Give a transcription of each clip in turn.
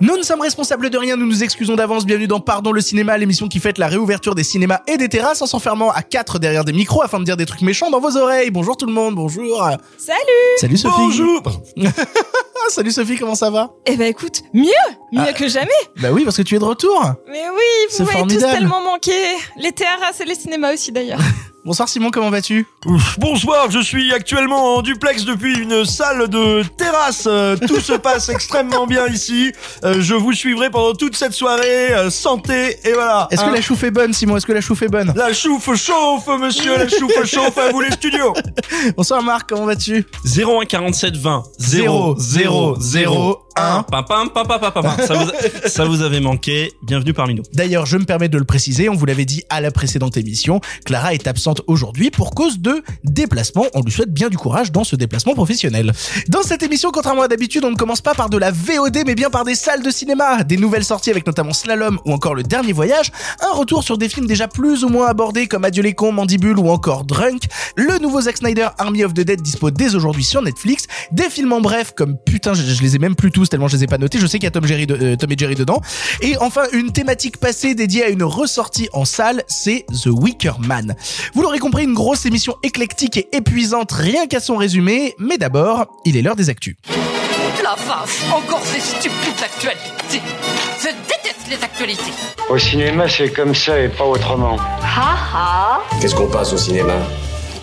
Nous ne sommes responsables de rien, nous nous excusons d'avance. Bienvenue dans Pardon le cinéma, l'émission qui fête la réouverture des cinémas et des terrasses en s'enfermant à quatre derrière des micros afin de dire des trucs méchants dans vos oreilles. Bonjour tout le monde, bonjour. Salut Salut Sophie. Bonjour Salut Sophie, comment ça va? Eh ben écoute, mieux Mieux Ah. que jamais Bah oui, parce que tu es de retour. Mais oui, vous m'avez tous tellement manqué Les terrasses et les cinémas aussi d'ailleurs. Bonsoir Simon, comment vas-tu? Ouf, Bonsoir, je suis actuellement en duplex depuis une salle de terrasse. Euh, Tout se passe extrêmement bien ici. Euh, Je vous suivrai pendant toute cette soirée. Euh, Santé et voilà. Est-ce Hein. que la chouffe est bonne Simon? Est-ce que la chouffe est bonne? La chouffe chauffe, monsieur, la chouffe chauffe, à vous les studios. Bonsoir Marc, comment vas-tu? 01 47 20 Zéro, 0 0 0 un. 1 pam pam pam pam pam pam. Ça vous, ça vous avait manqué. Bienvenue parmi nous. D'ailleurs, je me permets de le préciser, on vous l'avait dit à la précédente émission, Clara est absente aujourd'hui pour cause de déplacement. On lui souhaite bien du courage dans ce déplacement professionnel. Dans cette émission, contrairement à d'habitude, on ne commence pas par de la VOD, mais bien par des salles de cinéma, des nouvelles sorties avec notamment Slalom ou encore Le Dernier Voyage, un retour sur des films déjà plus ou moins abordés comme Adieu les cons, Mandibule ou encore Drunk, le nouveau Zack Snyder Army of the Dead dispo dès aujourd'hui sur Netflix, des films en bref comme putain, je, je les ai même plus tous tellement je les ai pas notés, je sais qu'il y a Tom, Jerry de- euh, Tom et Jerry dedans, et enfin une thématique passée dédiée à une ressortie en salle, c'est The Wicker Man. Vous l'aurez compris, une grosse émission éclectique et épuisante rien qu'à son résumé, mais d'abord, il est l'heure des actus. La vache, encore ces stupides actualités. Je déteste les actualités. Au cinéma, c'est comme ça et pas autrement. Ha ha Qu'est-ce qu'on passe au cinéma?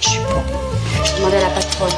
Je suis pas. Je demandais à la patronne.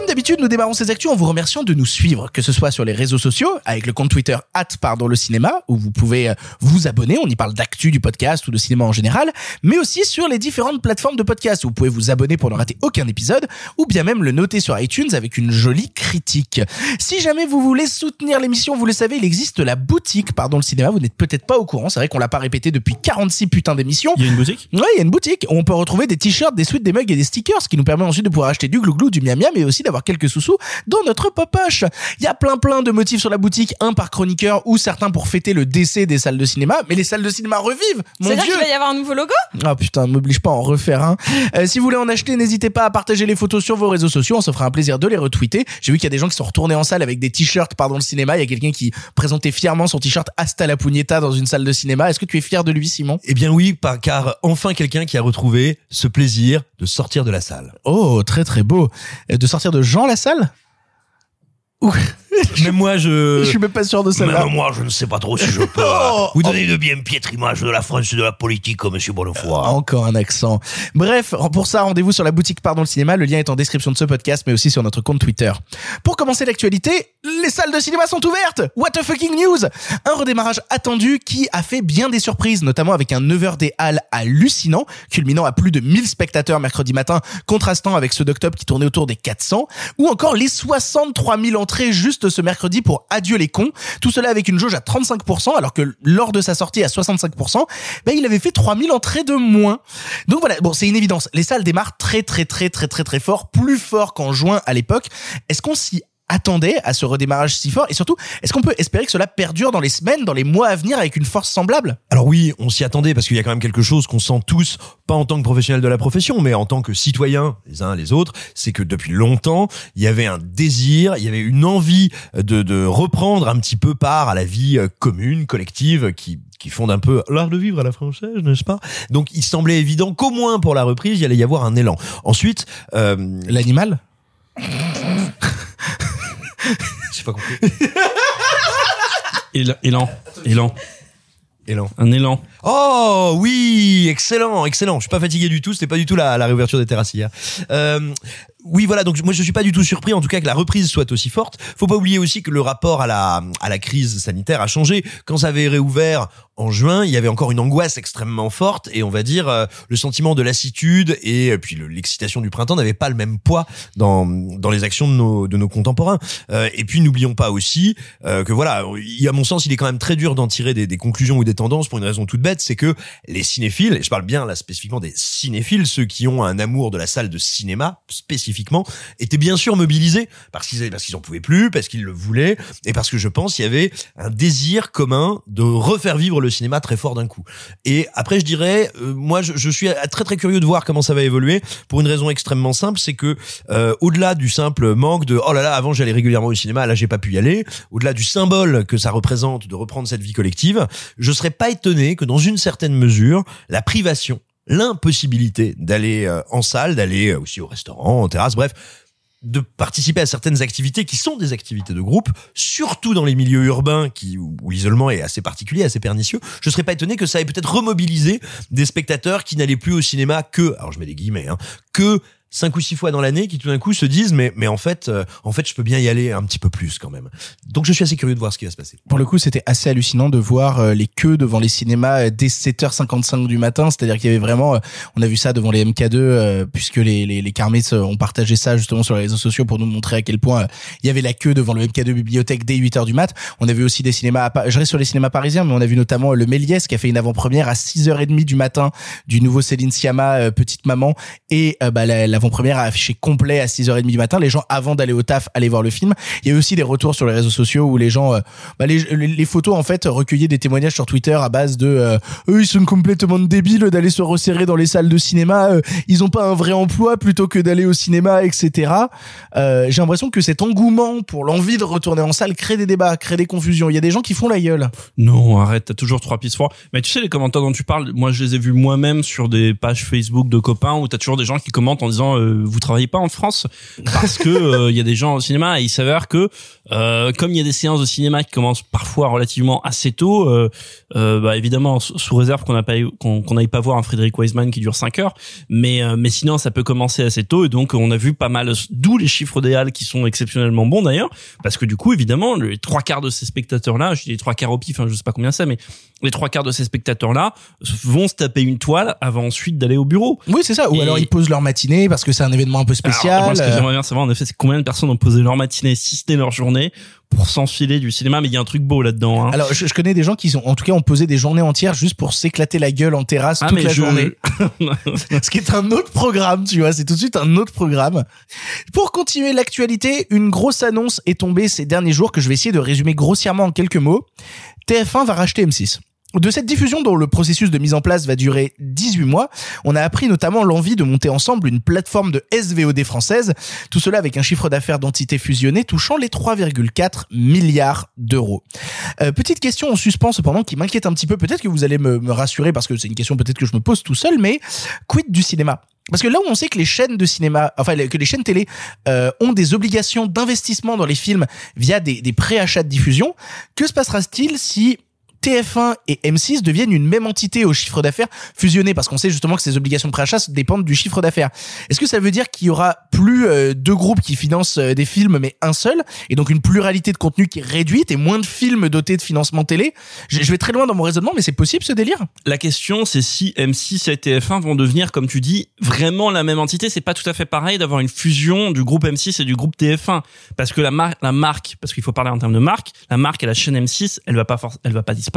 Comme d'habitude, nous démarrons ces actus en vous remerciant de nous suivre, que ce soit sur les réseaux sociaux, avec le compte Twitter at pardon le cinéma, où vous pouvez euh, vous abonner, on y parle d'actu du podcast ou de cinéma en général, mais aussi sur les différentes plateformes de podcast, où vous pouvez vous abonner pour ne rater aucun épisode, ou bien même le noter sur iTunes avec une jolie critique. Si jamais vous voulez soutenir l'émission, vous le savez, il existe la boutique Pardon le cinéma, vous n'êtes peut-être pas au courant, c'est vrai qu'on l'a pas répété depuis 46 putains d'émissions, Il y a une boutique? Ouais, il y a une boutique où on peut retrouver des t-shirts, des suites, des mugs et des stickers, ce qui nous permet ensuite de pouvoir acheter du glouglou, du miam miam et aussi d'avoir quelques sous-sous dans notre popoche. Il y a plein plein de motifs sur la boutique, un par chroniqueur ou certains pour fêter le décès des salles de cinéma, mais les salles de cinéma revivent. Mon C'est-à-dire dieu. qu'il va y avoir un nouveau logo? Ah putain, m'oblige pas à en refaire un. Euh, si vous voulez en acheter, n'hésitez pas à partager les photos sur vos réseaux sociaux, on se fera un plaisir de les retweeter. J'ai vu qu'il y a des gens qui sont retournés en salle avec des t-shirts pardon le cinéma, il y a quelqu'un qui présentait fièrement son t-shirt Hasta la pugnetta dans une salle de cinéma. Est-ce que tu es fier de lui Simon? Eh bien oui, par- car enfin quelqu'un qui a retrouvé ce plaisir de sortir de la salle. Oh, très très beau. Euh, De sortir de Jean la salle Mais moi, je... je suis même pas sûr de celle-là. moi, je ne sais pas trop si je peux Oh, vous donner une bien piètre image de la France et de la politique, monsieur Bonnefoy. Encore un accent. Bref, pour ça, rendez-vous sur la boutique Pardon le cinéma. Le lien est en description de ce podcast, mais aussi sur notre compte Twitter. Pour commencer l'actualité, les salles de cinéma sont ouvertes. What a fucking news? Un redémarrage attendu qui a fait bien des surprises, notamment avec un 9h des halles hallucinant, culminant à plus de 1000 spectateurs mercredi matin, contrastant avec ceux d'octobre qui tournaient autour des 400, ou encore les 63 000 entrées juste ce mercredi pour Adieu les cons. Tout cela avec une jauge à 35%, alors que lors de sa sortie à 65%, ben, il avait fait 3000 entrées de moins. Donc voilà, bon, c'est une évidence. Les salles démarrent très très très très très très fort, plus fort qu'en juin à l'époque. Est-ce qu'on s'y attendait à ce redémarrage si fort Et surtout, est-ce qu'on peut espérer que cela perdure dans les semaines, dans les mois à venir avec une force semblable? Alors oui, on s'y attendait parce qu'il y a quand même quelque chose qu'on sent tous, pas en tant que professionnels de la profession, mais en tant que citoyens, les uns les autres, c'est que depuis longtemps, il y avait un désir, il y avait une envie de, de reprendre un petit peu part à la vie euh, commune, collective, qui qui fonde un peu l'art de vivre à la française, n'est-ce pas? Donc il semblait évident qu'au moins pour la reprise, il y allait y avoir un élan. Ensuite, euh, L'animal? j'ai pas compris. Élan. Élan. Élan. Élan. Un élan. Oh oui, excellent, excellent. Je suis pas fatigué du tout. C'était pas du tout la, la réouverture des terrasses hier. Euh, oui, voilà. Donc moi, je suis pas du tout surpris, en tout cas, que la reprise soit aussi forte. Faut pas oublier aussi que le rapport à la à la crise sanitaire a changé. Quand ça avait réouvert en juin, il y avait encore une angoisse extrêmement forte et on va dire euh, le sentiment de lassitude et euh, puis le- l'excitation du printemps n'avait pas le même poids dans dans les actions de nos de nos contemporains. Euh, et puis n'oublions pas aussi euh, que voilà, il, à mon sens, il est quand même très dur d'en tirer des, des conclusions ou des tendances pour une raison toute bête, c'est que les cinéphiles, et je parle bien là spécifiquement des cinéphiles, ceux qui ont un amour de la salle de cinéma spécifiquement, étaient bien sûr mobilisés parce qu'ils parce en pouvaient plus, parce qu'ils le voulaient et parce que je pense qu'il y avait un désir commun de refaire vivre le cinéma très fort d'un coup. Et après, je dirais, euh, moi, je, je suis très très curieux de voir comment ça va évoluer pour une raison extrêmement simple, c'est que euh, au-delà du simple manque de oh là là, avant j'allais régulièrement au cinéma, là j'ai pas pu y aller, au-delà du symbole que ça représente de reprendre cette vie collective, je serais pas étonné que dans une certaine mesure, la privation, l'impossibilité d'aller euh, en salle, d'aller euh, aussi au restaurant, en terrasse, bref, de participer à certaines activités qui sont des activités de groupe, surtout dans les milieux urbains qui, où, l'isolement est assez particulier, assez pernicieux, je serais pas étonné que ça ait peut-être remobilisé des spectateurs qui n'allaient plus au cinéma que, alors je mets des guillemets, hein, que cinq ou six fois dans l'année, qui tout d'un coup se disent mais mais en fait euh, en fait je peux bien y aller un petit peu plus quand même. Donc je suis assez curieux de voir ce qui va se passer. Pour le coup, c'était assez hallucinant de voir euh, les queues devant les cinémas euh, dès 7h55 du matin. C'est-à-dire qu'il y avait vraiment, euh, on a vu ça devant les MK2, euh, puisque les, les, les Carmets euh, ont partagé ça justement sur les réseaux sociaux pour nous montrer à quel point il y avait la queue devant le MK2 bibliothèque dès 8h du mat. On a vu aussi des cinémas, à Pa- je reste sur les cinémas parisiens, mais on a vu notamment le Méliès qui a fait une avant-première à 6h30 du matin du nouveau Céline Sciamma, Petite Maman, et bah, la- l'avant-première a affiché complet à 6h30 du matin. Les gens, avant d'aller au taf, allaient voir le film. Il y a eu aussi des retours sur les réseaux sociaux où les gens, euh, bah, les, photos en fait recueillaient des témoignages sur Twitter à base de euh, eux ils sont complètement débiles d'aller se resserrer dans les salles de cinéma. euh, ils ont pas un vrai emploi plutôt que d'aller au cinéma, etc. J'ai l'impression que cet engouement pour l'envie de retourner en salle crée des débats, crée des confusions. Il y a des gens qui font la gueule. Non, arrête, t'as toujours trois pistes forts. Mais tu sais, les commentaires dont tu parles, moi je les ai vus moi-même sur des pages Facebook de copains où t'as toujours des gens qui commentent en disant euh, vous travaillez pas en France parce que euh, il y a des gens au cinéma et il s'avère que euh, comme il y a des séances de cinéma qui commencent parfois relativement assez tôt, euh, bah évidemment sous réserve qu'on n'a pas eu- qu'on n'aille pas voir un Frédéric Wiseman qui dure 5 heures, mais mais sinon ça peut commencer assez tôt et donc on a vu pas mal d'où les chiffres des halles qui sont exceptionnellement bons d'ailleurs parce que du coup évidemment les trois quarts de ces spectateurs là, je dis les trois quarts au pif, hein, je sais pas combien c'est mais les trois quarts de ces spectateurs là vont se taper une toile avant ensuite d'aller au bureau. Oui, c'est ça. Ou Et- alors ils posent leur matinée parce que c'est un événement un peu spécial. Alors, moi, ce que euh, j'aimerais bien savoir, en effet, c'est combien de personnes ont posé leur matinée, si ce n'est leur journée, pour s'enfiler du cinéma. Mais il y a un truc beau là-dedans. Hein. Alors, je, je connais des gens qui sont, en tout cas, ont posé des journées entières juste pour s'éclater la gueule en terrasse Ah, toute la je- journée. Ce qui est un autre programme, tu vois. C'est tout de suite un autre programme. Pour continuer l'actualité, une grosse annonce est tombée ces derniers jours que je vais essayer de résumer grossièrement en quelques mots. TF1 va racheter M6. De cette diffusion dont le processus de mise en place va durer 18 mois, on a appris notamment l'envie de monter ensemble une plateforme de SVOD française, tout cela avec un chiffre d'affaires d'entités fusionnées touchant les 3,4 milliards d'euros. Euh, petite question en suspens cependant qui m'inquiète un petit peu, peut-être que vous allez me, rassurer parce que c'est une question peut-être que je me pose tout seul, mais quid du cinéma? Parce que là où on sait que les chaînes de cinéma, enfin que les chaînes télé euh, ont des obligations d'investissement dans les films via des, des préachats de diffusion, que se passera-t-il si TF1 et M6 deviennent une même entité au chiffre d'affaires fusionné parce qu'on sait justement que ces obligations de préachat dépendent du chiffre d'affaires. Est-ce que ça veut dire qu'il y aura plus euh, deux groupes qui financent euh, des films mais un seul et donc une pluralité de contenu qui est réduite et moins de films dotés de financement télé? Je, vais très loin dans mon raisonnement mais c'est possible ce délire? La question, c'est si M6 et TF1 vont devenir, comme tu dis, vraiment la même entité. C'est pas tout à fait pareil d'avoir une fusion du groupe M6 et du groupe TF1. Parce que la, mar la marque, parce qu'il faut parler en termes de marque, la marque et la chaîne M6, elle va pas, elle va pas disparaître.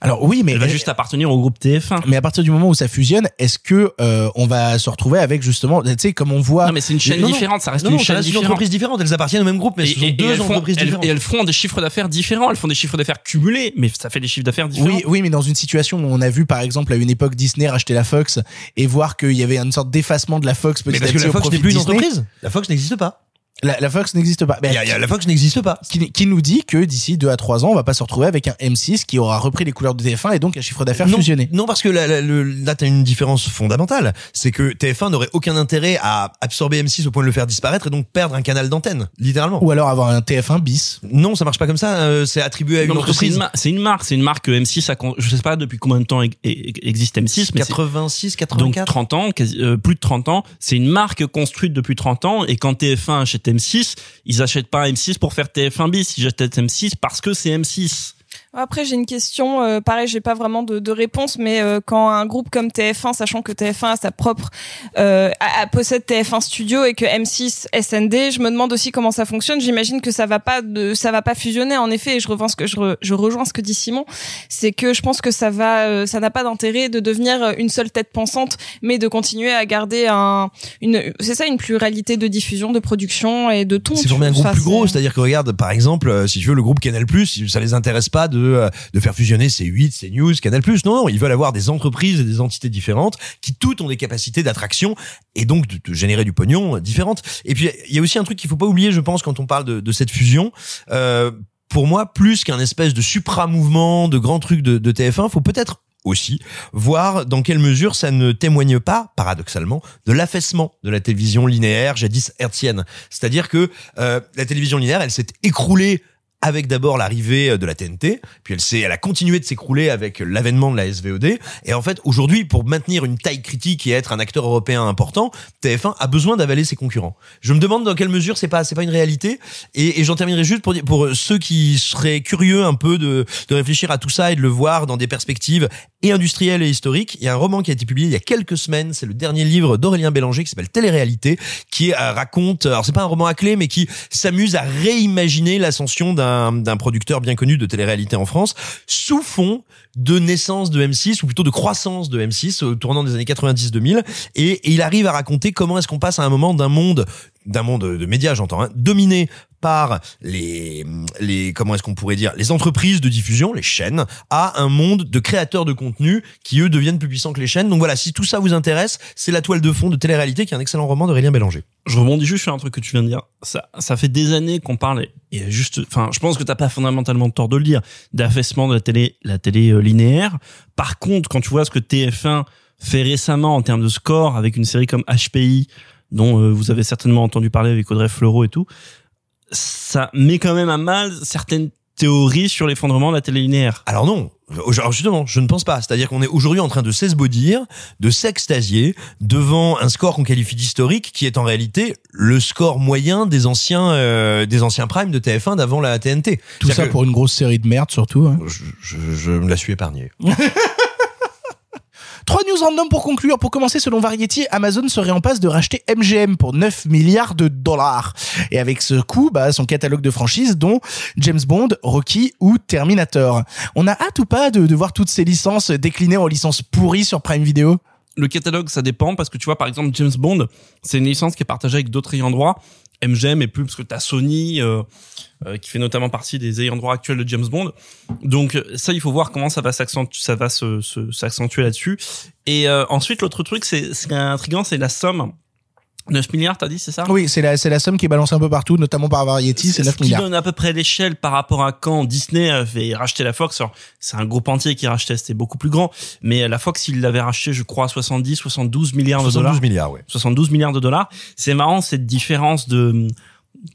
Alors oui mais Elle va juste appartenir au groupe TF1. mais à partir du moment où ça fusionne, est-ce que euh, on va se retrouver avec justement, tu sais, comme on voit. Non, mais c'est une chaîne Non, différente, ça reste Non, une non, chaîne différente. entreprise différente. Elles appartiennent au même groupe, mais ce sont et, et deux entreprises elles- différentes. et elles font des chiffres d'affaires différents, elles font des chiffres d'affaires cumulés, mais ça fait des chiffres d'affaires différents. Oui, oui, mais dans une situation où on a vu, par exemple, à une époque Disney racheter la Fox et voir qu'il y avait une sorte d'effacement de la Fox mais petit parce à que la Fox n'est plus une entreprise. La Fox n'existe pas. La, la Fox n'existe pas. Ben, Il y a- y a- la Fox n'existe pas. qui, qui nous dit que d'ici 2 à 3 ans, on va pas se retrouver avec un M6 qui aura repris les couleurs de TF1 et donc un chiffre d'affaires non, fusionné. Non, parce que là, là, le- là t'as une différence fondamentale. C'est que TF1 n'aurait aucun intérêt à absorber M6 au point de le faire disparaître et donc perdre un canal d'antenne, littéralement. Ou alors avoir un TF1 bis. Non, ça marche pas comme ça. euh, c'est attribué à une Non, entreprise. une, mar- c'est une marque, c'est une marque que M6 a, con- je sais pas depuis combien de temps existe M6, mais c'est 86, donc 84. 30 ans, quasi- euh, plus de 30 ans. C'est une marque construite depuis 30 ans et quand TF1 achète M6, ils achètent pas M6 pour faire TF1 bis, ils achètent M6 parce que c'est M6. Après, j'ai une question. Euh, pareil, j'ai pas vraiment de, de réponse, mais euh, quand un groupe comme TF1, sachant que TF1 a sa propre, euh, a- a- possède TF1 Studio et que M6 SND, je me demande aussi comment ça fonctionne. J'imagine que ça va pas de, ça va pas fusionner. En effet, et je rejoins ce que je, re- je rejoins ce que dit Simon, c'est que je pense que ça va, euh, ça n'a pas d'intérêt de devenir une seule tête pensante, mais de continuer à garder un, une, c'est ça, une pluralité de diffusion, de production et de ton. C'est formé un groupe plus gros, c'est- c'est-à-dire que regarde, par exemple, si tu veux, le groupe Canal+, ça les intéresse pas de euh, de faire fusionner C8, CNews, Canal+. Non, non, ils veulent avoir des entreprises et des entités différentes qui toutes ont des capacités d'attraction et donc de, générer du pognon euh, différentes. Et puis il y a aussi un truc qu'il faut pas oublier, je pense, quand on parle de, cette fusion. Euh, pour moi, plus qu'un espèce de supra-mouvement, de grands trucs de, de TF1, faut peut-être aussi voir dans quelle mesure ça ne témoigne pas, paradoxalement, de l'affaissement de la télévision linéaire jadis hertzienne. C'est-à-dire que la télévision linéaire, elle s'est écroulée avec d'abord l'arrivée de la TNT, puis elle s'est, elle a continué de s'écrouler avec l'avènement de la SVOD. Et en fait, aujourd'hui, pour maintenir une taille critique et être un acteur européen important, TF1 a besoin d'avaler ses concurrents. Je me demande dans quelle mesure c'est pas, c'est pas une réalité. Et, j'en terminerai juste pour pour ceux qui seraient curieux un peu de, de réfléchir à tout ça et de le voir dans des perspectives et industrielles et historiques. Il y a un roman qui a été publié il y a quelques semaines. C'est le dernier livre d'Aurélien Bélanger qui s'appelle Télé-réalité, qui euh, raconte, alors c'est pas un roman à clé, mais qui s'amuse à réimaginer l'ascension d'un d'un producteur bien connu de télé-réalité en France sous fond de naissance de M6 ou plutôt de croissance de M6 au tournant des années 90-2000 et, et il arrive à raconter comment est-ce qu'on passe à un moment d'un monde d'un monde de médias j'entends hein, dominé par les les comment est-ce qu'on pourrait dire les entreprises de diffusion les chaînes à un monde de créateurs de contenu qui eux deviennent plus puissants que les chaînes. Donc voilà si tout ça vous intéresse c'est la toile de fond de télé-réalité qui est un excellent roman d'Aurélien Bélanger. Je rebondis juste sur un truc que tu viens de dire. Ça, ça fait des années qu'on parle et juste, enfin, je pense que t'as pas fondamentalement tort de le dire, d'affaissement de la télé, la télé euh, linéaire. Par contre, quand tu vois ce que TF1 fait récemment en termes de score avec une série comme HPI, dont euh, vous avez certainement entendu parler avec Audrey Fleurot et tout, ça met quand même à mal certaines théories sur l'effondrement de la télé linéaire. Alors non, alors justement, je ne pense pas. C'est-à-dire qu'on est aujourd'hui en train de s'esbaudir, de s'extasier devant un score qu'on qualifie d'historique, qui est en réalité le score moyen des anciens euh, des anciens primes de TF1 d'avant la TNT. Tout ça pour une grosse série de merde surtout. hein. je, je, je me la suis épargné. Trois news random pour conclure. Pour commencer, selon Variety, Amazon serait en passe de racheter MGM pour 9 milliards de dollars. Et avec ce coup, bah, son catalogue de franchises, dont James Bond, Rocky ou Terminator. On a hâte ou pas de, de voir toutes ces licences déclinées en licences pourries sur Prime Video? Le catalogue, ça dépend parce que tu vois, par exemple, James Bond, c'est une licence qui est partagée avec d'autres ayants droit. MGM et plus parce que t'as Sony euh, euh, qui fait notamment partie des ayants droit actuels de James Bond. Donc ça, il faut voir comment ça va s'accentuer, ça va se, se- s'accentuer là-dessus. Et euh, ensuite, l'autre truc, c'est, c'est intriguant, c'est la somme. 9 milliards, t'as dit, c'est ça? Oui, c'est la, c'est la somme qui est balancée un peu partout, notamment par Variety, c'est ce 9 qui milliards. donne à peu près l'échelle par rapport à quand Disney avait racheté la Fox. C'est un groupe entier qui rachetait, c'était beaucoup plus grand. Mais la Fox, il l'avait racheté, je crois, 70, 72 milliards de dollars. 72 milliards, ouais. 72 milliards de dollars. C'est marrant cette différence de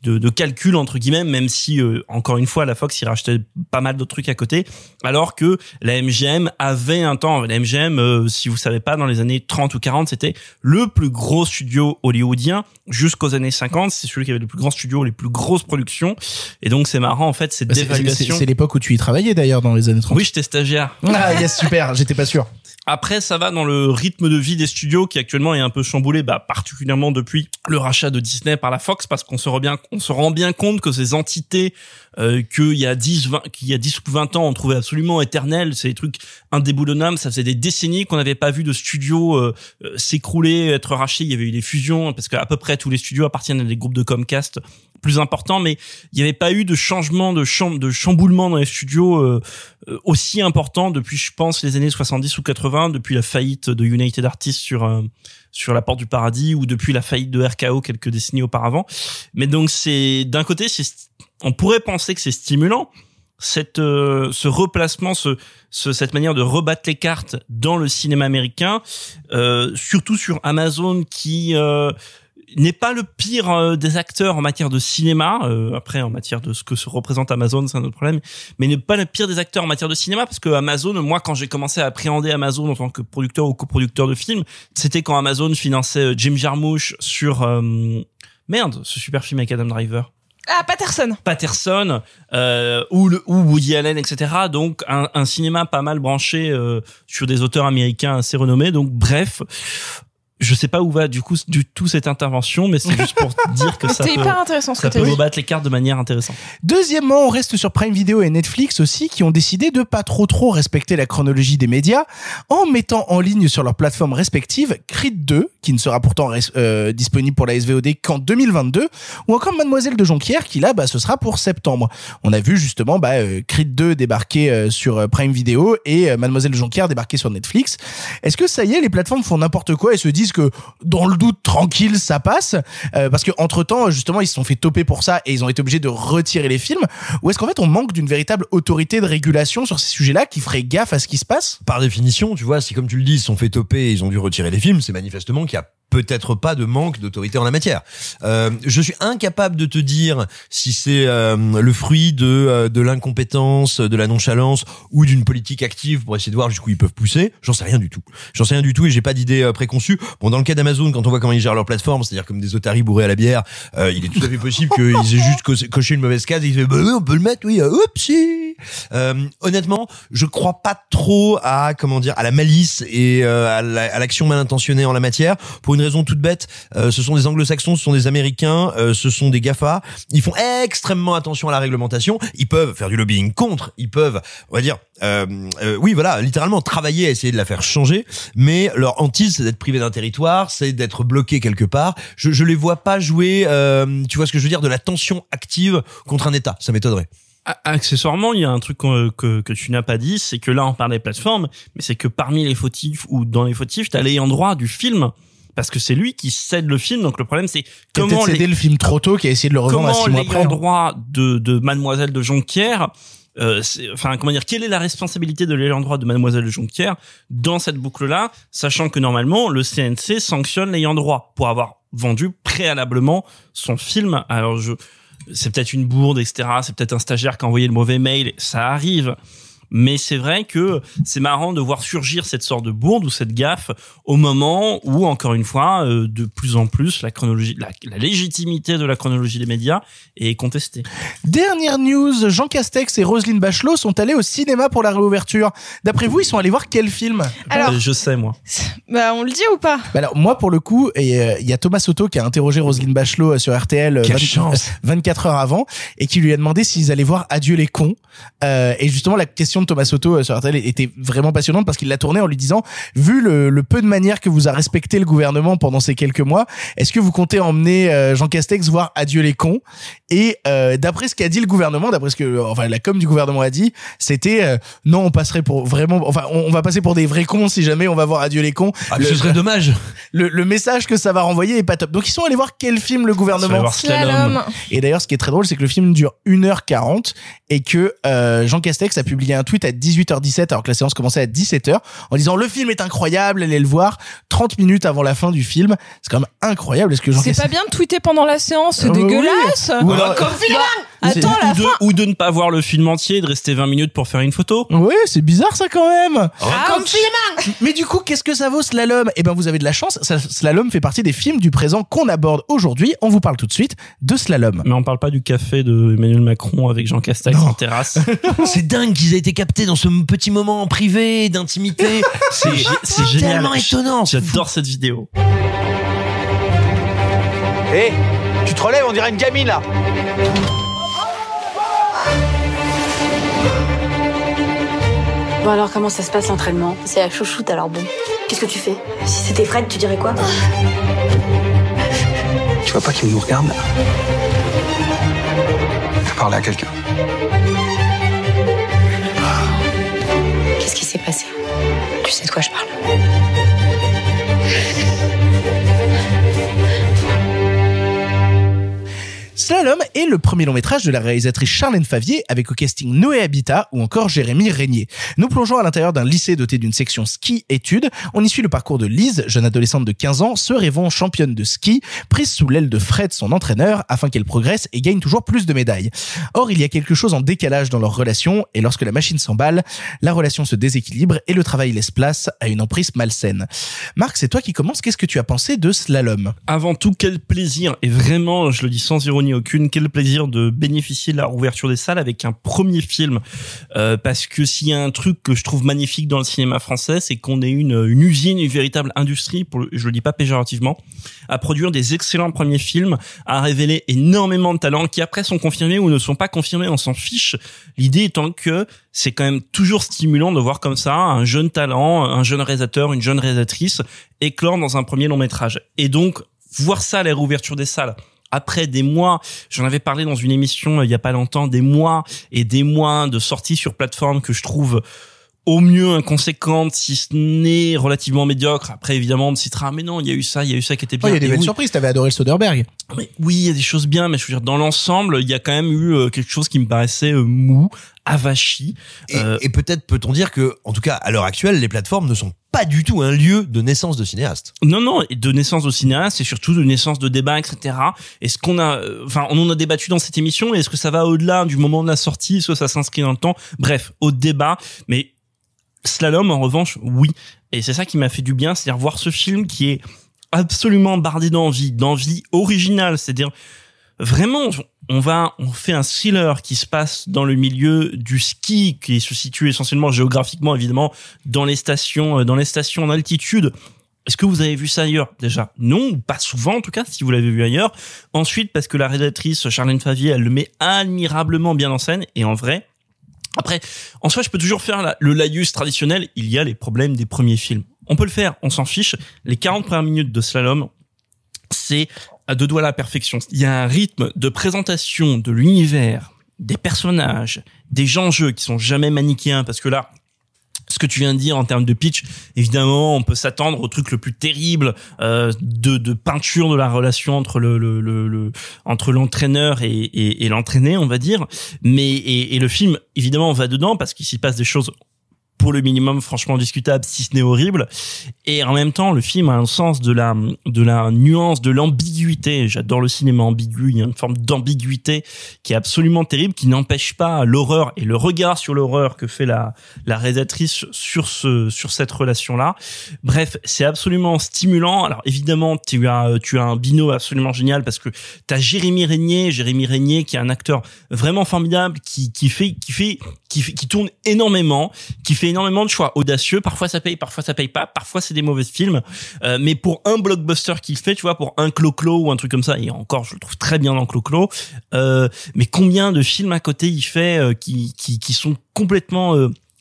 de, de calcul entre guillemets, même si euh, encore une fois la Fox il rachetait pas mal d'autres trucs à côté, alors que la MGM avait un temps. La MGM, euh, si vous savez pas, dans les années 30 ou 40, c'était le plus gros studio hollywoodien jusqu'aux années 50. C'est celui qui avait le plus grand studio, les plus grosses productions. Et donc c'est marrant en fait cette Bah, dévaluation. c'est l'époque où tu y travaillais d'ailleurs dans les années 30. Oui, j'étais stagiaire. Ah, yes, super, j'étais pas sûr. Après, ça va dans le rythme de vie des studios qui actuellement est un peu chamboulé, bah, particulièrement depuis le rachat de Disney par la Fox, parce qu'on se rend bien, on se rend bien compte que ces entités euh, qu'il y a 10, 20, qu'il y a 10 ou 20 ans, on trouvait absolument éternels, c'est des trucs indéboulonnables. Ça faisait des décennies qu'on n'avait pas vu de studios euh, euh, s'écrouler, être rachetés. Il y avait eu des fusions, parce qu'à peu près tous les studios appartiennent à des groupes de Comcast plus importants, mais il n'y avait pas eu de changement, de, chamb de chamboulement dans les studios euh, euh, aussi important depuis, je pense, les années 70 ou 80, depuis la faillite de United Artists sur euh, sur la porte du paradis ou depuis la faillite de RKO quelques décennies auparavant. Mais donc c'est d'un côté, on pourrait penser que c'est stimulant cette euh, ce replacement, ce, ce, cette manière de rebattre les cartes dans le cinéma américain, euh, surtout sur Amazon qui euh, n'est pas le pire euh, des acteurs en matière de cinéma. euh, après, en matière de ce que se représente Amazon, c'est un autre problème. Mais n'est pas le pire des acteurs en matière de cinéma parce que Amazon, moi, quand j'ai commencé à appréhender Amazon en tant que producteur ou coproducteur de films, c'était quand Amazon finançait euh, Jim Jarmusch sur euh, merde, ce super film avec Adam Driver. Ah, Patterson. Patterson euh, ou, le, ou Woody Allen, etc. Donc un, un cinéma pas mal branché euh, sur des auteurs américains assez renommés. Donc bref, je sais pas où va du coup du tout cette intervention, mais c'est juste pour dire que ça C'était peut, hyper intéressant ce que ça t'as peut rebattre les cartes de manière intéressante. Deuxièmement, on reste sur Prime Video et Netflix aussi, qui ont décidé de pas trop trop respecter la chronologie des médias, en mettant en ligne sur leurs plateformes respectives Creed 2, qui ne sera pourtant euh, disponible pour la SVOD qu'en 2022, ou encore Mademoiselle de Jonquière, qui là, bah, ce sera pour septembre. On a vu justement bah, euh, Creed 2 débarquer euh, sur Prime Video et euh, Mademoiselle de Jonquière débarquer sur Netflix. Est-ce que ça y est, les plateformes font n'importe quoi et se disent que dans le doute tranquille, ça passe Euh, Parce que entre temps, justement, ils se sont fait toper pour ça et ils ont été obligés de retirer les films. Ou est-ce qu'en fait, on manque d'une véritable autorité de régulation sur ces sujets-là qui ferait gaffe à ce qui se passe? Par définition, tu vois, si comme tu le dis, ils se sont fait toper et ils ont dû retirer les films, c'est manifestement qu'il y a peut-être pas de manque d'autorité en la matière. Euh, je suis incapable de te dire si c'est euh, le fruit de euh, de l'incompétence, de la nonchalance ou d'une politique active pour essayer de voir jusqu'où ils peuvent pousser. J'en sais rien du tout. J'en sais rien du tout et j'ai pas d'idée euh, préconçue. Bon, dans le cas d'Amazon, quand on voit comment ils gèrent leur plateforme, c'est-à-dire comme des otaries bourrés à la bière, euh, il est tout à fait possible qu'ils aient juste co- coché une mauvaise case et ils disent bah oui, on peut le mettre, oui, euh, oupsie. Euh, honnêtement, je crois pas trop à comment dire à la malice et la- à l'action mal intentionnée en la matière pour une raison toute bête. Euh, ce sont des Anglo-Saxons, ce sont des Américains, euh, ce sont des Gafa. Ils font extrêmement attention à la réglementation. Ils peuvent faire du lobbying contre. Ils peuvent, on va dire, euh, oui, voilà, littéralement travailler à essayer de la faire changer. Mais leur hantise, c'est d'être privé d'un territoire, c'est d'être bloqué quelque part. Je, je les vois pas jouer. tu vois ce que je veux dire de la tension active contre un État. Ça m'étonnerait. Accessoirement, il y a un truc qu'on- que, que tu n'as pas dit, c'est que là on parle des plateformes, mais c'est que parmi les fautifs ou dans les fautifs, t'as l'ayant droit du film. Parce que c'est lui qui cède le film, donc le problème c'est comment les, le film trop tôt, qui a essayé de le revendre à six mois après. hein. droit de, de Mademoiselle de Jonquière, euh, enfin comment dire, quelle est la responsabilité de l'ayant droit de Mademoiselle de Jonquière dans cette boucle-là, sachant que normalement le CNC sanctionne l'ayant droit pour avoir vendu préalablement son film. Alors je, c'est peut-être une bourde, etc. C'est peut-être un stagiaire qui a envoyé le mauvais mail, ça arrive. Mais c'est vrai que c'est marrant de voir surgir cette sorte de bourde ou cette gaffe au moment où, encore une fois, euh, de plus en plus, la chronologie, la, la légitimité de la chronologie des médias est contestée. Dernière news, Jean Castex et Roselyne Bachelot sont allés au cinéma pour la réouverture. D'après vous, ils sont allés voir quel film? Alors, Euh, je sais moi. bah, on le dit ou pas? Bah alors moi pour le coup, et, euh, il y a Thomas Soto qui a interrogé Roselyne Bachelot sur RTL euh, Quelle 20 chance. 24 heures avant et qui lui a demandé s'ils allaient voir Adieu les cons. Euh, et justement la question Thomas Soto euh, sur RTL était vraiment passionnante parce qu'il l'a tournée en lui disant vu le, le peu de manière que vous a respecté le gouvernement pendant ces quelques mois, est-ce que vous comptez emmener euh, Jean Castex voir Adieu les cons? Et euh, d'après ce qu'a dit le gouvernement, d'après ce que enfin la com du gouvernement a dit, c'était euh, non on passerait pour vraiment enfin on, on va passer pour des vrais cons si jamais on va voir Adieu les cons. Ah, Le- ce serait dommage. le, le message que ça va renvoyer est pas top. Donc ils sont allés voir quel film le gouvernement? voir Slalom. Et d'ailleurs, ce qui est très drôle, c'est que le film dure 1h40 et que euh, Jean Castex a publié un tweet à 18h17 alors que la séance commençait à 17h en disant le film est incroyable, allez le voir 30 minutes avant la fin du film. C'est quand même incroyable. Est-ce que Jean C'est pas Castex... bien de tweeter pendant la séance, c'est oui. dégueulasse. Ou alors- Bah, attends, la ou, de, fin. ou de ne pas voir le film entier et de rester 20 minutes pour faire une photo. Ouais, c'est bizarre ça quand même. Ah, Mais du coup, qu'est-ce que ça vaut Slalom? Eh ben, vous avez de la chance. Ça- Slalom fait partie des films du présent qu'on aborde aujourd'hui. On vous parle tout de suite de Slalom. Mais on parle pas du café de Emmanuel Macron avec Jean Castex en terrasse. C'est dingue qu'ils aient été captés dans ce petit moment privé d'intimité. C'est c'est génial. tellement étonnant. J'adore cette vidéo. Hé, tu te relèves, on dirait une gamine là. Bon alors comment ça se passe l'entraînement? C'est la chouchoute alors bon. Qu'est-ce que tu fais? Si c'était Fred, tu dirais quoi? Tu vois pas qu'il nous regarde là? Faut parler à quelqu'un? Qu'est-ce qui s'est passé? Tu sais de quoi je parle? Slalom est le premier long métrage de la réalisatrice Charlène Favier avec au casting Noé Habitat ou encore Jérémy Régnier. Nous plongeons à l'intérieur d'un lycée doté d'une section ski-études. On y suit le parcours de Lise, jeune adolescente de 15 ans, se rêvant championne de ski, prise sous l'aile de Fred, son entraîneur, afin qu'elle progresse et gagne toujours plus de médailles. Or, il y a quelque chose en décalage dans leur relation et lorsque la machine s'emballe, la relation se déséquilibre et le travail laisse place à une emprise malsaine. Marc, c'est toi qui commence. Qu'est-ce que tu as pensé de Slalom? Avant tout, quel plaisir, et vraiment, je le dis sans ironie aucune, quel plaisir de bénéficier de la rouverture des salles avec un premier film. Euh, parce que s'il y a un truc que je trouve magnifique dans le cinéma français, c'est qu'on est une, usine, une véritable industrie, pour, je le dis pas péjorativement, à produire des excellents premiers films, à révéler énormément de talents qui après sont confirmés ou ne sont pas confirmés, on s'en fiche. L'idée étant que c'est quand même toujours stimulant de voir comme ça un jeune talent, un jeune réalisateur, une jeune réalisatrice éclore dans un premier long métrage. Et donc, voir ça à la réouverture des salles, après des mois, j'en avais parlé dans une émission euh, il y a pas longtemps, des mois et des mois de sorties sur plateforme que je trouve au mieux inconséquentes, si ce n'est relativement médiocre. Après, évidemment, on me citera, mais non, il y a eu ça, il y a eu ça qui était Oh, bien. il y a des Et belles oui, surprises. T'avais adoré le Soderbergh. mais oui, il y a des choses bien, mais je veux dire, dans l'ensemble, il y a quand même eu euh, quelque chose qui me paraissait euh, mou, avachi. Et, Euh, et peut-être peut-on dire que, en tout cas, à l'heure actuelle, les plateformes ne sont pas du tout un lieu de naissance de cinéastes. Non, non, de naissance de cinéaste, et surtout de naissance de débat, etc. Est-ce qu'on a, euh, enfin, on en a débattu dans cette émission, et est-ce que ça va au-delà du moment de la sortie, est-ce que ça s'inscrit dans le temps? Bref, au débat, mais Slalom, en revanche, oui. Et c'est ça qui m'a fait du bien, c'est-à-dire voir ce film qui est absolument bardé d'envie, d'envie originale, c'est-à-dire vraiment, on va, on fait un thriller qui se passe dans le milieu du ski, qui se situe essentiellement géographiquement, évidemment, dans les stations, euh, dans les stations en altitude. Est-ce que vous avez vu ça ailleurs? Déjà, non, pas souvent en tout cas, si vous l'avez vu ailleurs. Ensuite, parce que la rédactrice Charlène Favier, elle le met admirablement bien en scène, et en vrai, après, en soi, je peux toujours faire le laïus traditionnel. Il y a les problèmes des premiers films. On peut le faire, on s'en fiche. Les 40 premières minutes de Slalom, c'est à deux doigts la perfection. Il y a un rythme de présentation de l'univers, des personnages, des enjeux qui sont jamais manichéens, parce que là, ce que tu viens de dire en termes de pitch, évidemment, on peut s'attendre au truc le plus terrible euh, de, peinture de la relation entre le, le, le, le- entre l'entraîneur et, et, et l'entraîné, on va dire. Mais et, et le film, évidemment, va dedans parce qu'il s'y passe des choses pour le minimum franchement discutable si ce n'est horrible. Et en même temps le film a un sens de la de la nuance de l'ambiguïté. J'adore le cinéma ambigu il y a une forme d'ambiguïté qui est absolument terrible qui n'empêche pas l'horreur et le regard sur l'horreur que fait la la réalisatrice sur ce sur cette relation là bref c'est absolument stimulant. Alors évidemment tu as tu as un binôme absolument génial parce que tu as Jérémy Régnier Jérémy Régnier qui est un acteur vraiment formidable qui qui fait qui fait qui tourne énormément qui fait énormément de choix audacieux. Parfois ça paye parfois ça paye pas. Parfois c'est des mauvais films. Euh, mais pour un blockbuster qu'il fait tu vois pour un clo-clo ou un truc comme ça et encore je le trouve très bien dans clo-clo euh, mais combien de films à côté il fait euh, qui, qui qui sont complètement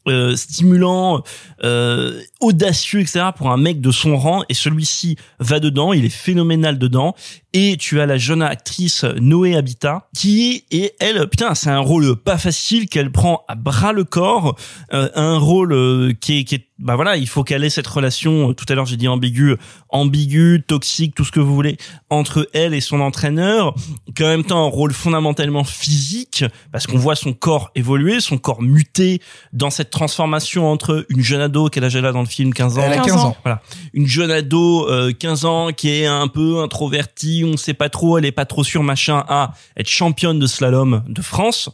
euh, stimulants, euh, audacieux, etc. pour un mec de son rang. Et celui-ci va dedans, il est phénoménal dedans. Et tu as la jeune actrice Noé Habitat qui est elle, putain, c'est un rôle pas facile qu'elle prend à bras le corps, euh, un rôle euh, qui est, qui est, bah voilà, il faut qu'elle ait cette relation. euh, Tout à l'heure j'ai dit ambigu, ambigu, toxique, tout ce que vous voulez entre elle et son entraîneur, qui en même temps un rôle fondamentalement physique parce qu'on voit son corps évoluer, son corps muter dans cette transformation entre une jeune ado quel âge elle a dans le film 15 ans Elle a 15 ans. voilà une jeune ado euh, 15 ans qui est un peu introvertie on sait pas trop elle est pas trop sûre machin à être championne de slalom de France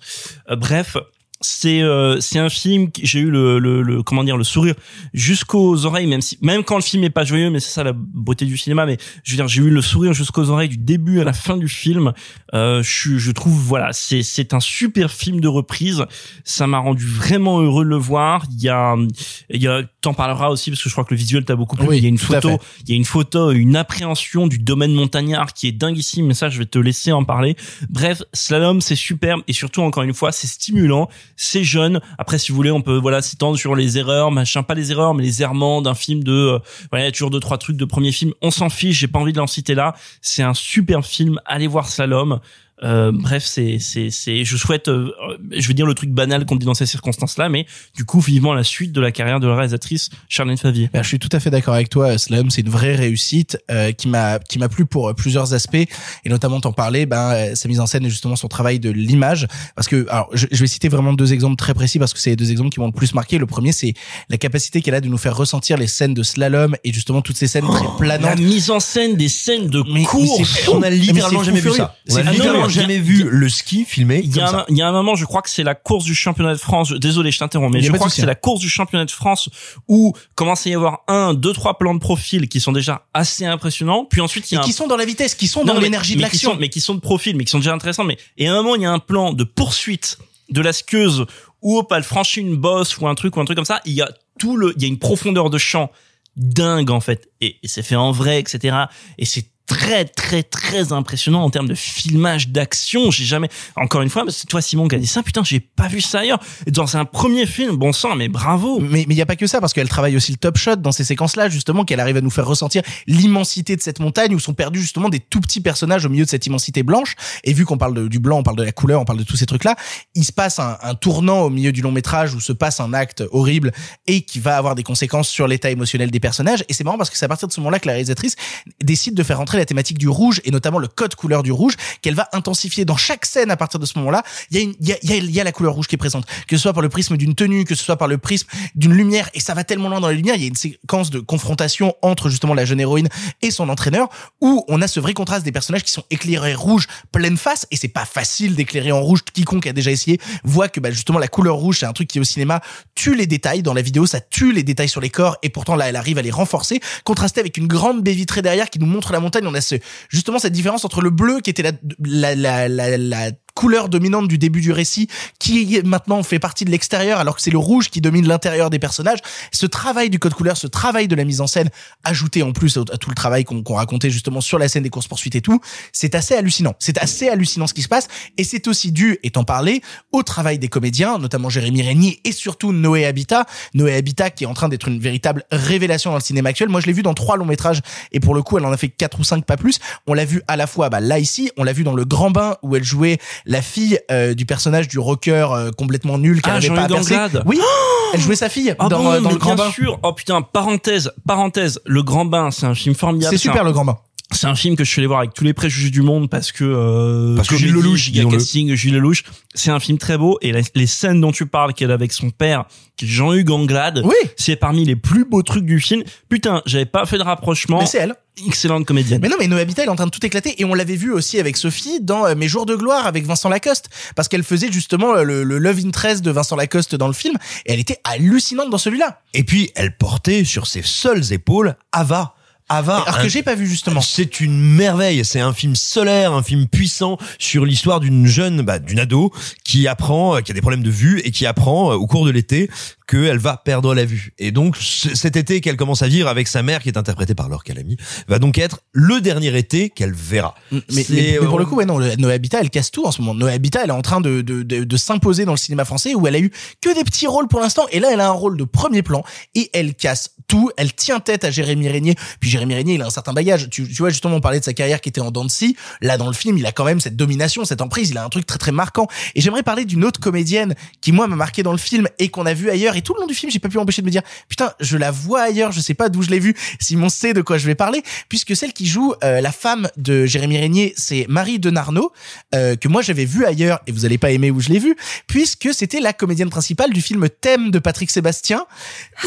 Euh, bref c'est euh, c'est un film que j'ai eu le, le, le comment dire le sourire jusqu'aux oreilles même si même quand le film est pas joyeux mais c'est ça la beauté du cinéma mais je veux dire j'ai eu le sourire jusqu'aux oreilles du début à la fin du film. Euh, je je trouve voilà c'est c'est un super film de reprise. Ça m'a rendu vraiment heureux de le voir. Il y a il y a t'en parleras aussi parce que je crois que le visuel t'a beaucoup plu Oui, il y a une photo il y a une photo une appréhension du domaine montagnard qui est dinguissime mais ça je vais te laisser en parler. Bref slalom c'est superbe et surtout encore une fois c'est stimulant c'est jeune. Après si vous voulez on peut voilà s'étendre sur les erreurs machin. Pas les erreurs mais les errements d'un film de euh, voilà il y a toujours deux trois trucs de premier film. On s'en fiche j'ai pas envie de l'en citer là. C'est un super film. Allez voir slalom Euh, bref, c'est c'est c'est. Je souhaite, euh, je vais dire le truc banal qu'on dit dans ces circonstances-là, mais du coup, vivement la suite de la carrière de la réalisatrice Charlène Favier. Ben, je suis tout à fait d'accord avec toi. Slam, c'est une vraie réussite euh, qui m'a qui m'a plu pour euh, plusieurs aspects et notamment t'en parler. Ben euh, sa mise en scène et justement son travail de l'image. Parce que alors je, je vais citer vraiment deux exemples très précis parce que c'est les deux exemples qui m'ont le plus marqué. Le premier, c'est la capacité qu'elle a de nous faire ressentir les scènes de slalom et justement toutes ces scènes très Oh, La planantes. mise en scène des scènes de Mais- course. mais c'est On a littéralement jamais vu ça. On C'est a fou jamais vu le ski filmé Il y, a un, il y a un moment, je crois que c'est la course du championnat de France. Désolé, je t'interromps, mais je crois que c'est hein. la course du championnat de France où commence à y avoir un, deux, trois plans de profil qui sont déjà assez impressionnants. Puis ensuite, il y Et a un qui sont dans la vitesse, qui sont Non, dans l'énergie de l'action. mais qui sont de profil, mais qui sont déjà intéressants. Mais et à un moment, il y a un plan de poursuite de la skieuse où hop, elle franchit une bosse ou un truc ou un truc comme ça. Il y a tout le, il y a une profondeur de champ dingue en fait, et, et c'est fait en vrai, etc. Et c'est très très très impressionnant en termes de filmage d'action. J'ai jamais encore une fois c'est toi Simon qui a dit ça putain j'ai pas vu ça ailleurs. Dans un premier film bon sang mais bravo. Mais mais il y a pas que ça parce qu'elle travaille aussi le top shot dans ces séquences-là justement qu'elle arrive à nous faire ressentir l'immensité de cette montagne où sont perdus justement des tout petits personnages au milieu de cette immensité blanche. Et vu qu'on parle du blanc, on parle de la couleur, on parle de tous ces trucs-là, il se passe un, tournant au milieu du long métrage où se passe un acte horrible et qui va avoir des conséquences sur l'état émotionnel des personnages. Et c'est marrant parce que c'est à partir de ce moment-là que la réalisatrice décide de faire rentrer la thématique du rouge et notamment le code couleur du rouge qu'elle va intensifier dans chaque scène à partir de ce moment-là. Il y a la couleur rouge qui est présente, que ce soit par le prisme d'une tenue, que ce soit par le prisme d'une lumière et ça va tellement loin dans la lumière. Il y a une séquence de confrontation entre justement la jeune héroïne et son entraîneur où on a ce vrai contraste des personnages qui sont éclairés rouge pleine face et c'est pas facile d'éclairer en rouge. Quiconque a déjà essayé voit que bah, justement la couleur rouge c'est un truc qui au cinéma tue les détails dans la vidéo, ça tue les détails sur les corps et pourtant là elle arrive à les renforcer, contrasté avec une grande baie vitrée derrière qui nous montre la montagne. On a ce, justement cette différence entre le bleu qui était la, la, la, la, la couleur dominante du début du récit qui maintenant fait partie de l'extérieur alors que c'est le rouge qui domine l'intérieur des personnages. Ce travail du code couleur, ce travail de la mise en scène ajouté en plus à tout le travail qu'on qu'on racontait justement sur la scène des courses poursuites et tout, c'est assez hallucinant. C'est assez hallucinant ce qui se passe et c'est aussi dû, étant parlé, au travail des comédiens, notamment Jérémy Régnier et surtout Noé Habitat. Noé Habitat qui est en train d'être une véritable révélation dans le cinéma actuel. Moi, je l'ai vu dans trois longs métrages et pour le coup, elle en a fait quatre ou cinq, pas plus. On l'a vu à la fois bah, là ici, on l'a vu dans Le Grand Bain où elle jouait la fille euh, du personnage du rocker euh, complètement nul qui Ah, n'arrivait pas à percer. Oui, elle jouait sa fille Ah dans, bon, euh, dans Le Grand bien Bain. sûr. Oh putain, parenthèse, parenthèse, Le Grand Bain, c'est un film formidable. C'est super un- Le Grand Bain. C'est un film que je suis allé voir avec tous les préjugés du monde parce que euh, Parce que Gilles Lelouch, giga casting, Gilles Lelouch, c'est un film très beau et la- les scènes dont tu parles qu'elle a avec son père, qui est Jean-Hugues Anglade, Oui, c'est parmi les plus beaux trucs du film. Putain, j'avais pas fait de rapprochement. mais c'est elle. Excellente comédienne. Mais non, mais Noé Habitat, elle est en train de tout éclater. Et on l'avait vu aussi avec Sophie dans euh, Mes jours de gloire avec Vincent Lacoste. Parce qu'elle faisait justement euh, le, le love interest de Vincent Lacoste dans le film. Et elle était hallucinante dans celui-là. Et puis, elle portait sur ses seules épaules Ava. Ava. Alors un- que j'ai pas vu justement. C'est une merveille. C'est un film solaire, un film puissant sur l'histoire d'une jeune, bah, d'une ado qui apprend, euh, qui a des problèmes de vue et qui apprend euh, au cours de l'été qu'elle va perdre la vue. Et donc cet été qu'elle commence à vivre avec sa mère, qui est interprétée par Laure Calamy, va donc être le dernier été qu'elle verra. Mais, C'est, mais- mais pour euh, le coup, ouais, non, Noé Habitat, elle casse tout en ce moment. Noé Habitat, elle est en train de, de, de, de s'imposer dans le cinéma français où elle a eu que des petits rôles pour l'instant. Et là, elle a un rôle de premier plan et elle casse tout. Elle tient tête à Jérémy Régnier. Puis Jérémy Régnier, il a un certain bagage. Tu, tu vois, justement, on parlait de sa carrière qui était en scie. Là, dans le film, il a quand même cette domination, cette emprise. Il a un truc très, très marquant. Et j'aimerais parler d'une autre comédienne qui, moi, m'a marqué dans le film et qu'on a vu ailleurs. Et tout le long du film, j'ai pas pu m'empêcher de me dire, putain, je la vois ailleurs. Je sais pas d'où je l'ai vue. Simon sait de quoi je vais parler. Puisque celle qui joue euh, la femme de Jérémy Régnier, c'est Marie Denarnaud, euh, que moi j'avais vu ailleurs et vous allez pas aimer où je l'ai vue, puisque c'était la comédienne principale du film Thème de Patrick Sébastien.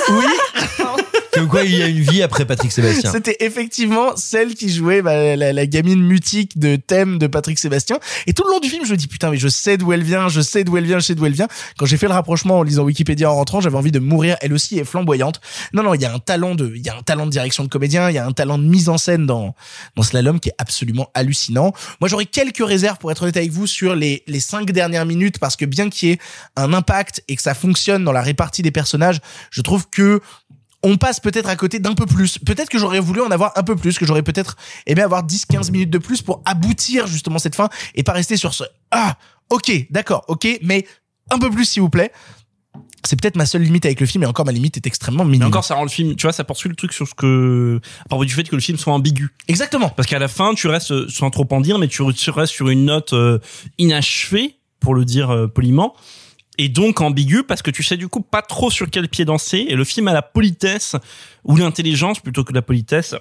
Oui, Comme quoi il y a une vie après Patrick Sébastien? c'était effectivement celle qui jouait bah, la, la gamine mutique de Thème de Patrick Sébastien. Et tout le long du film, je me dis putain, mais je sais d'où elle vient, je sais d'où elle vient, je sais d'où elle vient. Quand j'ai fait le rapprochement en lisant Wikipédia en rentrant, j'avais envie de mourir. Elle aussi est flamboyante. Non, non, il y a un talent de, il y a un talent de direction de comédien, il y a un talent de mise en scène dans dans Slalom qui est absolument hallucinant. Moi, j'aurais quelques réserves pour être honnête avec vous sur les les cinq dernières minutes parce que bien qu'il y ait un impact et que ça fonctionne dans la répartie des personnages, je trouve que on passe peut-être à côté d'un peu plus. Peut-être que j'aurais voulu en avoir un peu plus, que j'aurais peut-être aimé avoir 10-15 minutes de plus pour aboutir justement cette fin et pas rester sur ce ah ok d'accord ok mais un peu plus s'il vous plaît. C'est peut-être ma seule limite avec le film et encore ma limite est extrêmement minime. Mais encore, ça rend le film, tu vois, ça poursuit le truc sur ce que, à propos du fait que le film soit ambigu. Exactement. Parce qu'à la fin, tu restes, sans trop en dire, mais tu tu restes sur une note euh, inachevée, pour le dire euh, poliment. Et donc ambigu parce que tu sais du coup pas trop sur quel pied danser. Et le film a la politesse ou l'intelligence plutôt que la politesse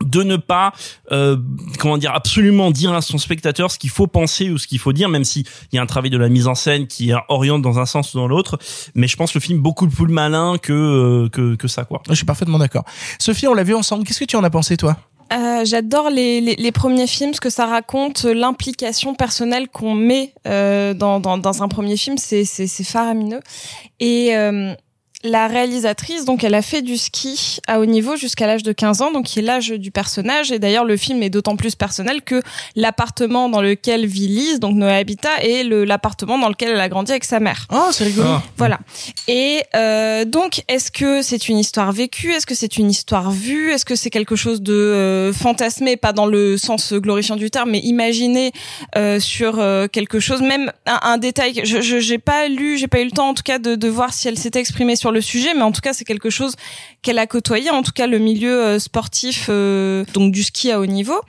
de ne pas euh, comment dire absolument dire à son spectateur ce qu'il faut penser ou ce qu'il faut dire même si il y a un travail de la mise en scène qui oriente dans un sens ou dans l'autre mais je pense le film beaucoup plus malin que euh, que que ça quoi Je suis parfaitement d'accord. Sophie, on l'a vu ensemble. Qu'est-ce que tu en as pensé, toi? Euh, J'adore les, les, premiers films, ce que ça raconte, euh, l'implication personnelle qu'on met euh, dans, dans, un premier film, c'est faramineux. Et euh, la réalisatrice, donc, elle a fait du ski à haut niveau jusqu'à l'âge de 15 ans, donc qui est l'âge du personnage. Et d'ailleurs, le film est d'autant plus personnel que l'appartement dans lequel vit Lise, donc Noé Habitat, est le- l'appartement dans lequel elle a grandi avec sa mère. Oh, c'est rigolo. Ah. Voilà. Et euh, donc, est-ce que c'est une histoire vécue? Est-ce que c'est une histoire vue? Est-ce que c'est quelque chose de euh, fantasmé, pas dans le sens glorifiant du terme, mais imaginé euh, sur euh, quelque chose, même un, un détail. Je je- j'ai pas lu, j'ai pas eu le temps en tout cas de, de voir si elle s'était exprimée sur le sujet, mais en tout cas c'est quelque chose qu'elle a côtoyé, en tout cas le milieu euh, sportif, euh, donc du ski à haut niveau.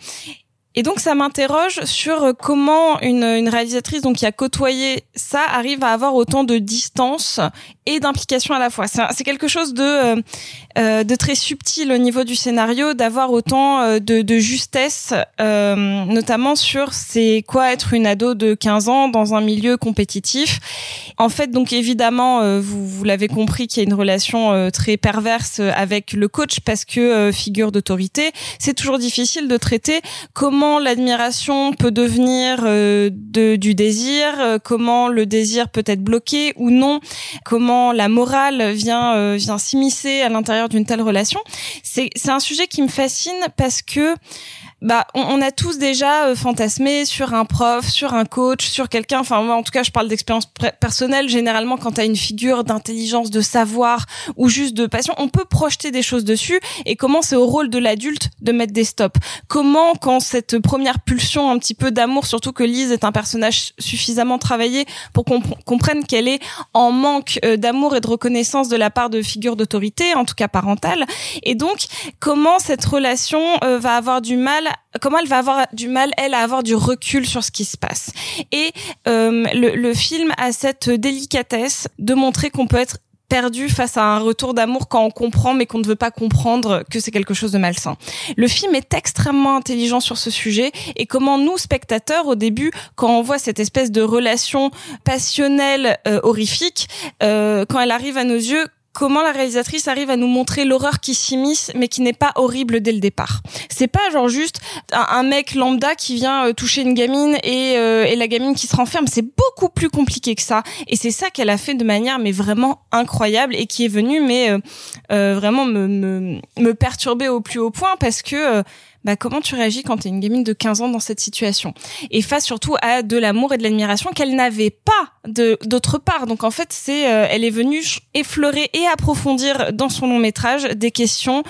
Et donc ça m'interroge sur euh, comment une, une réalisatrice donc qui a côtoyé ça arrive à avoir autant de distance et d'implication à la fois. C'est quelque chose de euh, euh, de très subtil au niveau du scénario, d'avoir autant euh, de, de justesse, euh, notamment sur c'est quoi être une ado de 15 ans dans un milieu compétitif. En fait, donc évidemment, vous, vous l'avez compris qu'il y a une relation très perverse avec le coach parce que figure d'autorité. C'est toujours difficile de traiter comment l'admiration peut devenir euh, du désir, euh, comment le désir peut être bloqué ou non, comment la morale vient euh, vient s'immiscer à l'intérieur d'une telle relation. C'est c'est un sujet qui me fascine parce que bah on, on a tous déjà euh, fantasmé sur un prof, sur un coach, sur quelqu'un. Enfin moi en tout cas je parle d'expérience personnelle. Généralement quand t'as une figure d'intelligence, de savoir ou juste de passion, on peut projeter des choses dessus. Et comment c'est au rôle de l'adulte de mettre des stops? Comment quand cette première pulsion un petit peu d'amour, surtout que Lise est un personnage suffisamment travaillé pour qu'on pr- comprenne qu'elle est en manque euh, d'amour et de reconnaissance de la part de figures d'autorité, en tout cas parentale. Et donc comment cette relation euh, va avoir du mal comment elle va avoir du mal elle à avoir du recul sur ce qui se passe et euh, le, le film a cette délicatesse de montrer qu'on peut être perdu face à un retour d'amour quand on comprend mais qu'on ne veut pas comprendre que c'est quelque chose de malsain. Le film est extrêmement intelligent sur ce sujet et comment nous spectateurs au début quand on voit cette espèce de relation passionnelle euh, horrifique euh, quand elle arrive à nos yeux comment la réalisatrice arrive à nous montrer l'horreur qui s'immisce mais qui n'est pas horrible dès le départ. C'est pas genre juste un, mec lambda qui vient euh, toucher une gamine et, euh, et la gamine qui se renferme. C'est beaucoup plus compliqué que ça et c'est ça qu'elle a fait de manière mais vraiment incroyable et qui est venue mais euh, vraiment me, me, perturber au plus haut point parce que bah, comment tu réagis quand t'es une gamine de 15 ans dans cette situation? Et face surtout à de l'amour et de l'admiration qu'elle n'avait pas d'autre part. Donc en fait c'est euh, elle est venue effleurer et approfondir dans son long métrage des questions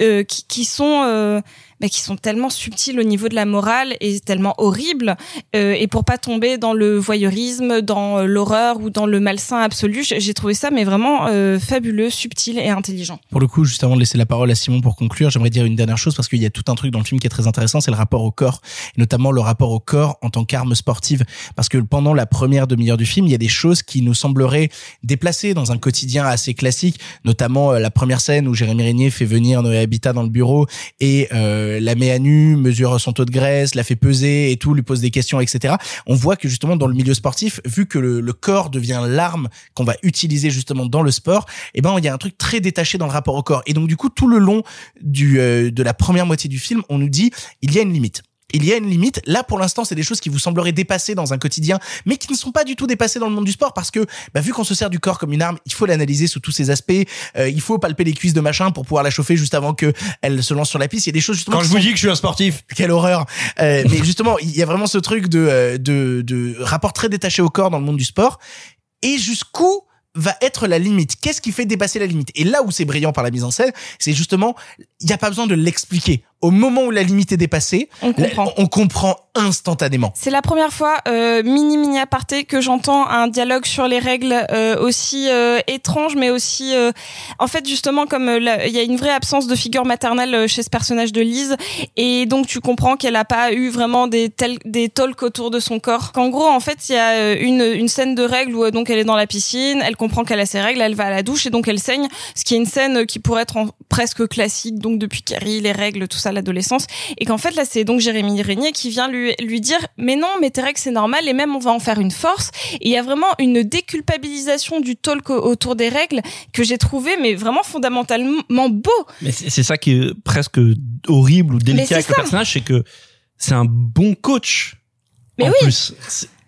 euh, qui, qui sont bah, qui sont tellement subtiles au niveau de la morale et tellement horribles euh, et pour pas tomber dans le voyeurisme dans euh, l'horreur ou dans le malsain absolu j'ai trouvé ça mais vraiment euh, fabuleux subtil et intelligent Pour le coup, juste avant de laisser la parole à Simon pour conclure, j'aimerais dire une dernière chose parce qu'il y a tout un truc dans le film qui est très intéressant, c'est le rapport au corps, et notamment le rapport au corps en tant qu'arme sportive. Parce que pendant la première demi-heure du film, il y a des choses qui nous sembleraient déplacées dans un quotidien assez classique, notamment la première scène où Jérémy Régnier fait venir Noé Habitat dans le bureau et la met à nu, mesure son taux de graisse, la fait peser et tout, lui pose des questions, etc. On voit que justement dans le milieu sportif, vu que le, le corps devient l'arme qu'on va utiliser justement dans le sport, eh ben il y a un truc très détaché dans le rapport au corps. Et donc du coup, tout le long du euh, de la première moitié du film, on nous dit il y a une limite. Il y a une limite. Là, pour l'instant, c'est des choses qui vous sembleraient dépassées dans un quotidien, mais qui ne sont pas du tout dépassées dans le monde du sport parce que, bah, vu qu'on se sert du corps comme une arme, il faut l'analyser sous tous ses aspects. Euh, il faut palper les cuisses de machin pour pouvoir la chauffer juste avant que elle se lance sur la piste. Il y a des choses justement. Quand je vous sont- dis que je suis un sportif. quelle horreur Euh, Mais justement, il y a vraiment ce truc de, euh, de, de rapport très détaché au corps dans le monde du sport. Et jusqu'où va être la limite? Qu'est-ce qui fait dépasser la limite? Et là où c'est brillant par la mise en scène, c'est justement, il n'y a pas besoin de l'expliquer. Au moment où la limite est dépassée, On comprend. la- on comprend instantanément. C'est la première fois, euh, mini mini aparté, que j'entends un dialogue sur les règles euh, aussi euh, étrange, mais aussi, euh, en fait, justement, comme il y a une vraie absence de figure maternelle chez ce personnage de Lise, et donc tu comprends qu'elle a pas eu vraiment des tel- des talks autour de son corps. Qu'en gros, en fait, il y a une une scène de règles où donc elle est dans la piscine, elle comprend qu'elle a ses règles, elle va à la douche et donc elle saigne, ce qui est une scène qui pourrait être en- presque classique, donc depuis Carrie, les règles, tout ça, l'adolescence, et qu'en fait là c'est donc Jérémy Régnier qui vient lui lui dire mais non mais tes règles c'est normal et même on va en faire une force et il y a vraiment une déculpabilisation du talk au- autour des règles que j'ai trouvé mais vraiment fondamentalement beau Mais c'est ça qui est presque horrible ou délicat avec le personnage, c'est que c'est un bon coach. Mais en oui. plus.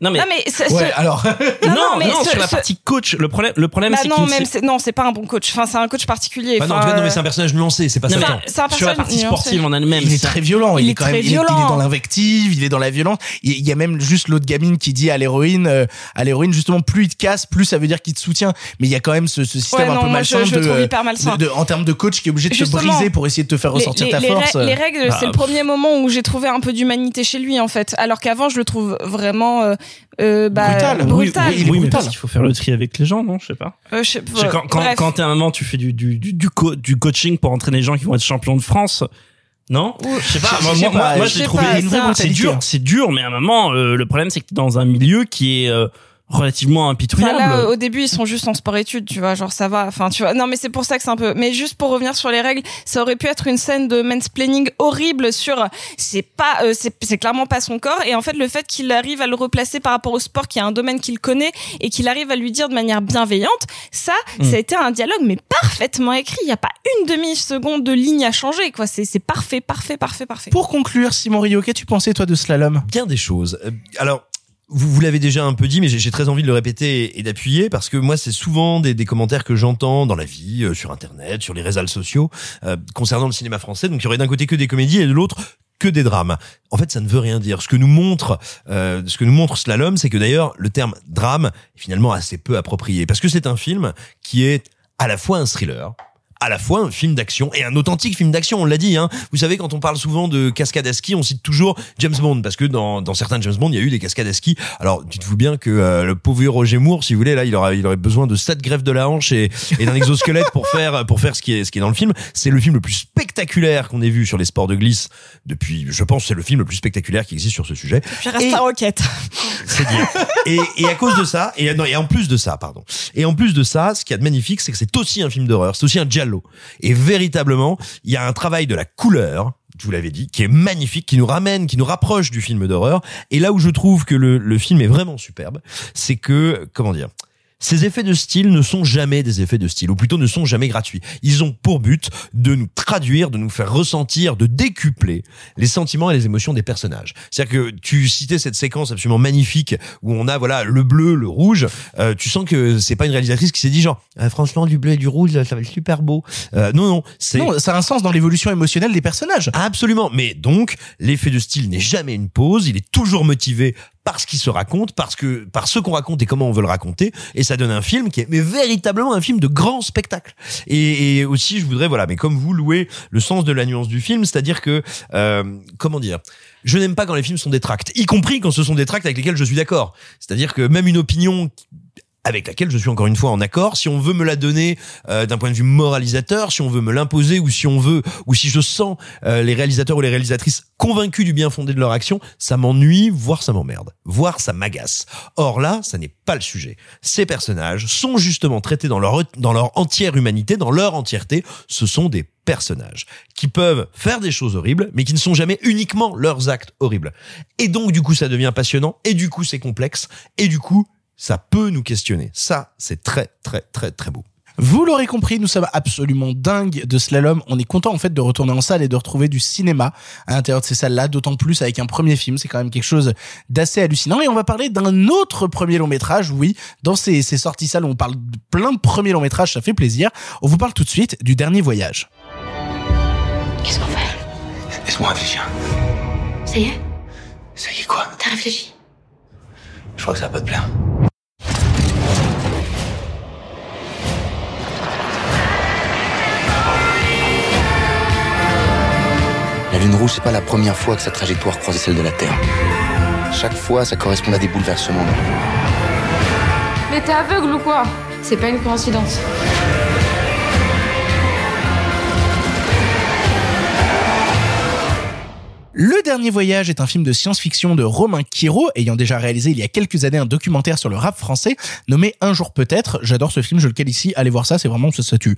Non mais, non mais ce- ce- Ouais, alors. non, non, non, mais ce- sur la ce- partie coach, le problème, le problème bah c'est non qu'il même non c'est pas un bon coach enfin c'est un coach particulier Bah non, en fait, non, mais euh, c'est un personnage nuancé, c'est pas ça. un- sur la partie nuancé. sportive en elle-même. Il est très violent. Il, Il est est quand très même, il est, il est violent. dans l'invective, il est dans la violence. Il il y a même juste l'autre gamine qui dit à l'héroïne, euh, à l'héroïne justement, plus il te casse, plus ça veut dire qu'il te soutient. Mais il y a quand même ce, ce système Ouais, un non, peu malsain je- je de, trouve euh, hyper malsain. de- de- en termes de coach qui est obligé de Justement. te briser pour essayer de te faire ressortir ta force. les règles, Bah, c'est le premier moment où j'ai trouvé un peu d'humanité chez lui en fait, alors qu'avant je le trouve vraiment euh, euh, bah, Brutal. Oui, brutal. oui, il est oui, mais brutal. parce qu'il faut faire le tri avec les gens, non Je sais pas. Euh, je sais- Je sais, quand quand, quand t'es un moment, tu fais du du du du, co- du coaching pour entraîner des gens qui vont être champions de France. Non? Je sais pas. Moi, moi, l'ai trouvé c'est dur, c'est dur, mais à un moment, euh, le problème c'est que t'es dans un milieu qui est relativement Enfin, impitoyable. là, au début, ils sont juste en sport-études, tu vois, genre ça va. Enfin, tu vois. Non, mais c'est pour ça que c'est un peu. Mais juste pour revenir sur les règles, ça aurait pu être une scène de mansplaining horrible sur. C'est pas, euh, c'est c'est clairement pas son corps. Et en fait, le fait qu'il arrive à le replacer par rapport au sport, qui est un domaine qu'il connaît, et qu'il arrive à lui dire de manière bienveillante, ça, Mm. ça a été un dialogue mais parfaitement écrit. Il y a pas une demi seconde de ligne à changer, quoi. C'est c'est parfait, parfait, parfait, parfait. Pour conclure, Simon Rio, qu'as-tu pensé toi de Slalom? Bien des choses. Euh, Alors, vous, vous l'avez déjà un peu dit, mais j'ai très envie de le répéter et, et d'appuyer parce que moi, c'est souvent des, des commentaires que j'entends dans la vie, euh, sur Internet, sur les réseaux sociaux, euh, concernant le cinéma français. Donc, il y aurait d'un côté que des comédies et de l'autre que des drames. En fait, ça ne veut rien dire. Ce que nous montre, euh, ce que nous montre Slalom, c'est que d'ailleurs le terme drame est finalement assez peu approprié parce que c'est un film qui est à la fois un thriller, à la fois un film d'action et un authentique film d'action, on l'a dit. Hein. Vous savez, quand on parle souvent de cascade à ski, on cite toujours James Bond, parce que dans, dans certains James Bond, il y a eu des cascades à ski. Alors, dites-vous bien que euh, le pauvre Roger Moore, si vous voulez, là, il aurait, il aurait besoin de sept greffes de la hanche et, et d'un exosquelette pour faire, pour faire ce qui est, ce qui est dans le film. C'est le film le plus spectaculaire qu'on ait vu sur les sports de glisse depuis, je pense, c'est le film le plus spectaculaire qui existe sur ce sujet. Puis reste la roquette. C'est dire. Et, et à cause de ça, et, non, et en plus de ça, pardon. Et en plus de ça, ce qu'il y a de magnifique, c'est que c'est aussi un film d'horreur, c'est aussi un giallo. Et véritablement, il y a un travail de la couleur, je vous l'avais dit, qui est magnifique, qui nous ramène, qui nous rapproche du film d'horreur. Et là où je trouve que le, le film est vraiment superbe, c'est que, comment dire, ces effets de style ne sont jamais des effets de style, ou plutôt ne sont jamais gratuits. Ils ont pour but de nous traduire, de nous faire ressentir, de décupler les sentiments et les émotions des personnages. C'est-à-dire que tu citais cette séquence absolument magnifique où on a voilà le bleu, le rouge. Euh, tu sens que c'est pas une réalisatrice qui s'est dit genre Ah, franchement du bleu et du rouge ça va être super beau. Euh, non non, c'est Non, ça a un sens dans l'évolution émotionnelle des personnages. Absolument. Mais donc, l'effet de style n'est jamais une pause. Il est toujours motivé par ce qui se raconte, parce que par ce qu'on raconte et comment on veut le raconter, et ça donne un film qui est mais véritablement un film de grand spectacle. Et, et aussi, je voudrais voilà, mais comme vous louez le sens de la nuance du film, c'est-à-dire que euh, comment dire, je n'aime pas quand les films sont des tracts, y compris quand ce sont des tracts avec lesquels je suis d'accord. C'est-à-dire que même une opinion avec laquelle je suis encore une fois en accord. Si on veut me la donner euh, d'un point de vue moralisateur, si on veut me l'imposer, ou si on veut, ou si je sens euh, les réalisateurs ou les réalisatrices convaincus du bien fondé de leur action, ça m'ennuie, voire ça m'emmerde, voire ça m'agace. Or là, ça n'est pas le sujet. Ces personnages sont justement traités dans leur dans leur entière humanité, dans leur entièreté. Ce sont des personnages qui peuvent faire des choses horribles, mais qui ne sont jamais uniquement leurs actes horribles. Et donc, du coup, ça devient passionnant, et du coup, c'est complexe, et du coup, ça peut nous questionner. Ça, c'est très, très, très, très beau. Vous l'aurez compris, nous sommes absolument dingues de Slalom. On est content en fait de retourner en salle et de retrouver du cinéma à l'intérieur de ces salles-là, d'autant plus avec un premier film. C'est quand même quelque chose d'assez hallucinant. Et on va parler d'un autre premier long métrage. Oui, dans ces, ces sorties salles on parle de plein de premiers longs métrages, ça fait plaisir. On vous parle tout de suite du dernier voyage. Qu'est-ce qu'on fait? Laisse-moi réfléchir. Ça y est? Ça y est quoi? T'as réfléchi? Je crois que ça va pas te plaire. Lune Rouge, c'est pas la première fois que sa trajectoire croisait celle de la Terre. Chaque fois, ça correspond à des bouleversements. Mais t'es aveugle ou quoi? C'est pas une coïncidence. Le Dernier Voyage est un film de science-fiction de Romain Quiro, ayant déjà réalisé il y a quelques années un documentaire sur le rap français nommé Un jour peut-être. J'adore ce film, je le qualifie ici, allez voir ça, c'est vraiment ce statut.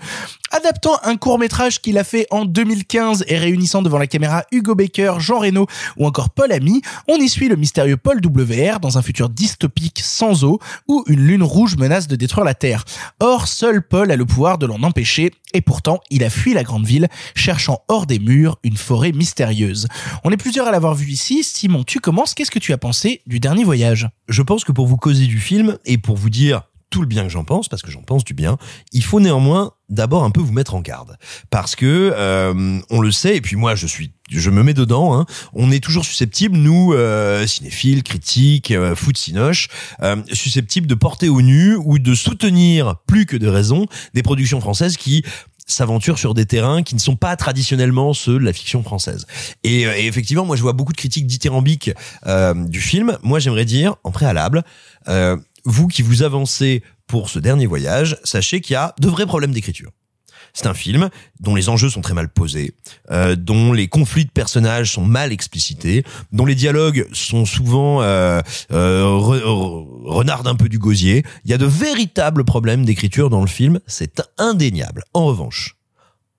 Adaptant un court-métrage qu'il a fait en 2015 et réunissant devant la caméra Hugo Baker, Jean Reno ou encore Paul Ami, on y suit le mystérieux Paul WR dans un futur dystopique sans eau où une lune rouge menace de détruire la Terre. Or, seul Paul a le pouvoir de l'en empêcher et pourtant, il a fui la grande ville, cherchant hors des murs une forêt mystérieuse. On est plusieurs à l'avoir vu ici. Simon, tu commences. Qu'est-ce que tu as pensé du dernier voyage? Je pense que pour vous causer du film et pour vous dire tout le bien que j'en pense, parce que j'en pense du bien, il faut néanmoins d'abord un peu vous mettre en garde, parce que euh, on le sait, et puis moi je suis, je me mets dedans. Hein, on est toujours susceptible, nous euh, cinéphiles, critiques, euh, foot cinoche, euh, susceptibles de porter au nu ou de soutenir plus que de raison des productions françaises qui s'aventurent sur des terrains qui ne sont pas traditionnellement ceux de la fiction française. Et, euh, et effectivement, moi je vois beaucoup de critiques dithyrambiques euh, du film. Moi j'aimerais dire, en préalable, euh, vous qui vous avancez pour ce dernier voyage, sachez qu'il y a de vrais problèmes d'écriture. C'est un film dont les enjeux sont très mal posés, euh, dont les conflits de personnages sont mal explicités, dont les dialogues sont souvent euh, euh, re- re- renardent un peu du gosier. Il y a de véritables problèmes d'écriture dans le film, c'est indéniable. En revanche,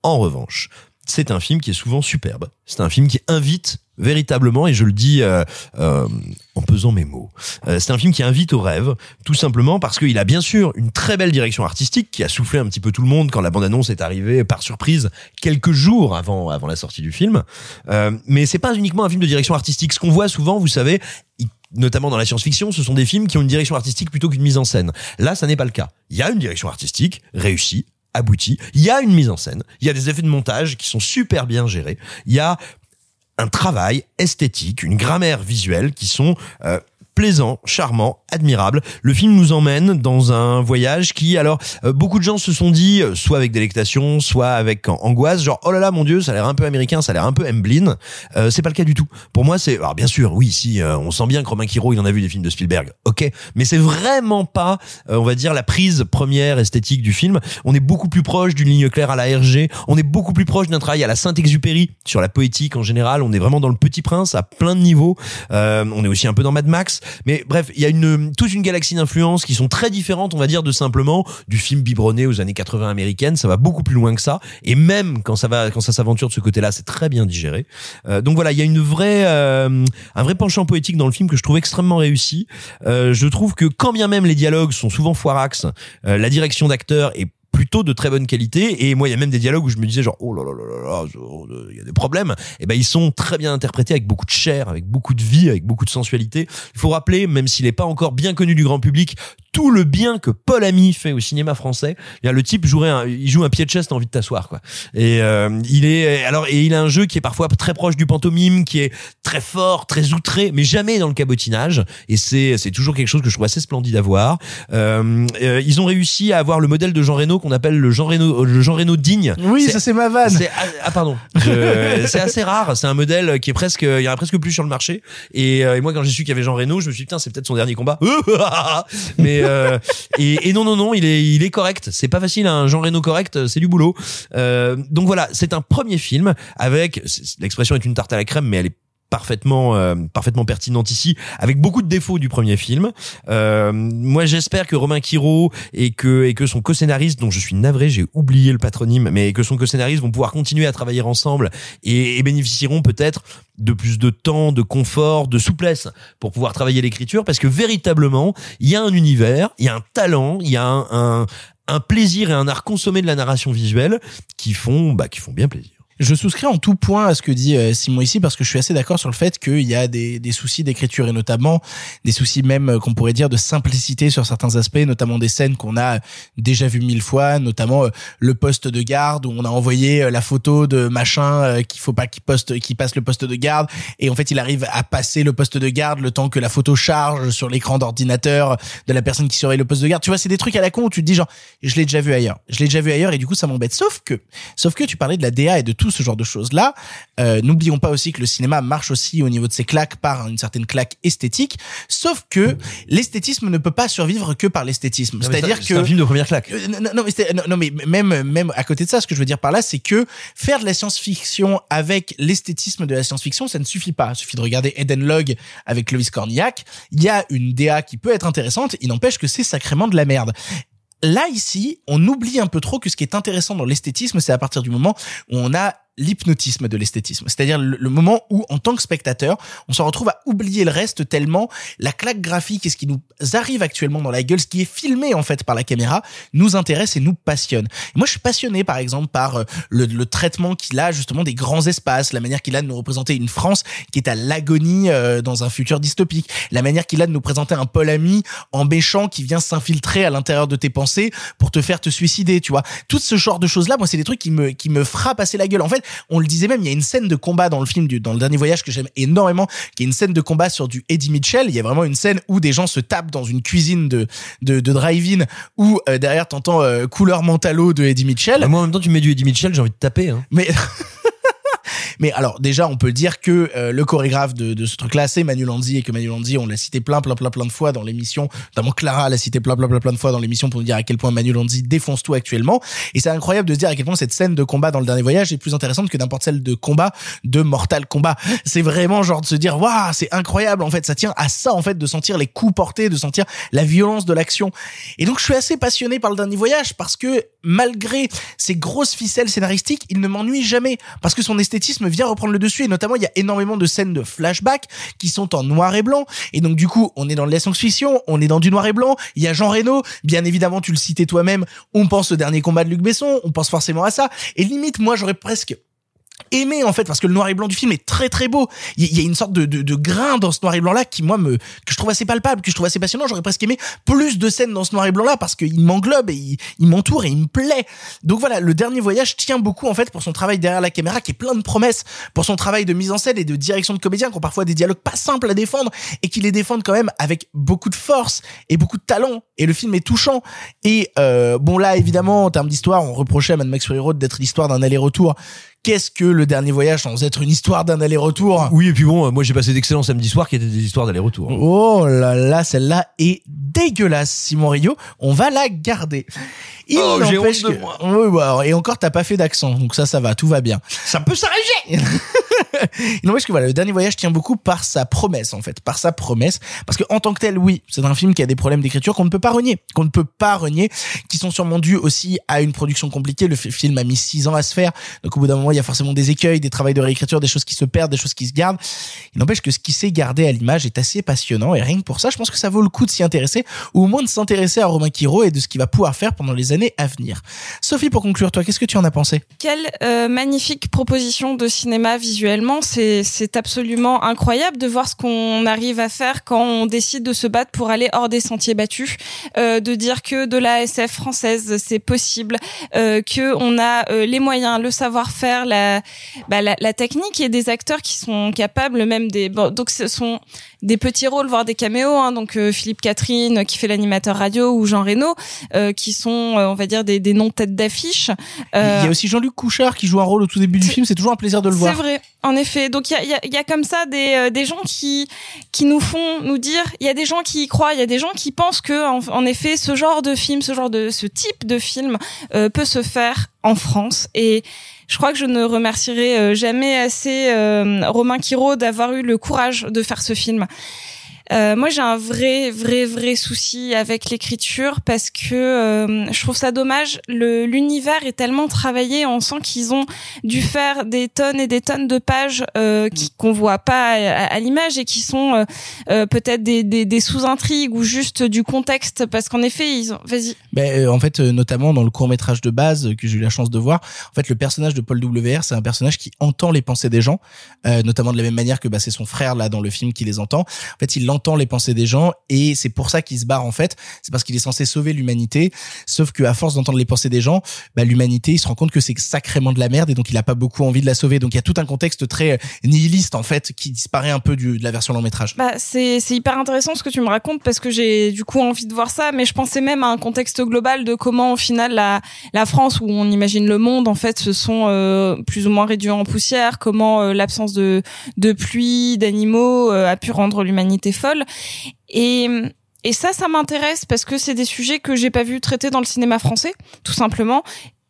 en revanche, c'est un film qui est souvent superbe. C'est un film qui invite véritablement, et je le dis euh, euh, en pesant mes mots, euh, c'est un film qui invite au rêve, tout simplement parce qu'il a bien sûr une très belle direction artistique qui a soufflé un petit peu tout le monde quand la bande-annonce est arrivée par surprise quelques jours avant avant la sortie du film. Euh, mais c'est pas uniquement un film de direction artistique. Ce qu'on voit souvent, vous savez, notamment dans la science-fiction, ce sont des films qui ont une direction artistique plutôt qu'une mise en scène. Là, ça n'est pas le cas. Il y a une direction artistique réussie, aboutie. Il y a une mise en scène. Il y a des effets de montage qui sont super bien gérés. Il y a un travail esthétique, une grammaire visuelle qui sont euh, plaisants, charmants, admirables. Le film nous emmène dans un voyage qui, alors, euh, beaucoup de gens se sont dit, euh, soit avec délectation, soit avec an- angoisse, genre oh là là mon dieu, ça a l'air un peu américain, ça a l'air un peu Emblin. Euh, c'est pas le cas du tout. Pour moi, c'est alors bien sûr, oui, si euh, on sent bien que Romain Quiro, il en a vu des films de Spielberg, ok, mais c'est vraiment pas, euh, on va dire, la prise première esthétique du film. On est beaucoup plus proche d'une ligne claire à la RG. On est beaucoup plus proche d'un travail à la Saint-Exupéry sur la poétique en général. On est vraiment dans le Petit Prince à plein de niveaux. Euh, on est aussi un peu dans Mad Max. Mais bref, il y a une toute une galaxie d'influences qui sont très différentes, on va dire, de simplement du film biberonné aux années 80 américaines. Ça va beaucoup plus loin que ça. Et même quand ça va, quand ça s'aventure de ce côté-là, c'est très bien digéré. Euh, donc voilà, il y a une vraie, euh, un vrai penchant poétique dans le film que je trouve extrêmement réussi. Euh, je trouve que quand bien même les dialogues sont souvent foirax, euh, la direction d'acteur est plutôt de très bonne qualité. Et moi il y a même des dialogues où je me disais genre oh là là là là oh, il y a des problèmes. Et ben ils sont très bien interprétés avec beaucoup de chair avec beaucoup de vie avec beaucoup de sensualité. Il faut rappeler même s'il est pas encore bien connu du grand public tout le bien que Paul Ami fait au cinéma français y a le type jouerait un, il joue un pied de chaise t'as envie de t'asseoir quoi. Et euh, il est alors et il a un jeu qui est parfois très proche du pantomime qui est très fort très outré mais jamais dans le cabotinage. Et c'est c'est toujours quelque chose que je trouve assez splendide à voir. Euh, euh, ils ont réussi à avoir le modèle de Jean Reno qu'on appelle le Jean Reno le Jean Reno digne. Oui, ça c'est ma vanne. c'est ah, ah, pardon. C'est assez rare. C'est un modèle qui est presque il y en a presque plus sur le marché. Et, euh, et moi quand j'ai su qu'il y avait Jean Reno je me suis dit putain c'est peut-être son dernier combat. Mais euh, et, et non non non il est il est correct. C'est pas facile un Jean Reno correct c'est du boulot. Euh, donc voilà c'est un premier film avec l'expression est une tarte à la crème mais elle est parfaitement euh, parfaitement pertinente ici avec beaucoup de défauts du premier film. Euh, moi j'espère que Romain Quiro et que et que son co-scénariste dont je suis navré j'ai oublié le patronyme mais que son co-scénariste vont pouvoir continuer à travailler ensemble et, et bénéficieront peut-être de plus de temps de confort de souplesse pour pouvoir travailler l'écriture parce que véritablement il y a un univers il y a un talent il y a un, un un plaisir et un art consommé de la narration visuelle qui font bah qui font bien plaisir Je souscris en tout point à ce que dit euh, Simon ici parce que je suis assez d'accord sur le fait qu'il y a des, des soucis d'écriture et notamment des soucis même euh, qu'on pourrait dire de simplicité sur certains aspects, notamment des scènes qu'on a déjà vues mille fois, notamment euh, le poste de garde où on a envoyé la photo de machin qu'il faut pas qu'il poste, qu'il passe le poste de garde et en fait il arrive à passer le poste de garde le temps que la photo charge sur l'écran d'ordinateur de la personne qui surveille le poste de garde. Tu vois, c'est des trucs à la con où tu te dis genre je l'ai déjà vu ailleurs, je l'ai déjà vu ailleurs et du coup ça m'embête. Sauf que, sauf que tu parlais de la DA et de tout tout ce genre de choses là. Euh, N'oublions pas aussi que le cinéma marche aussi au niveau de ses claques par une certaine claque esthétique. Sauf que l'esthétisme ne peut pas survivre que par l'esthétisme. C'est-à-dire que c'est un film de première claque. euh, non, non, mais non, mais même même à côté de ça, ce que je veux dire par là, c'est que faire de la science-fiction avec l'esthétisme de la science-fiction, ça ne suffit pas. Il suffit de regarder Eden Log avec Clovis Cornillac. Il y a une DA qui peut être intéressante. Il n'empêche que c'est sacrément de la merde. Là, ici, on oublie un peu trop que ce qui est intéressant dans l'esthétisme, c'est à partir du moment où on a l'hypnotisme de l'esthétisme. C'est-à-dire le, le moment où, en tant que spectateur, on se retrouve à oublier le reste tellement la claque graphique et ce qui nous arrive actuellement dans la gueule, ce qui est filmé en fait par la caméra, nous intéresse et nous passionne. Moi, je suis passionné, par exemple, par euh, le, le traitement qu'il a justement des grands espaces, la manière qu'il a de nous représenter une France qui est à l'agonie euh, dans un futur dystopique, la manière qu'il a de nous présenter un Paul Ami en méchant qui vient s'infiltrer à l'intérieur de tes pensées pour te faire te suicider, tu vois. Tout ce genre de choses-là, moi, c'est des trucs qui me, qui me frappent assez la gueule. En fait, on le disait même, il y a une scène de combat dans le film, du, dans le dernier voyage que j'aime énormément, qui est une scène de combat sur du Eddie Mitchell. Il y a vraiment une scène où des gens se tapent dans une cuisine de, de, de drive-in où euh, derrière t'entends euh, couleur mentalo de Eddie Mitchell. Bah, moi, en même temps, tu mets du Eddie Mitchell, j'ai envie de taper. Hein. Mais mais alors déjà on peut dire que euh, le chorégraphe de, de ce truc-là c'est Manu Lanzi et que Manu Lanzi on l'a cité plein plein plein plein de fois dans l'émission, notamment Clara l'a cité plein plein plein plein de fois dans l'émission pour nous dire à quel point Manu Lanzi défonce tout actuellement. Et c'est incroyable de se dire à quel point cette scène de combat dans le dernier voyage est plus intéressante que n'importe celle de combat de Mortal Kombat. C'est vraiment genre de se dire waouh c'est incroyable en fait ça tient à ça en fait de sentir les coups portés, de sentir la violence de l'action. Et donc je suis assez passionné par le dernier voyage parce que malgré ces grosses ficelles scénaristiques, il ne m'ennuie jamais parce que son esthétisme vient reprendre le dessus et notamment il y a énormément de scènes de flashback qui sont en noir et blanc et donc du coup on est dans de la science-fiction, on est dans du noir et blanc, il y a Jean Reno, bien évidemment tu le citais toi-même, on pense au dernier combat de Luc Besson, on pense forcément à ça et limite moi j'aurais presque aimé en fait parce que le noir et blanc du film est très très beau. Il y- a une sorte de, de, de grain dans ce noir et blanc là qui moi me que je trouve assez palpable que je trouve assez passionnant. J'aurais presque aimé plus de scènes dans ce noir et blanc là parce qu'il m'englobe et il, il m'entoure et il me plaît. Donc voilà le dernier voyage tient beaucoup en fait pour son travail derrière la caméra qui est plein de promesses pour son travail de mise en scène et de direction de comédiens qui ont parfois des dialogues pas simples à défendre et qui les défendent quand même avec beaucoup de force et beaucoup de talent. Et le film est touchant. Et euh, bon là évidemment en termes d'histoire on reprochait à Mad Max Fury Road d'être l'histoire d'un aller-retour qu'est-ce que le dernier voyage sans être une histoire d'un aller-retour? Oui, et puis bon, euh, moi j'ai passé d'excellents samedis soirs qui étaient des histoires d'aller-retour. Oh là là, celle-là est dégueulasse, Simon Rio. On va la garder. Il Oh, j'ai n'empêche que-. Oui, bah, et encore, t'as pas fait d'accent, donc ça, ça va, tout va bien. Ça peut s'arranger Il n'empêche que voilà, le dernier voyage tient beaucoup par sa promesse, en fait, par sa promesse. Parce que en tant que tel, oui, c'est un film qui a des problèmes d'écriture qu'on ne peut pas renier, qu'on ne peut pas renier, qui sont sûrement dus aussi à une production compliquée. Le fi- film a mis six ans à se faire, donc au bout d'un moment, il y a forcément des écueils, des travails de réécriture, des choses qui se perdent, des choses qui se gardent. Il n'empêche que ce qui s'est gardé à l'image est assez passionnant et rien que pour ça, je pense que ça vaut le coup de s'y intéresser ou au moins de s'intéresser à Romain Quiro et de ce qu'il va pouvoir faire pendant les années à venir. Sophie, pour conclure, toi, qu'est-ce que tu en as pensé? Quelle euh, magnifique proposition de cinéma visuellement. C'est, absolument incroyable de voir ce qu'on arrive à faire quand on décide de se battre pour aller hors des sentiers battus. Euh, de dire que de la SF française, c'est possible, euh, que a euh, les moyens, le savoir-faire, la, bah, la, technique et des acteurs qui sont capables même des... Donc ce sont des petits rôles, voire des caméos. Hein, donc euh, Philippe Catherine qui fait l'animateur radio ou Jean Reno euh, qui sont, euh, on va dire, des, des noms tête d'affiche. Il y a aussi Jean-Luc Couchard qui joue un rôle au tout début du film, c'est toujours un plaisir de le c'est voir. vrai, en effet. Donc il y a, y, a, y a comme ça des, euh, des gens qui qui nous font nous dire, il y a des gens qui y croient, il y a des gens qui pensent que en, en effet ce genre de film, ce genre de ce type de film euh, peut se faire en France et je crois que je ne remercierai euh, jamais assez euh, Romain Quiro d'avoir eu le courage de faire ce film. Euh, moi, j'ai un vrai, vrai, vrai souci avec l'écriture parce que euh, je trouve ça dommage. Le l'univers est tellement travaillé, on sent qu'ils ont dû faire des tonnes et des tonnes de pages euh, qui qu'on voit pas à, à l'image et qui sont euh, euh, peut-être des, des, des sous-intrigues ou juste du contexte parce qu'en effet, ils ont. Vas-y. Ben, euh, en fait, euh, notamment dans le court métrage de base que j'ai eu la chance de voir, en fait, le personnage de Paul WR, c'est un personnage qui entend les pensées des gens, euh, notamment de la même manière que bah, c'est son frère là dans le film qui les entend. En fait, il entend les pensées des gens et c'est pour ça qu'il se barre en fait. C'est parce qu'il est censé sauver l'humanité. Sauf que à force d'entendre les pensées des gens, bah, l'humanité, il se rend compte que c'est sacrément de la merde et donc il a pas beaucoup envie de la sauver. Donc il y a tout un contexte très euh, nihiliste en fait qui disparaît un peu du, de la version long métrage. Bah, c'est hyper intéressant ce que tu me racontes parce que j'ai du coup envie de voir ça, mais je pensais même à un contexte global de comment au final la la France où on imagine le monde en fait se sont euh, plus ou moins réduits en poussière, comment euh, l'absence de de pluie, d'animaux euh, a pu rendre l'humanité folle et ça, ça m'intéresse parce que c'est des sujets que j'ai pas vu traités dans le cinéma français, tout simplement,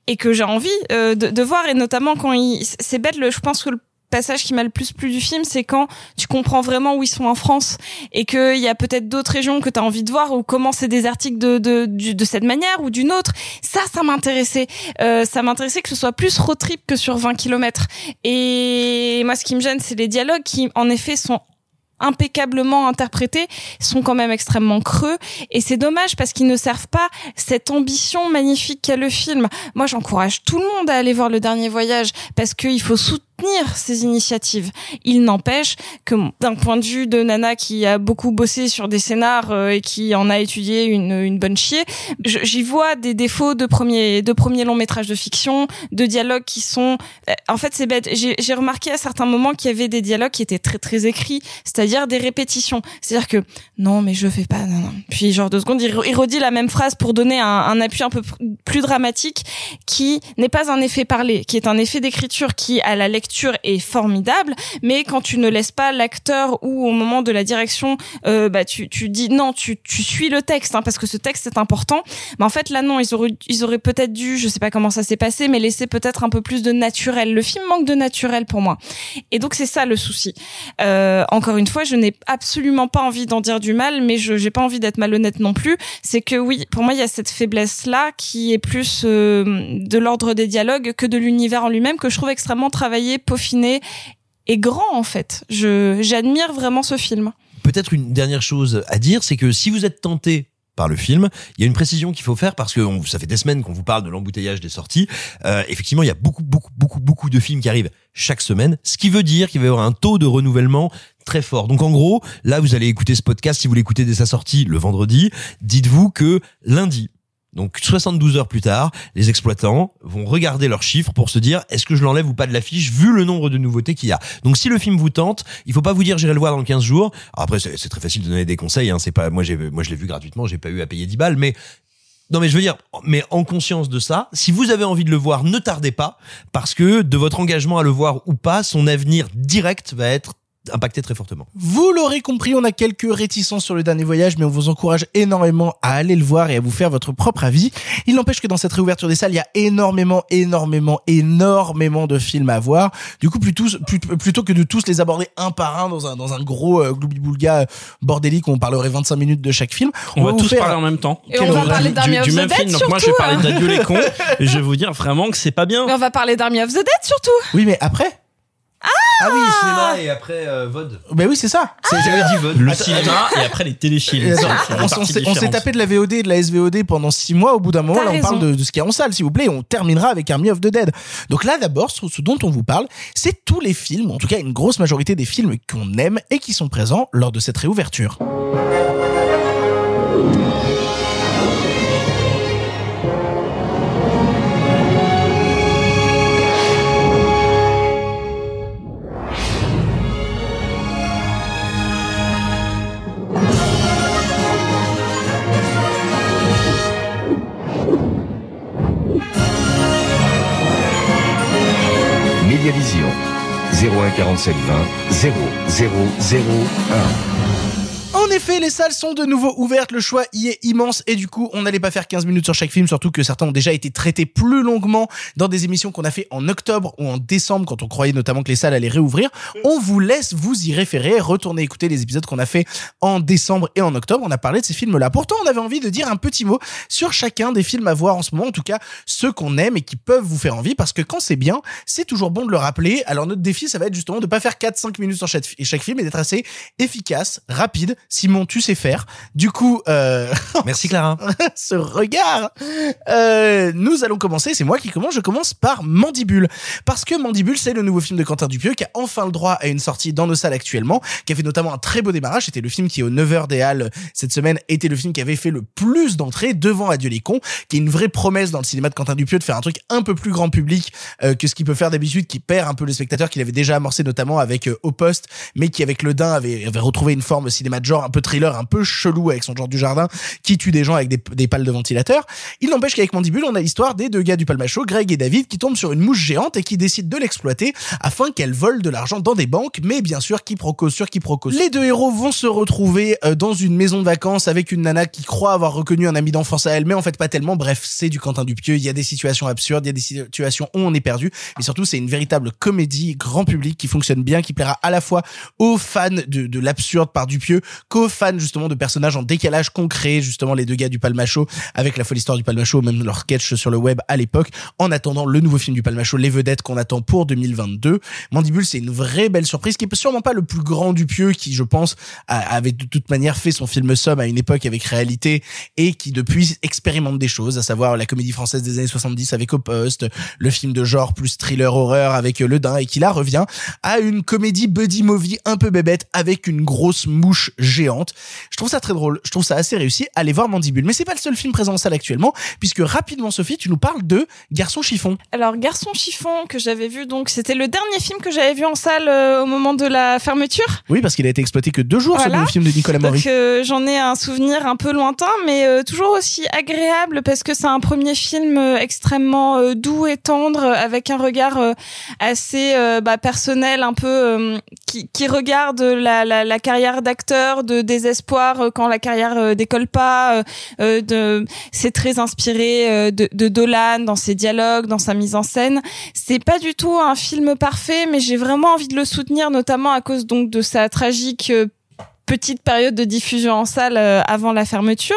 et que j'ai envie euh, de, voir. Et notamment quand il, c'est bête, je pense que le passage qui m'a le plus plu du film, c'est quand tu comprends vraiment où ils sont en France et qu'il y a peut-être d'autres régions que tu as envie de voir ou comment c'est des articles de, cette manière ou d'une autre. Ça, ça m'intéressait. Euh, ça m'intéressait que ce soit plus road trip que sur 20 kilomètres. Et moi, ce qui me gêne, c'est les dialogues qui, en effet, sont impeccablement interprétés sont quand même extrêmement creux et c'est dommage parce qu'ils ne servent pas cette ambition magnifique qu'a le film. Moi, j'encourage tout le monde à aller voir le dernier voyage parce qu'il faut soutenir ces initiatives. Il n'empêche que d'un point de vue de Nana qui a beaucoup bossé sur des scénars euh, et qui en a étudié une, une bonne chier, j'y vois des défauts de premiers de premiers longs métrages de fiction, de dialogues qui sont euh, en fait c'est bête. J'ai remarqué à certains moments qu'il y avait des dialogues qui étaient très très écrits, c'est-à-dire des répétitions. C'est-à-dire que non mais je fais pas non, non. Puis genre deux secondes il, re- il redit la même phrase pour donner un, appui un peu plus dramatique qui n'est pas un effet parlé, qui est un effet d'écriture qui à la lecture est formidable, mais quand tu ne laisses pas l'acteur ou au moment de la direction, euh, bah tu, tu dis non, tu, tu suis le texte hein, parce que ce texte est important. Mais en fait là non, ils auraient ils auraient peut-être dû, je sais pas comment ça s'est passé, mais laisser peut-être un peu plus de naturel. Le film manque de naturel pour moi, et donc c'est ça le souci. Euh, encore une fois, je n'ai absolument pas envie d'en dire du mal, mais je j'ai pas envie d'être malhonnête non plus. C'est que oui, pour moi il y a cette faiblesse là qui est plus euh, de l'ordre des dialogues que de l'univers en lui-même que je trouve extrêmement travaillé, peaufiné et grand en fait. Je j'admire vraiment ce film. Peut-être une dernière chose à dire, c'est que si vous êtes tenté par le film, il y a une précision qu'il faut faire parce que ça fait des semaines qu'on vous parle de l'embouteillage des sorties. Euh, effectivement, il y a beaucoup, beaucoup, beaucoup, beaucoup de films qui arrivent chaque semaine, ce qui veut dire qu'il va y avoir un taux de renouvellement très fort. Donc en gros, là, vous allez écouter ce podcast, si vous l'écoutez dès sa sortie le vendredi, dites-vous que lundi, donc 72 heures plus tard, les exploitants vont regarder leurs chiffres pour se dire est-ce que je l'enlève ou pas de l'affiche vu le nombre de nouveautés qu'il y a. Donc si le film vous tente, il faut pas vous dire j'irai le voir dans 15 jours. Après c'est c'est très facile de donner des conseils hein, c'est pas moi j'ai moi je l'ai vu gratuitement, j'ai pas eu à payer 10 balles mais non mais je veux dire, mais en conscience de ça, si vous avez envie de le voir, ne tardez pas, parce que de votre engagement à le voir ou pas, son avenir direct va être impacté très fortement. Vous l'aurez compris, on a quelques réticences sur le dernier voyage, mais on vous encourage énormément à aller le voir et à vous faire votre propre avis. Il n'empêche que dans cette réouverture des salles, il y a énormément, énormément, énormément de films à voir. Du coup, plutôt, plutôt, que de tous les aborder un par un dans un, dans un gros euh, gloubi-boulga euh, bordélique où on parlerait 25 minutes de chaque film, On, va tous faire- parler en même temps. Et on va parler d'Army of du the même Dead, film. Donc moi, je vais surtout, parler hein. d'Adieu les cons. et je vais vous dire vraiment que c'est pas bien. Mais on va parler d'Army of the Dead surtout. Oui, mais après Ah oui, cinéma et après euh, VOD. Ben oui, c'est ça. C'est- J'avais dit VOD. Le Attends, cinéma et après les téléfilms. Attends, C'est on s'en s'est- on s'est différentes. tapé de la VOD et de la SVOD pendant six mois. Au bout d'un moment, T'as là, on parle de, de ce qu'il y a en salle, s'il vous plaît. et On terminera avec Army of the Dead. Donc là, d'abord, ce, ce dont on vous parle, c'est tous les films, en tout cas une grosse majorité des films qu'on aime et qui sont présents lors de cette réouverture. 47 20 0 0 0 En effet, les salles sont de nouveau ouvertes, le choix y est immense et du coup, on n'allait pas faire 15 minutes sur chaque film, surtout que certains ont déjà été traités plus longuement dans des émissions qu'on a fait en octobre ou en décembre quand on croyait notamment que les salles allaient réouvrir. On vous laisse vous y référer, retourner écouter les épisodes qu'on a fait en décembre et en octobre. On a parlé de ces films-là. Pourtant, on avait envie de dire un petit mot sur chacun des films à voir en ce moment, en tout cas ceux qu'on aime et qui peuvent vous faire envie parce que quand c'est bien, c'est toujours bon de le rappeler. Alors notre défi, ça va être justement de pas faire 4-5 minutes sur chaque, film et d'être assez efficace, rapide, Simon, tu sais faire. Du coup, euh, Merci Clara. ce regard. Euh, nous allons commencer, c'est moi qui commence, je commence par Mandibule. Parce que Mandibule, c'est le nouveau film de Quentin Dupieux qui a enfin le droit à une sortie dans nos salles actuellement, qui a fait notamment un très beau démarrage. C'était le film qui, aux 9h des Halles cette semaine, était le film qui avait fait le plus d'entrées devant Adieu les cons, qui est une vraie promesse dans le cinéma de Quentin Dupieux de faire un truc un peu plus grand public euh, que ce qu'il peut faire d'habitude, qui perd un peu le spectateur qu'il avait déjà amorcé notamment avec euh, Au Poste, mais qui avec Le Dain avait, avait retrouvé une forme cinéma de genre un peu thriller, un peu chelou avec son genre du jardin, qui tue des gens avec des, des pales de ventilateur. Il n'empêche qu'avec Mandibule, on a l'histoire des deux gars du Palmacho, Greg et David, qui tombent sur une mouche géante et qui décident de l'exploiter afin qu'elle vole de l'argent dans des banques, mais bien sûr, quiproquo sur quiproquo. Les deux héros vont se retrouver euh, dans une maison de vacances avec une nana qui croit avoir reconnu un ami d'enfance à elle, mais en fait pas tellement. Bref, c'est du Quentin Dupieux. Il y a des situations absurdes, il y a des situations où on est perdu, mais surtout c'est une véritable comédie grand public qui fonctionne bien, qui plaira à la fois aux fans de, de l'absurde par Dupieux qu'aux fans justement de personnages en décalage concret, justement les deux gars du Palmacho avec la folle histoire du Palmacho, même leur sketch sur le web à l'époque, en attendant le nouveau film du Palmacho, Les Vedettes qu'on attend pour 2022. Mandibule, c'est une vraie belle surprise qui est sûrement pas le plus grand Dupieux qui, je pense, avait de toute manière fait son film Somme à une époque avec réalité et qui depuis expérimente des choses, à savoir la comédie française des années 70 avec Au le film de genre plus thriller horreur avec Le Dain et qui là revient à une comédie buddy movie un peu bébête avec une grosse mouche géante. Je trouve ça très drôle, je trouve ça assez réussi. Allez voir Mandibule. Mais c'est pas le seul film présent en salle actuellement, puisque rapidement Sophie, tu nous parles de Garçon chiffon. Alors Garçon chiffon que j'avais vu donc c'était le dernier film que j'avais vu en salle euh, au moment de la fermeture. Oui, parce qu'il a été exploité que deux jours, ce Voilà. nouveau film de Nicolas Maury. Donc euh, j'en ai un souvenir un peu lointain, mais euh, toujours aussi agréable parce que c'est un premier film extrêmement doux et tendre, avec un regard assez bah, personnel, un peu qui, qui regarde la, la, la carrière d'acteur, de désespoir euh, quand la carrière euh, décolle pas. euh, de, c'est très inspiré de, de Dolan dans ses dialogues, dans sa mise en scène. C'est pas du tout un film parfait, mais j'ai vraiment envie de le soutenir, notamment à cause donc de sa tragique petite période de diffusion en salle euh, avant la fermeture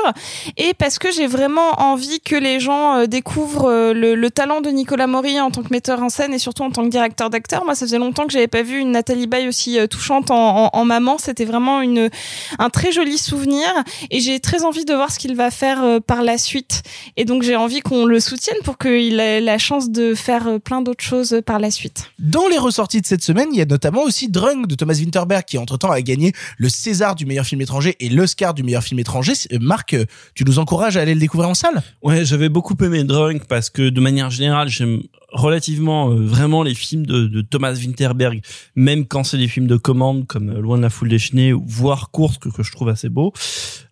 et parce que j'ai vraiment envie que les gens euh, découvrent euh, le, le talent de Nicolas Maury en tant que metteur en scène et surtout en tant que directeur d'acteur. Moi, ça faisait longtemps que j'avais pas vu une Nathalie Baye aussi touchante en, maman. C'était vraiment une un très joli souvenir et j'ai très envie de voir ce qu'il va faire par la suite. Et donc j'ai envie qu'on le soutienne pour qu'il ait la chance de faire plein d'autres choses par la suite. Dans les ressorties de cette semaine, il y a notamment aussi Drunk de Thomas Winterberg qui entre-temps a gagné le César du meilleur film étranger et l'Oscar du meilleur film étranger. Euh, Marc, euh, tu nous encourages à aller le découvrir en salle? Ouais, j'avais beaucoup aimé Drunk parce que de manière générale, j'aime relativement euh, vraiment les films de, Thomas Winterberg, même quand c'est des films de commande comme Loin de la foule déchaînée, voire Course que, que je trouve assez beau.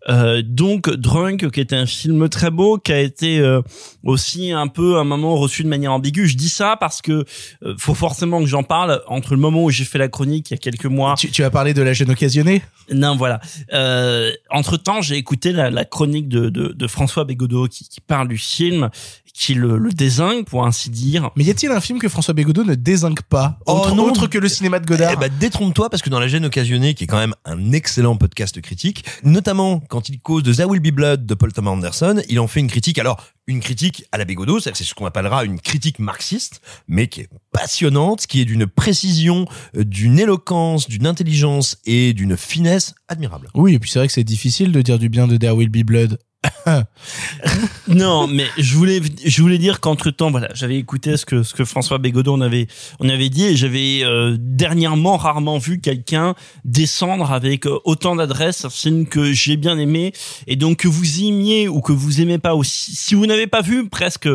Euh, donc Drunk, qui était un film très beau, qui a été euh, aussi un peu un moment reçu de manière ambiguë. Je dis ça parce que euh, faut forcément que j'en parle entre le moment où j'ai fait la chronique il y a quelques mois. Tu, tu as parlé de la jeune occasionnée? Non, voilà. Euh, entre temps, j'ai écouté la, la chronique de, de, de François Bégodeau qui, qui parle du film, qui le, le désigne pour ainsi dire. Mais y a-t-il un film que François Bégodeau ne désingue pas autre, Oh non. autre que le cinéma de Godard? Eh ben, détrompe-toi parce que dans La gêne occasionnée, qui est quand même un excellent podcast critique, notamment quand il cause de There Will Be Blood de Paul Thomas Anderson, il en fait une critique. Alors, une critique à la Bégodeau, c'est ce qu'on appellera une critique marxiste, mais qui est passionnante, qui est d'une précision, euh, d'une éloquence, d'une intelligence et d'une finesse admirable. Oui, et puis c'est vrai que c'est difficile de dire du bien de There Will Be Blood. Non, mais je voulais, je voulais dire qu'entre temps, voilà, j'avais écouté ce que ce que François Bégodeau on avait, on avait dit, et j'avais euh, dernièrement rarement vu quelqu'un descendre avec euh, autant d'adresse film que j'ai bien aimé, et donc que vous aimiez ou que vous aimez pas aussi. Si vous n'avez pas vu presque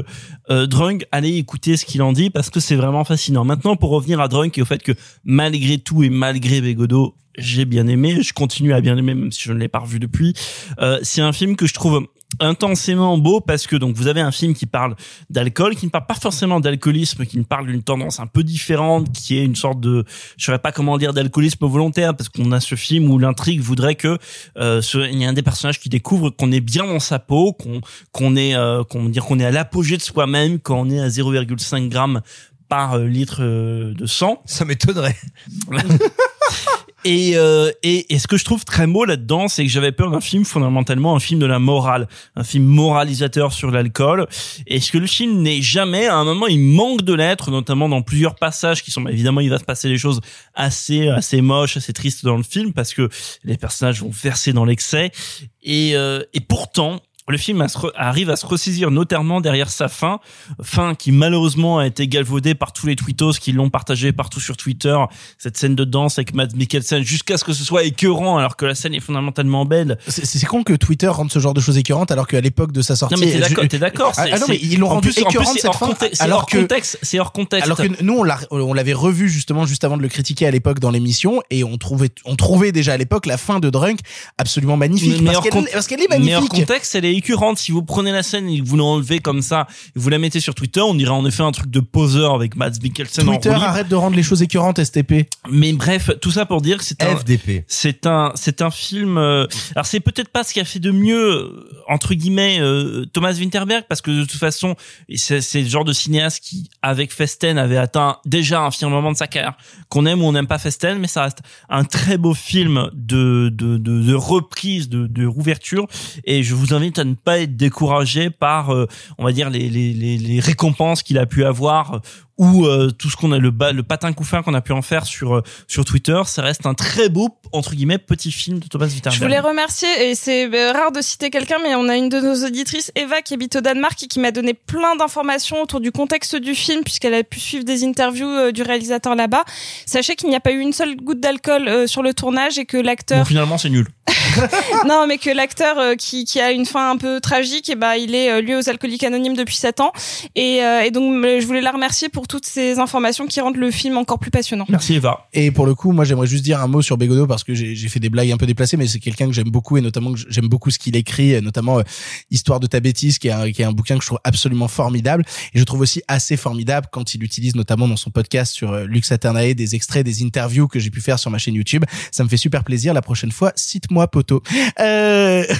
euh, Drunk, allez écouter ce qu'il en dit parce que c'est vraiment fascinant. Maintenant, pour revenir à Drunk et au fait que malgré tout et malgré Bégodeau, j'ai bien aimé, je continue à bien aimer même si je ne l'ai pas revu depuis. Euh, c'est un film que je trouve intensément beau parce que donc vous avez un film qui parle d'alcool, qui ne parle pas forcément d'alcoolisme, qui ne parle d'une tendance un peu différente, qui est une sorte de, je saurais pas comment dire d'alcoolisme volontaire, parce qu'on a ce film où l'intrigue voudrait que euh, ce- il y a un des personnages qui découvre qu'on est bien dans sa peau, qu'on qu'on est, euh, qu'on dire qu'on est à l'apogée de soi-même quand on est à 0,5 grammes par euh, litre euh, de sang. Ça m'étonnerait. Et, euh, et, et ce que je trouve très beau là-dedans, c'est que j'avais peur d'un film fondamentalement un film de la morale, un film moralisateur sur l'alcool. Et ce que le film n'est jamais, à un moment, il manque de l'être, notamment dans plusieurs passages qui sont évidemment, il va se passer des choses assez assez moches, assez tristes dans le film parce que les personnages vont verser dans l'excès. Et, euh, et pourtant, le film arrive à se ressaisir notamment derrière sa fin, fin qui malheureusement a été galvaudée par tous les tweetos qui l'ont partagé partout sur Twitter, cette scène de danse avec Matt Mikkelsen, jusqu'à ce que ce soit écœurant alors que la scène est fondamentalement belle. C'est con que Twitter rende ce genre de choses écœurantes alors qu'à l'époque de sa sortie. Non mais t'es d'accord. Ah, ah non mais c'est- ils l'ont en rendu écœurante cette fin. alors hors que contexte, c'est hors contexte. Alors que nous on l'a on l'avait revu justement juste avant de le critiquer à l'époque dans l'émission et on trouvait on trouvait déjà à l'époque la fin de Drunk absolument magnifique Mais parce qu'elle est Mais hors magnifique. contexte, elle est écœurante. Si vous prenez la scène et que vous l'enlevez comme ça, et vous la mettez sur Twitter, on dirait en effet un truc de poseur avec Mads Mikkelsen en Twitter libre. arrête de rendre les choses écœurantes STP. Mais bref, tout ça pour dire que c'est un FDP. c'est un c'est un film euh, alors c'est peut-être pas ce qui a fait de mieux entre guillemets euh, Thomas Winterberg parce que de toute façon c'est c'est le genre de cinéaste qui avec Festen avait atteint déjà un firmament de sa carrière qu'on aime ou on n'aime pas Festen mais ça reste un très beau film de de de, de reprise de de rouverture et je vous invite à ne pas être découragé par euh, on va dire les les les, les récompenses qu'il a pu avoir euh, ou euh, tout ce qu'on a le patin couffin qu'on a pu en faire sur euh, sur Twitter, ça reste un très beau entre guillemets petit film de Thomas Winterberg. Je voulais remercier, et c'est euh, rare de citer quelqu'un, mais on a une de nos auditrices, Eva, qui habite au Danemark et qui m'a donné plein d'informations autour du contexte du film, puisqu'elle a pu suivre des interviews du réalisateur là-bas. Sachez qu'il n'y a pas eu une seule goutte d'alcool sur le tournage et que Bon, l'acteur... finalement, c'est nul. non, mais que l'acteur euh, qui, qui a une fin un peu tragique, et bah, il est euh, lui aux alcooliques anonymes depuis 7 ans. Et, euh, et donc, je voulais la remercier pour toutes ces informations qui rendent le film encore plus passionnant. Merci Eva. Et pour le coup, moi, j'aimerais juste dire un mot sur Bégodeau parce que j'ai j'ai fait des blagues un peu déplacées, mais c'est quelqu'un que j'aime beaucoup et notamment que j'aime beaucoup ce qu'il écrit, notamment euh, Histoire de ta bêtise, qui est, un, qui est un bouquin que je trouve absolument formidable. Et je trouve aussi assez formidable quand il utilise notamment dans son podcast sur euh, Lux Aeternae des extraits des interviews que j'ai pu faire sur ma chaîne YouTube. Ça me fait super plaisir. La prochaine fois, cite-moi Euh...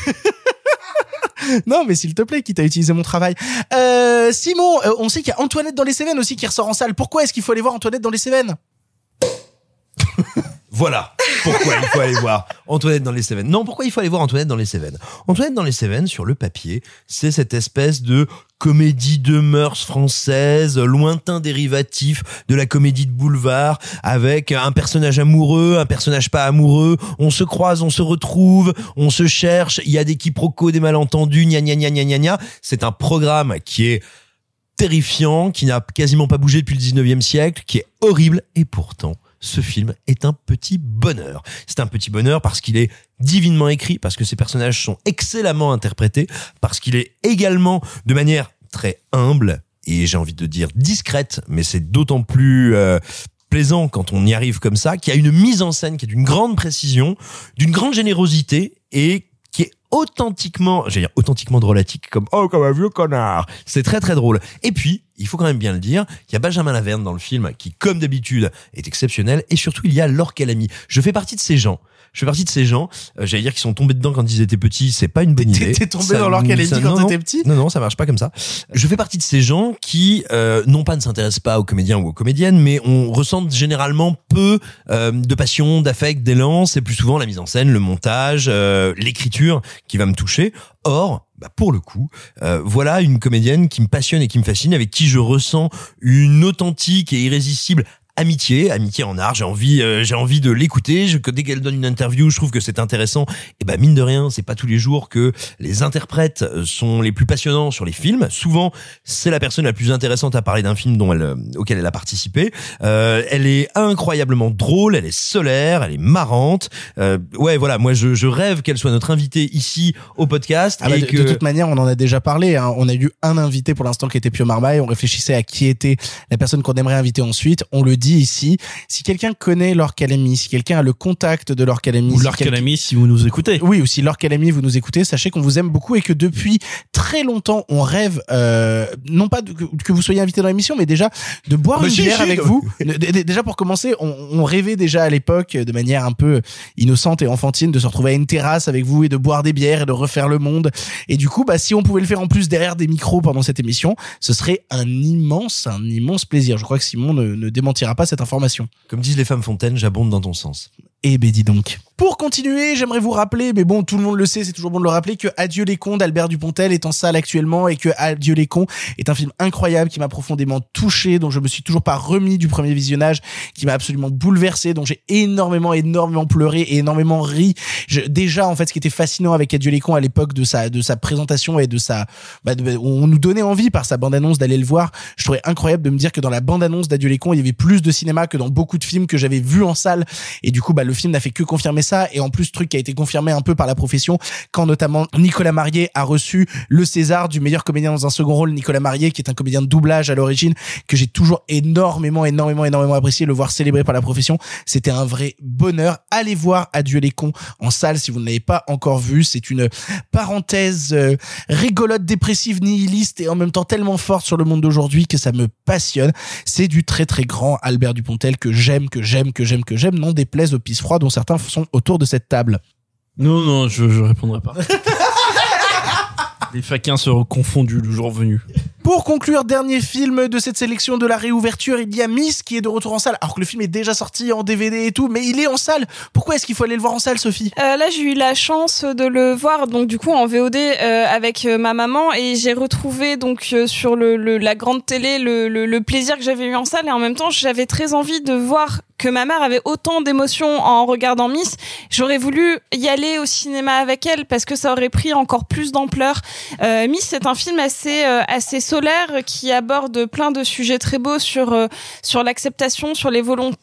Non, mais s'il te plaît, qui t'a utilisé mon travail. Euh, Simon, euh, on sait qu'il y a Antoinette dans les Cévennes aussi qui ressort en salle. Pourquoi est-ce qu'il faut aller voir Antoinette dans les Cévennes? Voilà pourquoi il faut aller voir Antoinette dans les Cévennes. Non, pourquoi il faut aller voir Antoinette dans les Cévennes? Antoinette dans les Cévennes, sur le papier, c'est cette espèce de comédie de mœurs française, lointain dérivatif de la comédie de boulevard, avec un personnage amoureux, un personnage pas amoureux, on se croise, on se retrouve, on se cherche, il y a des quiproquos, des malentendus, gna gna gna gna gna gna. C'est un programme qui est terrifiant, qui n'a quasiment pas bougé depuis le 19e siècle, qui est horrible, et pourtant, ce film est un petit bonheur. C'est un petit bonheur parce qu'il est divinement écrit, parce que ses personnages sont excellemment interprétés, parce qu'il est également de manière très humble et j'ai envie de dire discrète, mais c'est d'autant plus euh, plaisant quand on y arrive comme ça, qu'il y a une mise en scène qui est d'une grande précision, d'une grande générosité et qui est authentiquement, j'allais dire authentiquement drôlatique, comme oh comme un vieux connard. C'est très très drôle. Et puis, il faut quand même bien le dire, il y a Benjamin Laverne dans le film qui, comme d'habitude, est exceptionnel. Et surtout, il y a Laure Calamy. Je fais partie de ces gens. Je fais partie de ces gens, euh, j'allais dire, qui sont tombés dedans quand ils étaient petits. C'est pas une bonne idée. T'es tombé Ça- dans Calamy ça- quand t'étais petit Non, non, ça marche pas comme ça. Je fais partie de ces gens qui, euh, non pas ne s'intéressent pas aux comédiens ou aux comédiennes, mais on ressent généralement peu euh, de passion, d'affect, d'élan. C'est plus souvent la mise en scène, le montage, euh, l'écriture qui va me toucher. Or, bah pour le coup, euh, voilà une comédienne qui me passionne et qui me fascine, avec qui je ressens une authentique et irrésistible amitié, amitié en art. J'ai envie, euh, j'ai envie de l'écouter. Je, que dès qu'elle donne une interview, je trouve que c'est intéressant. Et ben mine de rien, c'est pas tous les jours que les interprètes euh, sont les plus passionnants sur les films. Souvent, c'est la personne la plus intéressante à parler d'un film dont elle, euh, auquel elle a participé. Euh, elle est incroyablement drôle, elle est solaire, elle est marrante. Euh, ouais, voilà. Moi, je, je rêve qu'elle soit notre invitée ici au podcast Ah bah, et de, que de toute manière, on en a déjà parlé. hein. On a eu un invité pour l'instant qui était Pio Marmaille. On réfléchissait à qui était la personne qu'on aimerait inviter ensuite. On le dit ici. Si quelqu'un connaît Laure Calamy, si quelqu'un a le contact de Laure Calamy, Ou si quelqu'un- Calamy, si vous nous écoutez. Oui, ou si Laure Calamy, vous nous écoutez, sachez qu'on vous aime beaucoup et que depuis très longtemps, on rêve, euh, non pas de- que, vous soyez invité dans l'émission, mais déjà de boire Mais une si, bière si, avec non. vous. Déjà pour commencer, on, on rêvait déjà à l'époque de manière un peu innocente et enfantine de se retrouver à une terrasse avec vous et de boire des bières et de refaire le monde. Et du coup, bah, si on pouvait le faire en plus derrière des micros pendant cette émission, ce serait un immense, un immense plaisir. Je crois que Simon ne, ne démentira pas cette information. comme disent les femmes fontaines, j'abonde dans ton sens. Eh ben dis donc. Pour continuer, j'aimerais vous rappeler, mais bon, tout le monde le sait, c'est toujours bon de le rappeler, que Adieu les cons d'Albert Dupontel est en salle actuellement et que Adieu les cons est un film incroyable qui m'a profondément touché, dont je me suis toujours pas remis du premier visionnage, qui m'a absolument bouleversé, dont j'ai énormément, énormément pleuré et énormément ri. Déjà, en fait, ce qui était fascinant avec Adieu les cons à l'époque de sa, de sa présentation et de sa, bah, de- on nous donnait envie par sa bande-annonce d'aller le voir. Je trouvais incroyable de me dire que dans la bande-annonce d'Adieu les cons, il y avait plus de cinéma que dans beaucoup de films que j'avais vus en salle. Et du coup, bah, le film n'a fait que confirmer ça. Et en plus, truc qui a été confirmé un peu par la profession, quand notamment Nicolas Marié a reçu le César du meilleur comédien dans un second rôle. Nicolas Marié, qui est un comédien de doublage à l'origine, que j'ai toujours énormément, énormément, énormément apprécié. Le voir célébré par la profession, c'était un vrai bonheur. Allez voir Adieu les cons en salle si vous ne l'avez pas encore vu. C'est une parenthèse euh, rigolote, dépressive, nihiliste et en même temps tellement forte sur le monde d'aujourd'hui que ça me passionne. C'est du très très grand Albert Dupontel que j'aime, que j'aime, que j'aime, que j'aime. Non déplaise aux pisse froid dont certains sont autour de cette table. Non, non, je, je répondrai pas. Les faquins seront confondus le jour venu. Pour conclure, dernier film de cette sélection de la réouverture, il y a Miss qui est de retour en salle. Alors que le film est déjà sorti en DVD et tout, mais il est en salle. Pourquoi est-ce qu'il faut aller le voir en salle, Sophie? Euh, là, j'ai eu la chance de le voir donc du coup en VOD euh, avec euh, ma maman et j'ai retrouvé donc euh, sur le, le- la grande télé le, le, le plaisir que j'avais eu en salle et en même temps j'avais très envie de voir que ma mère avait autant d'émotions en regardant Miss. J'aurais voulu y aller au cinéma avec elle parce que ça aurait pris encore plus d'ampleur. Euh, Miss, c'est un film assez euh, assez solaire qui aborde plein de sujets très beaux sur euh, sur l'acceptation, sur les volontés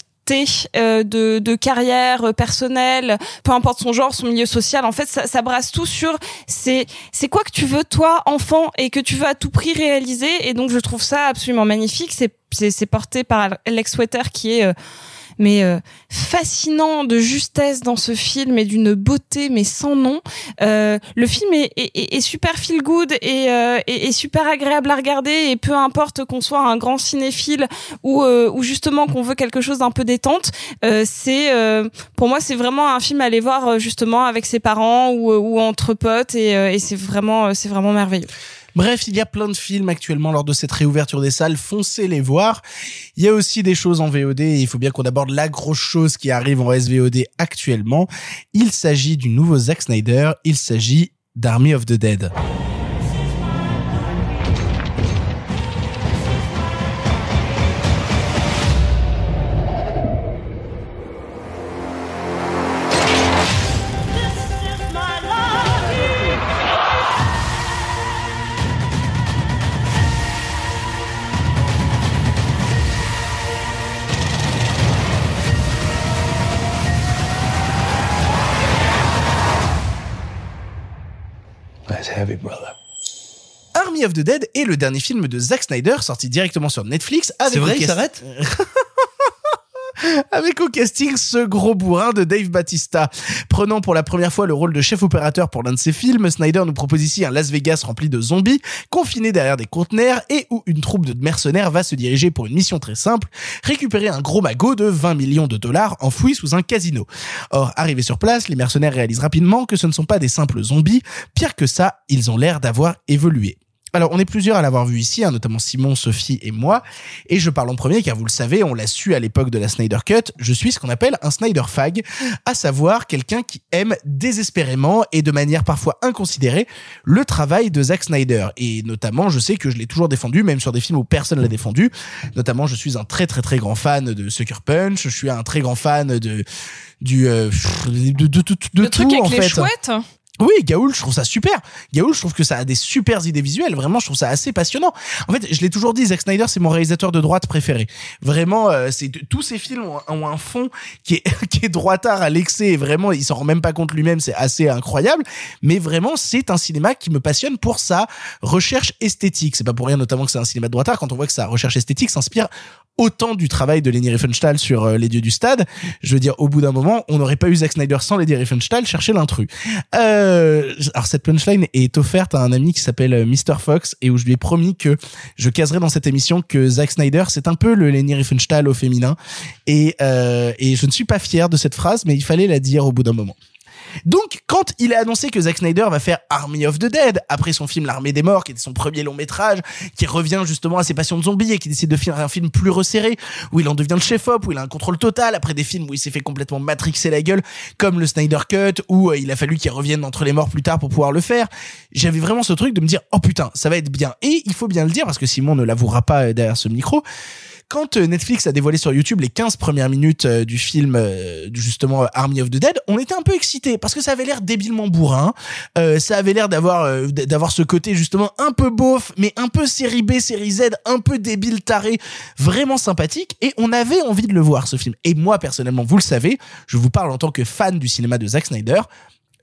euh, de, de carrière personnelle, peu importe son genre, son milieu social. En fait, ça, ça brasse tout sur c'est c'est quoi que tu veux toi enfant et que tu veux à tout prix réaliser. Et donc je trouve ça absolument magnifique. C'est c'est porté par Alex Wetter qui est euh, mais euh, fascinant de justesse dans ce film et d'une beauté mais sans nom. Euh, le film est, est, est- est super feel good et, euh, et, et super agréable à regarder et peu importe qu'on soit un grand cinéphile ou, euh, ou justement qu'on veut quelque chose d'un peu détente, euh, c'est euh, pour moi c'est vraiment un film à aller voir justement avec ses parents ou, ou entre potes et, et c'est vraiment c'est vraiment merveilleux. Bref, il y a plein de films actuellement lors de cette réouverture des salles. Foncez les voir. Il y a aussi des choses en VOD et il faut bien qu'on aborde la grosse chose qui arrive en SVOD actuellement. Il s'agit du nouveau Zack Snyder. Il s'agit d'Army of the Dead. Heavy, brother. Army of the Dead est le dernier film de Zack Snyder sorti directement sur Netflix. avec C'est vrai cast- s'arrête? avec au casting ce gros bourrin de Dave Batista. Prenant pour la première fois le rôle de chef opérateur pour l'un de ses films, Snyder nous propose ici un Las Vegas rempli de zombies, confinés derrière des conteneurs et où une troupe de mercenaires va se diriger pour une mission très simple, récupérer un gros magot de 20 millions de dollars enfoui sous un casino. Or, arrivés sur place, les mercenaires réalisent rapidement que ce ne sont pas des simples zombies, pire que ça, ils ont l'air d'avoir évolué. Alors, on est plusieurs à l'avoir vu ici, hein, notamment Simon, Sophie et moi. Et je parle en premier car vous le savez, on l'a su à l'époque de la Snyder Cut, je suis ce qu'on appelle un Snyder fag, à savoir quelqu'un qui aime désespérément et de manière parfois inconsidérée le travail de Zack Snyder. Et notamment, je sais que je l'ai toujours défendu, même sur des films où personne l'a défendu. Notamment, je suis un très très très grand fan de Sucker Punch, je suis un très grand fan de du euh, de, de, de, de, tout truc avec en les fait. chouettes. Oui, Gaoul, je trouve ça super. Gaoul, je trouve que ça a des super idées visuelles. Vraiment, je trouve ça assez passionnant. En fait, je l'ai toujours dit, Zack Snyder, c'est mon réalisateur de droite préféré. Vraiment, euh, c'est tous ces films ont, un fond qui est qui est droitard à l'excès. Vraiment, il s'en rend même pas compte lui-même. C'est assez incroyable. Mais vraiment, c'est un cinéma qui me passionne pour sa recherche esthétique. C'est pas pour rien, notamment, que c'est un cinéma de droitard quand on voit que sa recherche esthétique s'inspire autant du travail de Leni Riefenstahl sur euh, Les Dieux du Stade. Je veux dire, au bout d'un moment, on n'aurait pas eu Zack Snyder sans Leni Riefenstahl chercher l'intrus. Euh, alors cette punchline est offerte à un ami qui s'appelle euh, Mr. Fox et où je lui ai promis que je caserai dans cette émission que Zack Snyder c'est un peu le Leni Riefenstahl au féminin et euh, et je ne suis pas fier de cette phrase mais il fallait la dire au bout d'un moment. Donc, quand il est annoncé que Zack Snyder va faire Army of the Dead, après son film L'Armée des Morts, qui était son premier long métrage, qui revient justement à ses passions de zombies et qui décide de faire un film plus resserré, où il en devient le chef-op, où il a un contrôle total, après des films où il s'est fait complètement matrixer la gueule, comme le Snyder Cut, où euh, il a fallu qu'il revienne entre les morts plus tard pour pouvoir le faire. J'avais vraiment ce truc de me dire, oh putain, ça va être bien. Et il faut bien le dire, parce que Simon ne l'avouera pas euh, derrière ce micro, quand euh, Netflix a dévoilé sur YouTube les 15 premières minutes euh, du film euh, justement Army of the Dead, on était un peu excités parce que ça avait l'air débilement bourrin, ça avait l'air d'avoir d'avoir ce côté justement un peu beauf mais un peu série B, série Z, un peu débile taré, vraiment sympathique et on avait envie de le voir ce film. Et moi personnellement, vous le savez, je vous parle en tant que fan du cinéma de Zack Snyder,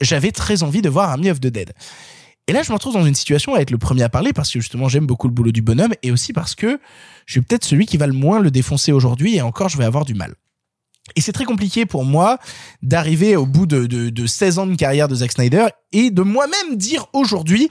j'avais très envie de voir Army of the Dead. Et là, je me retrouve dans une situation à être le premier à parler parce que justement, j'aime beaucoup le boulot du bonhomme et aussi parce que je suis peut-être celui qui va le moins le défoncer aujourd'hui et encore, je vais avoir du mal. Et c'est très compliqué pour moi d'arriver au bout de, de, de 16 ans de carrière de Zack Snyder et de moi-même dire aujourd'hui,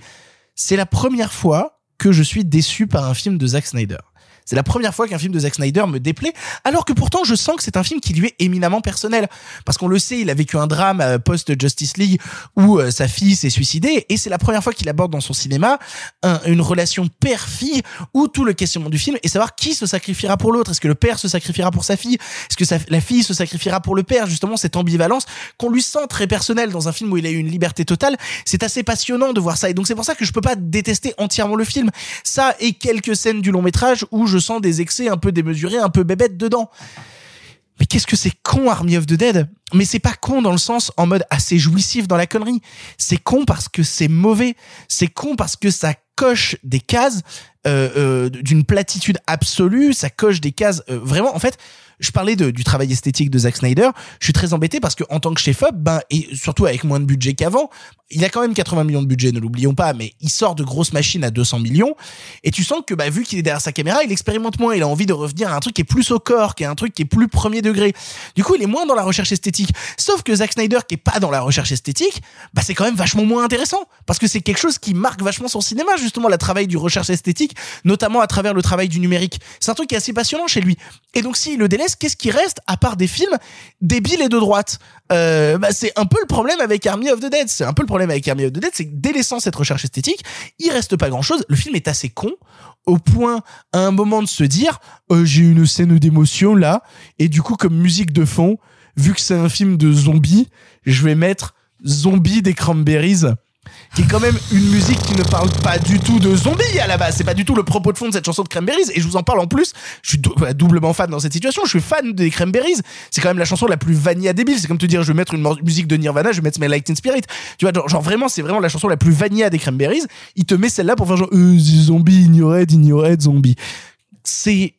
c'est la première fois que je suis déçu par un film de Zack Snyder. C'est la première fois qu'un film de Zack Snyder me déplaît, alors que pourtant je sens que c'est un film qui lui est éminemment personnel. Parce qu'on le sait, il a vécu un drame euh, post-Justice League où euh, sa fille s'est suicidée, et c'est la première fois qu'il aborde dans son cinéma un- une relation père-fille où tout le questionnement du film est savoir qui se sacrifiera pour l'autre. Est-ce que le père se sacrifiera pour sa fille? Est-ce que la fille se sacrifiera pour le père? Justement, cette ambivalence qu'on lui sent très personnelle dans un film où il a eu une liberté totale, c'est assez passionnant de voir ça. Et donc c'est pour ça que je peux pas détester entièrement le film. Ça et quelques scènes du long métrage où je sens des excès un peu démesurés, un peu bébêtes dedans. Mais qu'est-ce que c'est con Army of the Dead? Mais c'est pas con dans le sens en mode assez jouissif dans la connerie. C'est con parce que c'est mauvais. C'est con parce que ça coche des cases euh, euh, d'une platitude absolue. Ça coche des cases euh, vraiment. En fait, je parlais du travail esthétique de Zack Snyder. Je suis très embêté parce que en tant que chef-op, ben et surtout avec moins de budget qu'avant, il a quand même 80 millions de budget, ne l'oublions pas, mais il sort de grosses machines à 200 millions. Et tu sens que bah, vu qu'il est derrière sa caméra, il expérimente moins. Il a envie de revenir à un truc qui est plus au corps, qui est un truc qui est plus premier degré. Du coup, il est moins dans la recherche esthétique. Sauf que Zack Snyder, qui est pas dans la recherche esthétique, bah c'est quand même vachement moins intéressant parce que c'est quelque chose qui marque vachement son cinéma justement le travail du recherche esthétique, notamment à travers le travail du numérique. C'est un truc qui est assez passionnant chez lui. Et donc s'il le qu'est-ce qui reste à part des films débiles et de droite euh, bah, c'est un peu le problème avec Army of the Dead. C'est un peu le problème avec Army of the Dead, c'est que délaissant cette recherche esthétique, il reste pas grand chose. Le film est assez con au point à un moment de se dire euh, j'ai une scène d'émotion là et du coup comme musique de fond, vu que c'est un film de zombies, je vais mettre Zombie des Cranberries qui est quand même une musique qui ne parle pas du tout de zombies à la base. C'est pas du tout le propos de fond de cette chanson de Cranberries. Et je vous en parle en plus. Je suis doublement fan dans cette situation. Je suis fan des Cranberries. C'est quand même la chanson la plus vanilla débile. C'est comme te dire, je vais mettre une musique de Nirvana, je vais mettre Like Teen Spirit. Tu vois, genre, vraiment, c'est vraiment la chanson la plus vanilla des Cranberries. Il te met celle-là pour faire genre, euh, zombie, ignorette, ignorette, zombie. C'est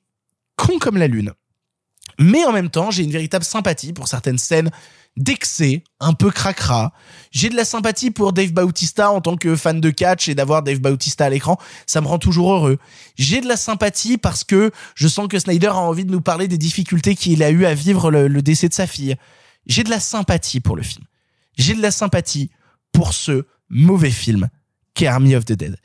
con comme la lune. Mais en même temps, j'ai une véritable sympathie pour certaines scènes d'excès, un peu cracra. J'ai de la sympathie pour Dave Bautista en tant que fan de catch et d'avoir Dave Bautista à l'écran, ça me rend toujours heureux. J'ai de la sympathie parce que je sens que Snyder a envie de nous parler des difficultés qu'il a eu à vivre le, décès de sa fille. J'ai de la sympathie pour le film. J'ai de la sympathie pour ce mauvais film qu'est Army of the Dead.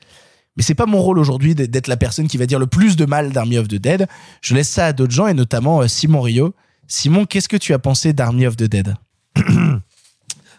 Mais c'est pas mon rôle aujourd'hui d'être d'être la personne qui va dire le plus de mal d'Army of the Dead. Je laisse ça à d'autres gens et notamment euh, Simon Rio. Simon, qu'est-ce que tu as pensé d'Army of the Dead?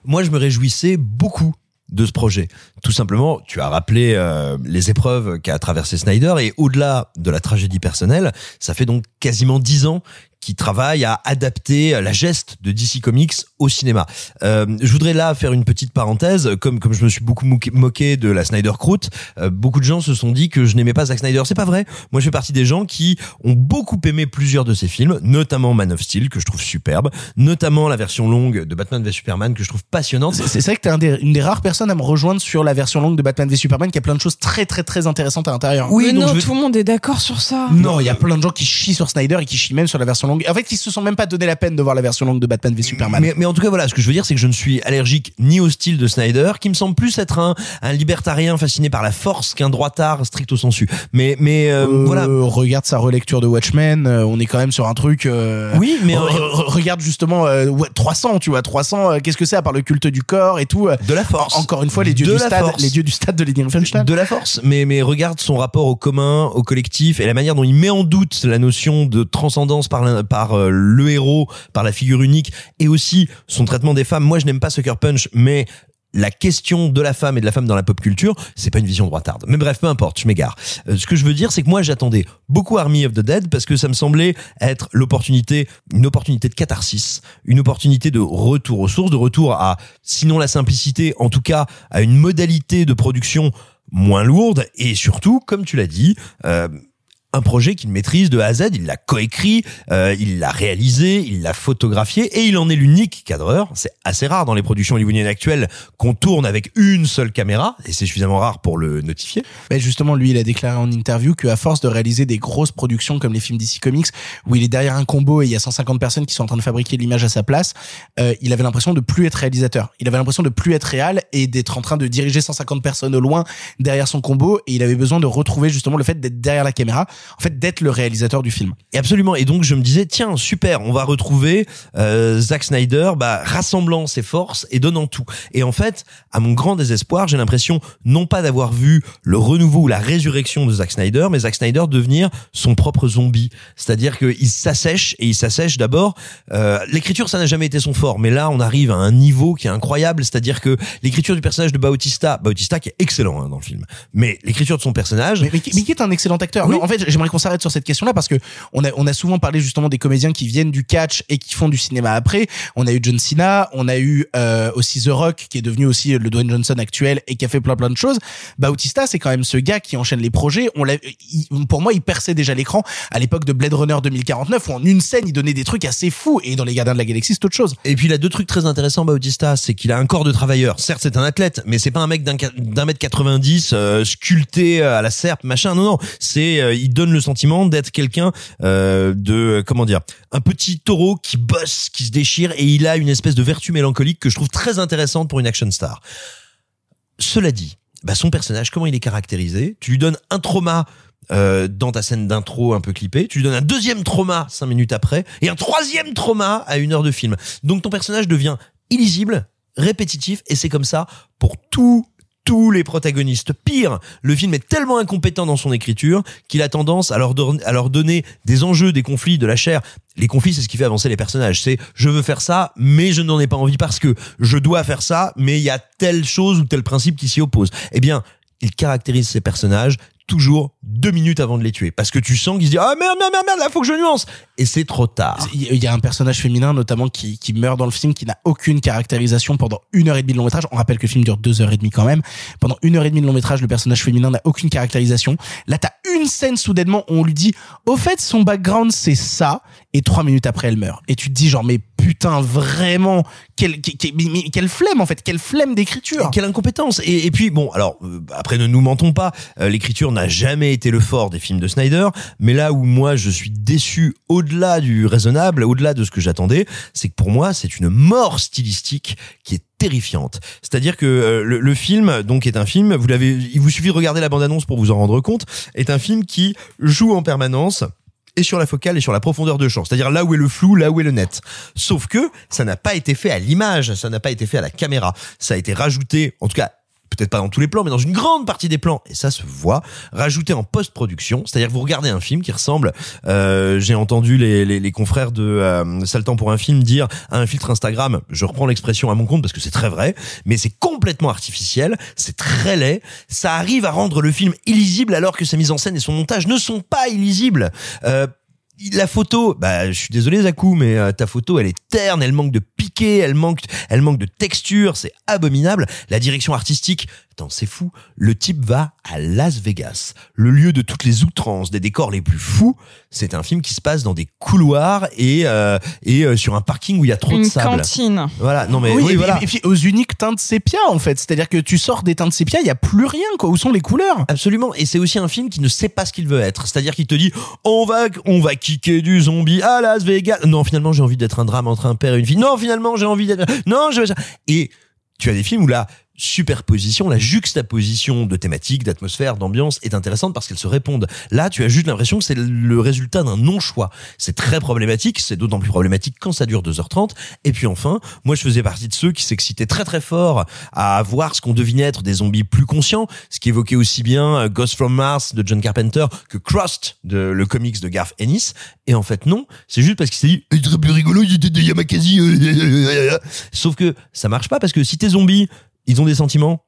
Moi, je me réjouissais beaucoup de ce projet. Tout simplement, tu as rappelé euh, les épreuves qu'a traversé Snyder et au-delà de la tragédie personnelle, ça fait donc quasiment dix ans qu'il travaille à adapter la geste de DC Comics au cinéma. Euh, je voudrais là faire une petite parenthèse, comme comme je me suis beaucoup moqué, de la Snyder Croûte, euh, beaucoup de gens se sont dit que je n'aimais pas Zack Snyder. C'est pas vrai. Moi, je fais partie des gens qui ont beaucoup aimé plusieurs de ses films, notamment Man of Steel que je trouve superbe, notamment la version longue de Batman v Superman que je trouve passionnante. C'est c'est vrai que t'es un des- une des rares personnes à me rejoindre sur la version longue de Batman v Superman qui a plein de choses très très très intéressantes à l'intérieur. Mais non, tout le monde est d'accord sur ça. Non, il y a plein de gens qui chient sur Snyder et qui chient même sur la version longue. En fait, qui se sont même pas donné la peine de voir la version longue de Batman v Superman. Mais, mais en tout cas, voilà, ce que je veux dire, c'est que je ne suis allergique ni au style de Snyder, qui me semble plus être un, un libertarien fasciné par la force qu'un droitard stricto sensu. Mais, mais euh, Euh, voilà. Regarde sa relecture de Watchmen, euh, on est quand même sur un truc. euh, Oui, mais- re- re- regarde justement euh, ouais, 300, tu vois, 300. euh, Qu'est-ce que c'est à part le culte du corps et tout euh, De la force. Encore une fois, les dieux De du la stade, force. les dieux du stade de Lady Riefenstahl. de la force, mais mais regarde son rapport au commun, au collectif et la manière dont il met en doute la notion de transcendance par l'in- par euh, le héros, par la figure unique, et aussi son traitement des femmes. Moi, je n'aime pas Sucker Punch, mais la question de la femme et de la femme dans la pop culture, c'est pas une vision droitarde. Mais bref, peu importe, je m'égare. Euh, ce que je veux dire, c'est que moi, j'attendais beaucoup Army of the Dead parce que ça me semblait être l'opportunité, une opportunité de catharsis, une opportunité de retour aux sources, de retour à, sinon la simplicité, en tout cas, à une modalité de production moins lourde et surtout, comme tu l'as dit, euh, un projet qu'il maîtrise de A à Z, il l'a coécrit, euh, il l'a réalisé, il l'a photographié et il en est l'unique cadreur. C'est assez rare dans les productions hollywoodiennes actuelles qu'on tourne avec une seule caméra et c'est suffisamment rare pour le notifier. Mais justement, lui, il a déclaré en interview qu'à force de réaliser des grosses productions comme les films DC Comics, où il est derrière un combo et il y a 150 personnes qui sont en train de fabriquer l'image à sa place, euh, il avait l'impression de plus être réalisateur. Il avait l'impression de plus être réel et d'être en train de diriger 150 personnes au loin derrière son combo et il avait besoin de retrouver justement le fait d'être derrière la caméra, en fait d'être le réalisateur du film. Et absolument. Et donc je me disais tiens super, on va retrouver euh, Zack Snyder, bah rassemblant ses forces et donnant tout. Et en fait, à mon grand désespoir, j'ai l'impression non pas d'avoir vu le renouveau ou la résurrection de Zack Snyder, mais Zack Snyder devenir son propre zombie. C'est-à-dire qu'il s'assèche et il s'assèche d'abord. Euh, l'écriture, ça n'a jamais été son fort, mais là, on arrive à un niveau qui est incroyable. C'est-à-dire que l'écriture du personnage de Bautista, Bautista qui est excellent hein, dans le film, mais l'écriture de son personnage, Mais, mais qui mais qui est un excellent acteur. Oui. Non, en fait, j'aimerais qu'on s'arrête sur cette question-là parce que on a, souvent parlé justement des comédiens qui viennent du catch et qui font du cinéma après. On a eu John Cena, on a eu euh, aussi The Rock qui est devenu aussi le Dwayne Johnson actuel et qui a fait plein plein de choses. Bautista, c'est quand même ce gars qui enchaîne les projets. Pour moi, il perçait déjà l'écran à l'époque de Blade Runner 2049 où en une scène, il donnait des trucs assez fous. Et dans Les Gardiens de la Galaxie, c'est autre chose. Et puis il a deux trucs très intéressants Bautista, c'est qu'il a un corps de travailleur. Certes, c'est un athlète, mais c'est pas un mec d'un mètre 90 euh, sculpté à la serpe, machin. Non non, c'est euh, il le sentiment d'être quelqu'un euh, de comment dire, un petit taureau qui bosse, qui se déchire et il a une espèce de vertu mélancolique que je trouve très intéressante pour une action star. Cela dit, bah son personnage, comment il est caractérisé? Tu lui donnes un trauma euh, dans ta scène d'intro un peu clippée, tu lui donnes un deuxième trauma cinq minutes après et un troisième trauma à une heure de film. Donc ton personnage devient illisible, répétitif et c'est comme ça pour tout tous les protagonistes. Pire, le film est tellement incompétent dans son écriture qu'il a tendance à leur, à leur donner des enjeux, des conflits, de la chair. Les conflits, c'est ce qui fait avancer les personnages. C'est je veux faire ça, mais je n'en ai pas envie parce que je dois faire ça, mais il y a telle chose ou tel principe qui s'y oppose. Eh bien, il caractérise ces personnages toujours deux minutes avant de les tuer. Parce que tu sens qu'ils se disent ah merde, merde, merde, merde, là faut que je nuance. Et c'est trop tard. Il y a un personnage féminin notamment qui, qui meurt dans le film qui n'a aucune caractérisation pendant une heure et demie de long métrage. On rappelle que le film dure deux heures et demie quand même. Pendant une heure et demie de long métrage, le personnage féminin n'a aucune caractérisation. Là, t'as une scène soudainement où on lui dit au fait son background c'est ça et trois minutes après elle meurt. Et tu te dis genre mais putain vraiment quelle, quelle, flemme en fait, quelle flemme d'écriture. Quelle incompétence et, puis bon alors euh, après ne nous mentons pas euh, l'écriture n'a jamais été le fort des films de Snyder mais là où moi je suis déçu au-delà du raisonnable au-delà de ce que j'attendais c'est que pour moi c'est une mort stylistique qui est terrifiante c'est-à-dire que euh, le, le film donc est un film vous l'avez il vous suffit de regarder la bande-annonce pour vous en rendre compte est un film qui joue en permanence et sur la focale et sur la profondeur de champ, c'est-à-dire là où est le flou, là où est le net. Sauf que ça n'a pas été fait à l'image, ça n'a pas été fait à la caméra, ça a été rajouté, en tout cas peut-être pas dans tous les plans, mais dans une grande partie des plans, et ça se voit, rajouté en post-production, c'est-à-dire que vous regardez un film qui ressemble, euh, j'ai entendu les, les, les confrères de euh, Temps pour un film dire à un filtre Instagram, je reprends l'expression à mon compte parce que c'est très vrai, mais c'est complètement artificiel, c'est très laid, ça arrive à rendre le film illisible alors que sa mise en scène et son montage ne sont pas illisibles. Euh, la photo, bah, je suis désolé Zakou, mais euh, ta photo, elle est terne, elle manque de piqué, elle manque, elle manque de texture, c'est abominable. La direction artistique, attends, c'est fou. Le type va à Las Vegas, le lieu de toutes les outrances, des décors les plus fous. C'est un film qui se passe dans des couloirs et euh, et euh, sur un parking où il y a trop Une de sable. cantine. Voilà, non mais oui, oui, et, puis- voilà. et puis aux uniques teintes sépia en fait, c'est-à-dire que tu sors des teintes sépia, il y a plus rien quoi. Où sont les couleurs? Absolument, et c'est aussi un film qui ne sait pas ce qu'il veut être. C'est-à-dire qu'il te dit, on va, on va kicker du zombie à Las Vegas. Non, finalement, j'ai envie d'être un drame entre un père et une fille. Non, finalement, j'ai envie d'être. Non, je. Et tu as des films où là, superposition, la juxtaposition de thématiques, d'atmosphère, d'ambiance est intéressante parce qu'elles se répondent. Là, tu as juste l'impression que c'est le résultat d'un non-choix. C'est très problématique, c'est d'autant plus problématique quand ça dure 2h30. Et puis enfin, moi je faisais partie de ceux qui s'excitaient très très fort à voir ce qu'on devinait être des zombies plus conscients, ce qui évoquait aussi bien euh, Ghost from Mars de John Carpenter que Crust de le comics de Garth Ennis. Et en fait non, c'est juste parce qu'il s'est dit, il serait plus rigolo, il était des Yamakasi. euh, Sauf que ça marche pas parce que si tes zombies ils ont des sentiments,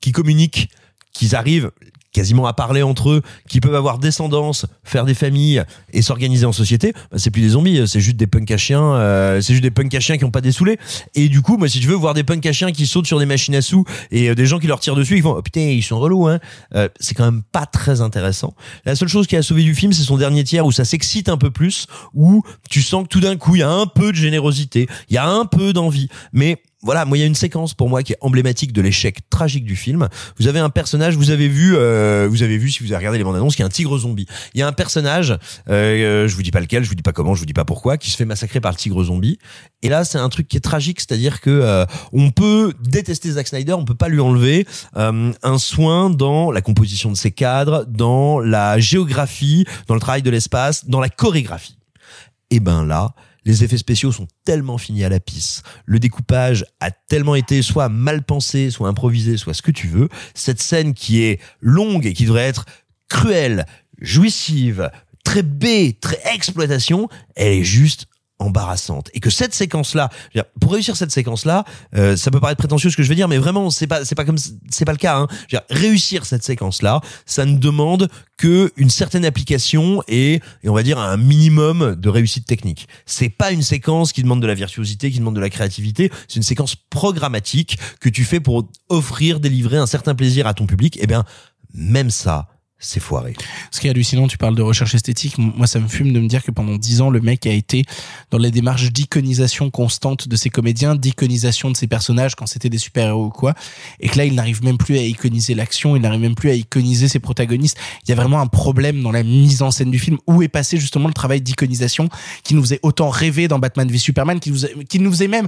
qui communiquent, qu'ils arrivent quasiment à parler entre eux, qui peuvent avoir descendance, faire des familles et s'organiser en société, bah, c'est plus des zombies, c'est juste des punks à chiens, euh, c'est juste des punks à chiens qui ont pas dessoulé. Et du coup, moi, si tu veux voir des punks à chiens qui sautent sur des machines à sous et euh, des gens qui leur tirent dessus, ils font oh, putain, ils sont relous, hein. Euh, c'est quand même pas très intéressant. La seule chose qui a sauvé du film, c'est son dernier tiers où ça s'excite un peu plus, où tu sens que tout d'un coup, il y a un peu de générosité, il y a un peu d'envie, mais voilà, moi il y a une séquence pour moi qui est emblématique de l'échec tragique du film. Vous avez un personnage, vous avez vu, euh, vous avez vu si vous avez regardé les bandes annonces, qu'il y a un tigre zombie. Il y a un personnage, euh, je vous dis pas lequel, je vous dis pas comment, je vous dis pas pourquoi, qui se fait massacrer par le tigre zombie. Et là, c'est un truc qui est tragique, c'est-à-dire que euh, on peut détester Zack Snyder, on peut pas lui enlever euh, un soin dans la composition de ses cadres, dans la géographie, dans le travail de l'espace, dans la chorégraphie. Et ben là, les effets spéciaux sont tellement finis à la pisse. Le découpage a tellement été soit mal pensé, soit improvisé, soit ce que tu veux. Cette scène qui est longue et qui devrait être cruelle, jouissive, très B, très exploitation, elle est juste embarrassante. Et que cette séquence là pour réussir cette séquence là euh, ça peut paraître prétentieux ce que je vais dire mais vraiment c'est pas c'est pas comme c'est pas le cas hein. Dire, réussir cette séquence là ça ne demande que une certaine application et, et on va dire un minimum de réussite technique. C'est pas une séquence qui demande de la virtuosité qui demande de la créativité. C'est une séquence programmatique que tu fais pour offrir délivrer un certain plaisir à ton public. Et bien même ça c'est foiré. Ce qui est hallucinant, tu parles de recherche esthétique. Moi, ça me fume de me dire que pendant dix ans, le mec a été dans la démarche d'iconisation constante de ses comédiens, d'iconisation de ses personnages quand c'était des super-héros ou quoi. Et que là, il n'arrive même plus à iconiser l'action, il n'arrive même plus à iconiser ses protagonistes. Il y a vraiment un problème dans la mise en scène du film. Où est passé justement le travail d'iconisation qui nous faisait autant rêver dans Batman v Superman, qui nous, qui nous faisait même,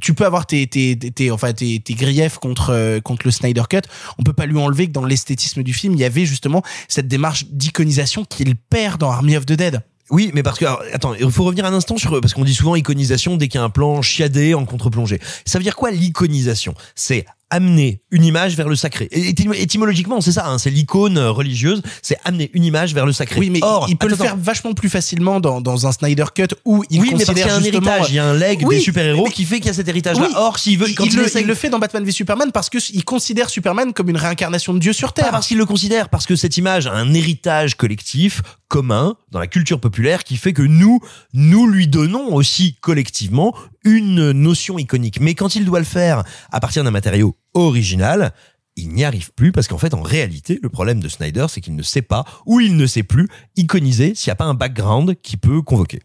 tu peux avoir tes, tes, tes, tes enfin, tes, tes griefs contre, euh, contre le Snyder Cut. On peut pas lui enlever que dans l'esthétisme du film, il y avait justement cette démarche d'iconisation qu'il perd dans Army of the Dead. Oui, mais parce que attends, il faut revenir un instant sur parce qu'on dit souvent iconisation dès qu'il y a un plan chiadé en contre-plongée. Ça veut dire quoi l'iconisation? C'est amener une image vers le sacré. Et étym- étymologiquement, c'est ça, hein, c'est l'icône euh, religieuse, c'est amener une image vers le sacré. Oui, mais Or, il peut le faire vachement plus facilement dans, dans un Snyder Cut où il oui, mais parce qu'il y considère a un héritage, il y a un leg Oui, des super-héros qui fait qu'il y a cet héritage-là. Oui, Or, s'il veut, il, quand il il, le, essaye- il le fait dans Batman v Superman parce que il considère Superman comme une réincarnation de Dieu sur Pas Terre. parce qu'il le considère, parce que cette image a un héritage collectif commun dans la culture populaire qui fait que nous, nous lui donnons aussi collectivement une notion iconique. Mais quand il doit le faire à partir d'un matériau original, il n'y arrive plus parce qu'en fait, en réalité, le problème de Snyder, c'est qu'il ne sait pas ou il ne sait plus iconiser s'il n'y a pas un background qui peut convoquer.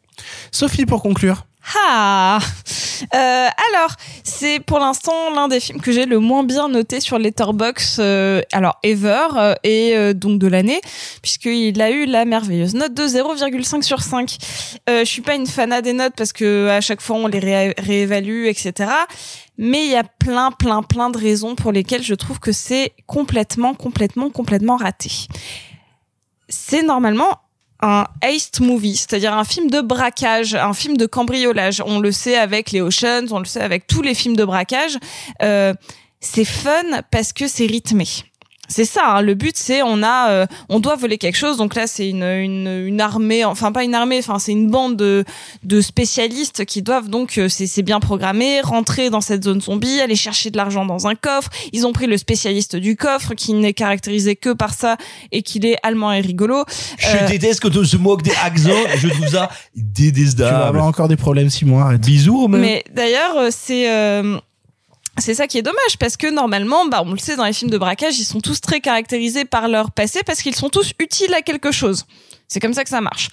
Sophie, pour conclure. Ah euh, Alors, c'est pour l'instant l'un des films que j'ai le moins bien noté sur Letterboxd, euh, alors ever, euh, et euh, donc de l'année, puisqu'il a eu la merveilleuse note de 0,5 sur 5. Euh, je suis pas une fanat des notes parce que à chaque fois on les ré- réévalue, etc. Mais il y a plein, plein, plein de raisons pour lesquelles je trouve que c'est complètement, complètement, complètement raté. C'est normalement un heist movie, c'est-à-dire un film de braquage, un film de cambriolage. On le sait avec les Oceans, on le sait avec tous les films de braquage. Euh, c'est fun parce que c'est rythmé. C'est ça, hein, le but c'est on a euh, on doit voler quelque chose donc là c'est une, une une armée enfin pas une armée enfin c'est une bande de de spécialistes qui doivent donc euh, c'est c'est bien programmé rentrer dans cette zone zombie aller chercher de l'argent dans un coffre ils ont pris le spécialiste du coffre qui n'est caractérisé que par ça et qu'il est allemand et rigolo Je Euh, déteste quand on se moque des accents, je trouve ça Tu vas détestable. avoir encore des problèmes, Simon, arrête. Bisous, Romain. Mais d'ailleurs, euh, c'est euh, c'est ça qui est dommage parce que normalement, bah on le sait dans les films de braquage, ils sont tous très caractérisés par leur passé parce qu'ils sont tous utiles à quelque chose. C'est comme ça que ça marche.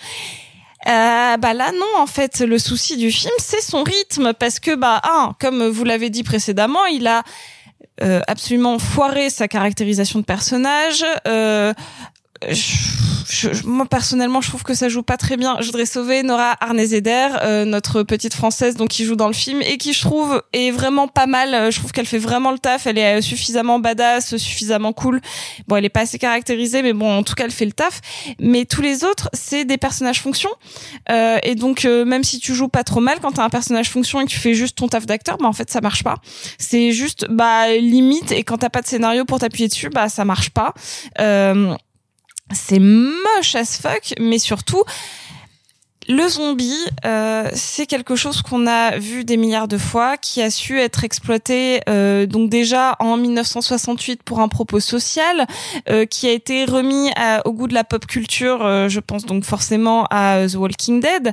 Euh, bah là non en fait le souci du film c'est son rythme parce que bah un comme vous l'avez dit précédemment il a euh, absolument foiré sa caractérisation de personnage euh, je- je- moi personnellement, je trouve que ça joue pas très bien. Je voudrais sauver Nora Arnezeder, euh, notre petite française donc qui joue dans le film et qui je trouve est vraiment pas mal. Euh, Je trouve qu'elle fait vraiment le taf. Elle est euh, suffisamment badass, suffisamment cool. Bon, elle est pas assez caractérisée, mais bon, en tout cas, elle fait le taf. Mais tous les autres, c'est des personnages fonction. Euh, et donc, euh, même si tu joues pas trop mal, quand t'as un personnage fonction et que tu fais juste ton taf d'acteur, bah en fait, ça marche pas. C'est juste bah limite. Et quand t'as pas de scénario pour t'appuyer dessus, bah ça marche pas. Euh, c'est moche as fuck, mais surtout, le zombie, euh, c'est quelque chose qu'on a vu des milliards de fois, qui a su être exploité euh, donc déjà en 1968 pour un propos social, euh, qui a été remis à- au goût de la pop culture, euh, je pense donc forcément à euh, The Walking Dead.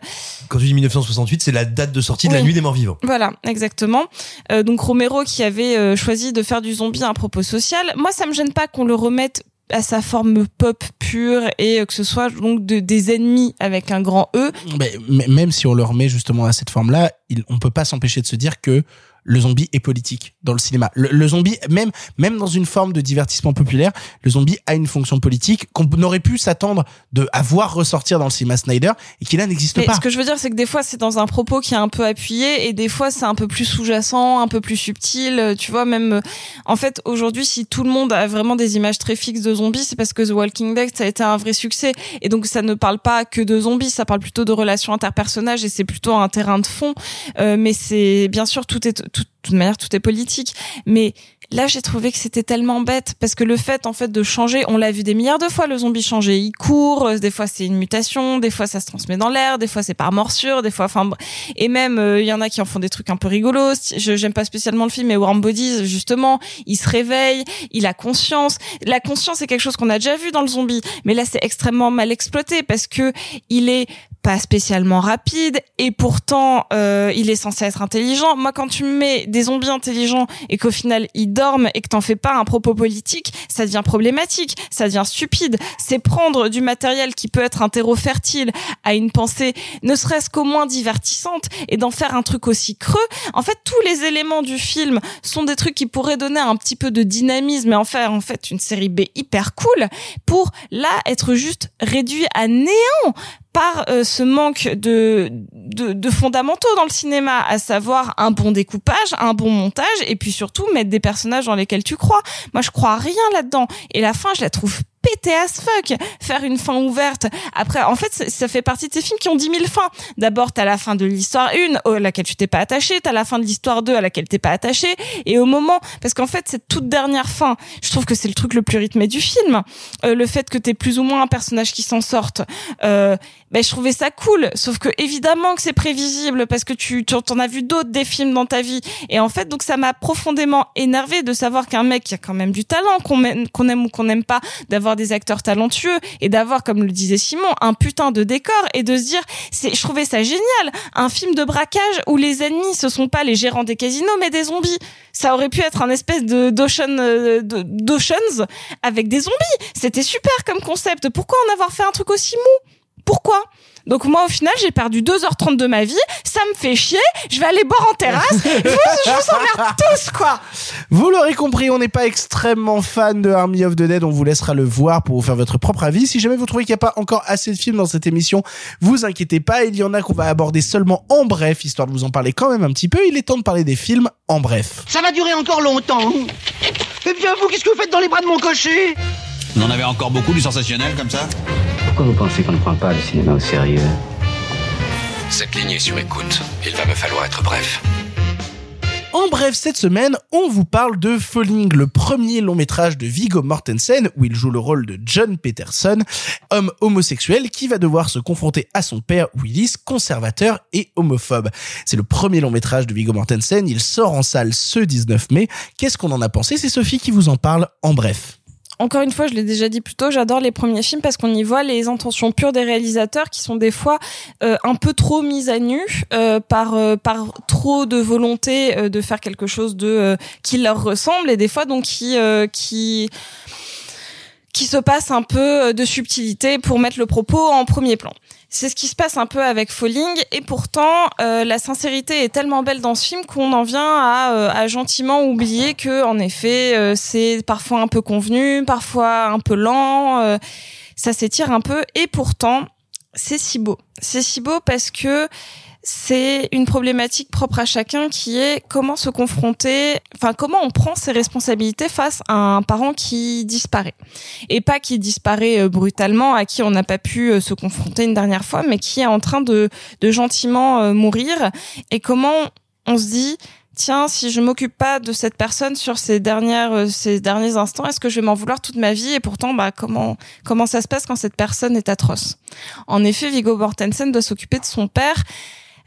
Quand tu dis 1968, c'est la date de sortie de la nuit des morts vivants. Voilà, exactement. Euh, donc Romero qui avait euh, choisi de faire du zombie un propos social. Moi, ça me gêne pas qu'on le remette à sa forme pop pure et euh, que ce soit donc de, des ennemis avec un grand E. Mais, mais même si on le remet justement à cette forme-là, on peut pas s'empêcher de se dire que le zombie est politique dans le cinéma. Le, le zombie, même même dans une forme de divertissement populaire, le zombie a une fonction politique qu'on aurait pu s'attendre de à voir ressortir dans le cinéma Snyder et qui là n'existe pas. ce que je veux dire, c'est que des fois, c'est dans un propos qui est un peu appuyé et des fois, c'est un peu plus sous-jacent, un peu plus subtil. euh, Tu vois, même, euh, en fait, aujourd'hui, si tout le monde a vraiment des images très fixes de zombies, c'est parce que The Walking Dead, ça a été un vrai succès. Et donc, ça ne parle pas que de zombies, ça parle plutôt de relations interpersonnages et c'est plutôt un terrain de fond. Euh, mais c'est, bien sûr, tout est, tout, de toute manière, tout est politique. Mais là, j'ai trouvé que c'était tellement bête parce que le fait, en fait, de changer, on l'a vu des milliards de fois, le zombie changer. Il court, euh, des fois c'est une mutation, des fois ça se transmet dans l'air, des fois c'est par morsure, des fois, enfin, et même, euh, il y en a qui en font des trucs un peu rigolos. Je, j'aime pas spécialement le film, mais Warm Bodies, justement, il se réveille, il a conscience. La conscience, c'est quelque chose qu'on a déjà vu dans le zombie, mais là, c'est extrêmement mal exploité parce que il est pas spécialement rapide et pourtant euh, il est censé être intelligent. Moi, quand tu me mets des zombies intelligents et qu'au final ils dorment et que t'en fais pas un propos politique, ça devient problématique, ça devient stupide. C'est prendre du matériel qui peut être un terreau fertile à une pensée, ne serait-ce qu'au moins divertissante, et d'en faire un truc aussi creux. En fait, tous les éléments du film sont des trucs qui pourraient donner un petit peu de dynamisme et en faire en fait une série B hyper cool pour là être juste réduit à néant par euh, ce manque de, de, de fondamentaux dans le cinéma, à savoir un bon découpage, un bon montage, et puis surtout mettre des personnages dans lesquels tu crois. Moi, je crois à rien là-dedans. Et la fin, je la trouve pété as fuck. Faire une fin ouverte. Après, en fait, ça- fait partie de ces films qui ont 10 000 fins. D'abord, t'as la fin de l'histoire 1, à laquelle tu t'es pas attaché, t'as la fin de l'histoire 2, à laquelle t'es pas attaché, et au moment, parce qu'en fait, cette toute dernière fin, je trouve que c'est le truc le plus rythmé du film. Euh, le fait que t'aies plus ou moins un personnage qui s'en sorte, euh, ben je trouvais ça cool. Sauf que évidemment que c'est prévisible parce que tu tu en as vu d'autres des films dans ta vie. Et en fait, donc ça m'a profondément énervé de savoir qu'un mec qui a quand même du talent, qu'on aime, ou qu'on n'aime pas, d'avoir des acteurs talentueux et d'avoir, comme le disait Simon, un putain de décor et de se dire, c'est, je trouvais ça génial, un film de braquage où les ennemis ce sont pas les gérants des casinos mais des zombies. Ça aurait pu être un espèce de d'ocean, euh, de- d'oceans avec des zombies. C'était super comme concept. Pourquoi en avoir fait un truc aussi mou? Pourquoi? Donc moi au final j'ai perdu 2h30 de ma vie, ça me fait chier, je vais aller boire en terrasse, vous, je vous emmerde tous quoi Vous l'aurez compris, on n'est pas extrêmement fan de Army of the Dead. On vous laissera le voir pour vous faire votre propre avis. Si jamais vous trouvez qu'il n'y a pas encore assez de films dans cette émission, vous inquiétez pas. Il y en a qu'on va aborder seulement en bref, histoire de vous en parler quand même un petit peu. Il est temps de parler des films en bref. Ça va durer encore longtemps. Eh bien, vous, qu'est-ce que vous faites dans les bras de mon cocher? Vous en avez encore beaucoup du sensationnel comme ça? Pourquoi vous pensez qu'on ne prend pas le cinéma au sérieux Cette ligne est sur écoute. Il va me falloir être bref. En bref, cette semaine, on vous parle de Falling, le premier long métrage de Viggo Mortensen, où il joue le rôle de John Peterson, homme homosexuel qui va devoir se confronter à son père Willis, conservateur et homophobe. C'est le premier long métrage de Viggo Mortensen, il sort en salle ce 19 mai. Qu'est-ce qu'on en a pensé? C'est Sophie qui vous en parle en bref. Encore une fois, je l'ai déjà dit plus tôt, j'adore les premiers films parce qu'on y voit les intentions pures des réalisateurs qui sont des fois euh, un peu trop mises à nu euh, par euh, par trop de volonté de faire quelque chose de qui leur ressemble et des fois donc qui qui qui se passe un peu de subtilité pour mettre le propos en premier plan. C'est ce qui se passe un peu avec Falling et pourtant euh, la sincérité est tellement belle dans ce film qu'on en vient à, euh, à gentiment oublier que en effet euh, c'est parfois un peu convenu, parfois un peu lent, euh, ça s'étire un peu et pourtant c'est si beau. C'est si beau parce que c'est une problématique propre à chacun qui est comment se confronter, enfin comment on prend ses responsabilités face à un parent qui disparaît. Et pas qui disparaît euh, brutalement, à qui on n'a pas pu euh, se confronter une dernière fois, mais qui est en train de, de gentiment euh, mourir. Et comment on se dit, tiens, si je m'occupe pas de cette personne sur ces dernières, ces derniers instants, est-ce que je vais m'en vouloir toute ma vie? Et pourtant, bah, comment, comment ça se passe quand cette personne est atroce? En effet, Viggo Mortensen doit s'occuper de son père.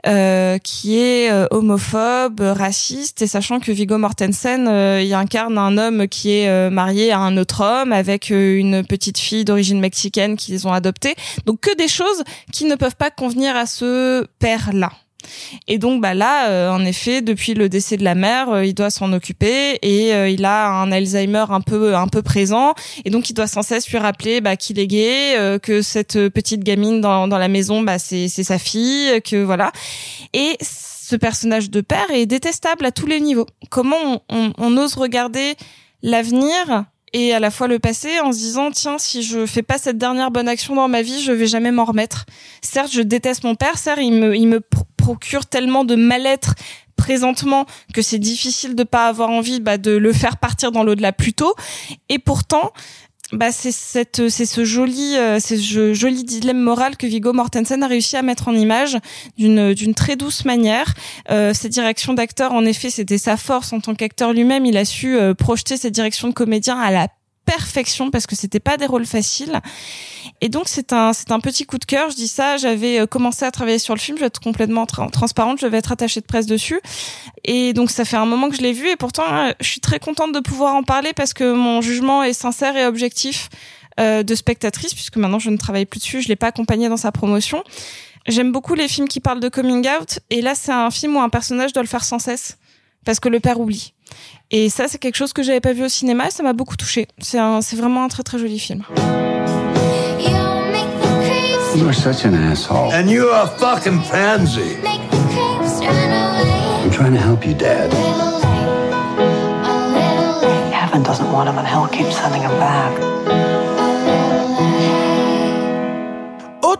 Euh, qui est euh, homophobe, raciste, et sachant que Viggo Mortensen, euh, il incarne un homme qui est euh, marié à un autre homme avec euh, une petite fille d'origine mexicaine qu'ils ont adoptée. Donc que des choses qui ne peuvent pas convenir à ce père-là. Et donc bah là, euh, en effet, depuis le décès de la mère, euh, il doit s'en occuper et euh, il a un Alzheimer un peu un peu présent et donc il doit sans cesse lui rappeler bah, qu'il est gay, que cette petite gamine dans, dans la maison, bah c'est sa fille, que voilà. Et ce personnage de père est détestable à tous les niveaux. Comment on, on, on ose regarder l'avenir et à la fois le passé en se disant tiens si je fais pas cette dernière bonne action dans ma vie je vais jamais m'en remettre certes je déteste mon père certes il me il me procure tellement de mal-être présentement que c'est difficile de pas avoir envie bah, de le faire partir dans l'au-delà plus tôt. Et pourtant bah c'est cette c'est ce joli euh, c'est ce joli dilemme moral que Viggo Mortensen a réussi à mettre en image d'une d'une très douce manière. Euh, cette direction d'acteur en effet c'était sa force en tant qu'acteur lui-même. Il a su euh, projeter cette direction de comédien à la perfection parce que c'était pas des rôles faciles. Et donc c'est un c'est un petit coup de cœur. Je dis ça j'avais euh, commencé à travailler sur le film je vais être complètement tra- transparente je vais être attachée de presse dessus. Et donc ça fait un moment que je l'ai vu et pourtant euh, je suis très contente de pouvoir en parler parce que mon jugement est sincère et objectif euh, de spectatrice puisque maintenant je ne travaille plus dessus je l'ai pas accompagné dans sa promotion. J'aime beaucoup les films qui parlent de coming out. Et là c'est un film où un personnage doit le faire sans cesse parce que le père oublie et ça c'est quelque chose que j'avais pas vu au cinéma et ça m'a beaucoup touché c'est un c'est vraiment un très très joli film You are such an asshole. And you are a fucking pansy. I'm trying to help you, Dad. Heaven doesn't want him, and hell keeps sending him back.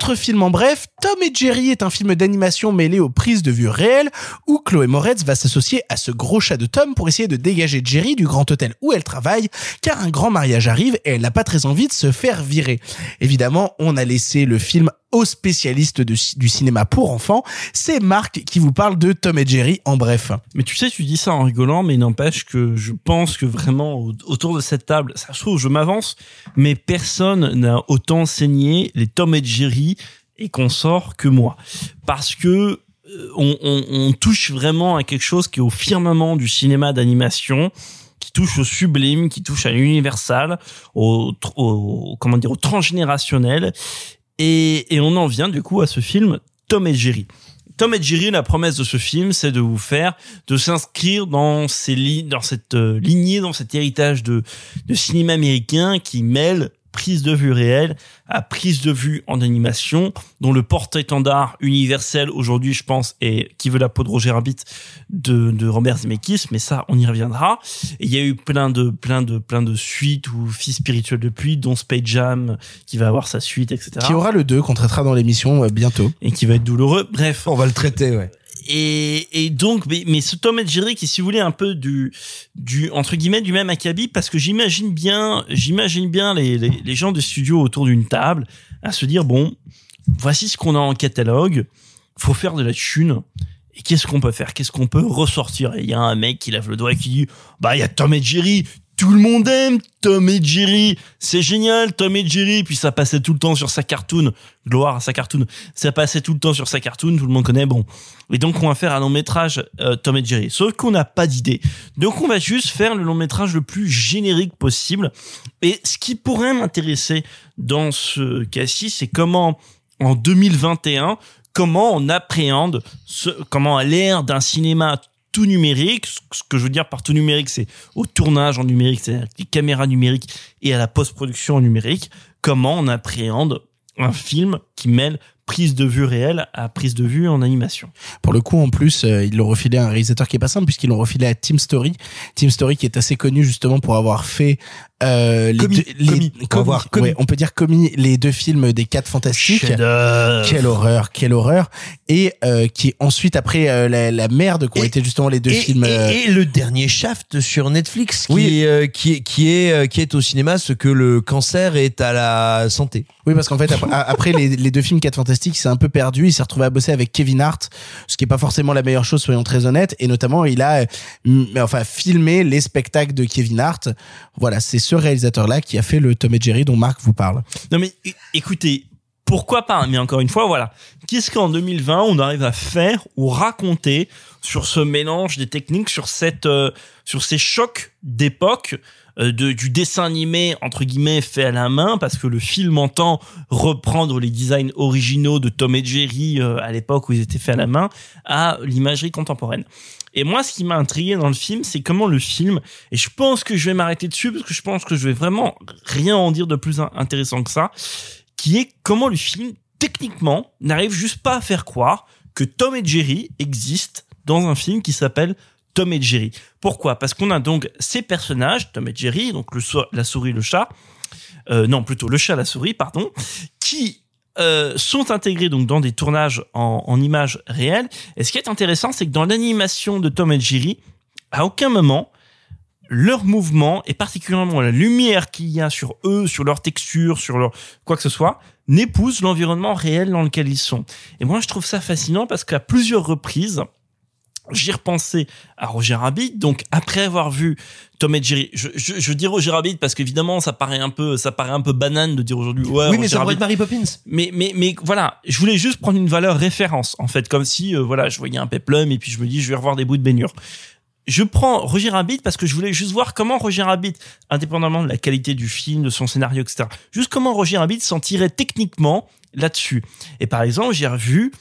Autre film en bref, Tom et Jerry est un film d'animation mêlé aux prises de vue réelles où Chloé Moretz va s'associer à ce gros chat de Tom pour essayer de dégager Jerry du grand hôtel où elle travaille car un grand mariage arrive et elle n'a pas très envie de se faire virer. Évidemment, on a laissé le film aux spécialistes du cinéma pour enfants. C'est Marc qui vous parle de Tom et Jerry en bref. Mais tu sais, tu dis ça en rigolant, mais n'empêche que je pense que vraiment au- autour de cette table, ça se trouve, je m'avance, mais personne n'a autant saigné les Tom et Jerry et consorts que moi. Parce que euh, on, on- on touche vraiment à quelque chose qui est au firmament du cinéma d'animation qui touche au sublime, qui touche à l'universal, au, au comment dire, au transgénérationnel, et, et on en vient du coup à ce film Tom et Jerry. Tom et Jerry, la promesse de ce film, c'est de vous faire, de s'inscrire dans ces li- dans cette euh, lignée, dans cet héritage de, de cinéma américain qui mêle prise de vue réelle à prise de vue en animation, dont le porte-étendard universel aujourd'hui, je pense, est Qui veut la peau de Roger Rabbit de, de Robert Zemeckis, mais ça, on y reviendra. Et il y a eu plein de, plein de, plein de suites ou filles spirituelles depuis, dont Space Jam, qui va avoir sa suite, etc. Qui aura le 2 qu'on traitera dans l'émission euh, bientôt. Et qui va être douloureux. Bref. On va le traiter, ouais. Et, et donc, mais, mais ce Tom et Jerry qui, si vous voulez, un peu du, du entre guillemets, du même acabit, parce que j'imagine bien, j'imagine bien les, les, gens du studio autour d'une table à se dire bon, voici ce qu'on a en catalogue, faut faire de la thune. Et qu'est-ce qu'on peut faire? Qu'est-ce qu'on peut ressortir? Et il y a un mec qui lève le doigt et qui dit bah il y a Tom et Jerry. Tout le monde aime Tom et Jerry. C'est génial, Tom et Jerry. Puis ça passait tout le temps sur sa cartoon. Gloire à sa cartoon. Ça passait tout le temps sur sa cartoon. Tout le monde connaît. Bon. Et donc on va faire un long métrage euh, Tom et Jerry. Sauf qu'on n'a pas d'idée. Donc on va juste faire le long métrage le plus générique possible. Et ce qui pourrait m'intéresser dans ce cas-ci, c'est comment en 2021, comment on appréhende ce, comment à l'ère d'un cinéma tout numérique. Ce que je veux dire par tout numérique, c'est au tournage en numérique, c'est-à-dire les caméras numériques et à la post-production en numérique. Comment on appréhende un film qui mêle prise de vue réelle à prise de vue en animation. Pour le coup, en plus, euh, ils l'ont refilé à un réalisateur qui est pas simple puisqu'ils l'ont refilé à Team Story. Team Story qui est assez connu justement pour avoir fait euh, les Commis, deux, les- commis, on va voir, commis. ouais, on peut dire commis les deux films des quatre fantastiques. Quelle horreur, quelle horreur. Et euh, qui est ensuite après euh, la, la merde qu'ont été justement les deux et, films. et- et le dernier Shaft sur Netflix qui, Oui. est, euh, qui est qui est euh, qui est au cinéma ce que le cancer est à la santé. Oui, parce qu'en fait, après, après les, les deux films 4 Fantastiques, il s'est un peu perdu. Il s'est retrouvé à bosser avec Kevin Hart, ce qui est pas forcément la meilleure chose, soyons très honnêtes. Et notamment, il a, euh, m- enfin, filmé les spectacles de Kevin Hart. Voilà, c'est ce réalisateur-là qui a fait le Tom et Jerry dont Marc vous parle. Non mais écoutez, pourquoi pas Mais encore une fois, voilà. Qu'est-ce qu'en 2020 on arrive à faire ou raconter sur ce mélange des techniques, sur cette, euh, sur ces chocs d'époque de, du dessin animé entre guillemets fait à la main parce que le film entend reprendre les designs originaux de Tom et Jerry euh, à l'époque où ils étaient faits à la main à l'imagerie contemporaine. Et moi, ce qui m'a intrigué dans le film, c'est comment le film, et je pense que je vais m'arrêter dessus parce que je pense que je vais vraiment rien en dire de plus in- intéressant que ça, qui est comment le film, techniquement, n'arrive juste pas à faire croire que Tom et Jerry existent dans un film qui s'appelle Tom et Jerry. Pourquoi? Parce qu'on a donc ces personnages, Tom et Jerry, donc le la souris, le chat, euh, non plutôt le chat, la souris, pardon, qui euh, sont intégrés donc dans des tournages en, en images réelles. Et ce qui est intéressant, c'est que dans l'animation de Tom et Jerry, à aucun moment leur mouvement et particulièrement la lumière qu'il y a sur eux, sur leur texture, sur leur quoi que ce soit, n'épouse l'environnement réel dans lequel ils sont. Et moi, je trouve ça fascinant parce qu'à plusieurs reprises, j'ai repensé à Roger Rabbit. Donc après avoir vu Tom et Jerry, je, je, je dis Roger Rabbit parce qu'évidemment ça paraît un peu, ça paraît un peu banane de dire aujourd'hui. Ouais, oui, mais Roger ça pourrait Rabbit. être Mary Poppins. Mais mais mais voilà, je voulais juste prendre une valeur référence en fait, comme si euh, voilà, je voyais un peplum et puis je me dis je vais revoir des bouts de baignure. Je prends Roger Rabbit parce que je voulais juste voir comment Roger Rabbit, indépendamment de la qualité du film, de son scénario, etc., juste comment Roger Rabbit s'en tirait techniquement là-dessus. Et par exemple, j'ai revu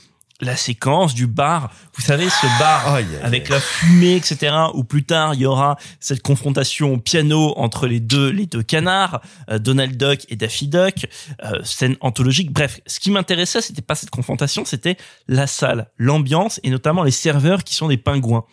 la séquence du bar, vous savez, ce bar avec la fumée, etc., où plus tard il y aura cette confrontation au piano entre les deux, les deux canards, euh, Donald Duck et Daffy Duck, euh, scène anthologique. Bref, ce qui m'intéressait, c'était pas cette confrontation, c'était la salle, l'ambiance et notamment les serveurs qui sont des pingouins.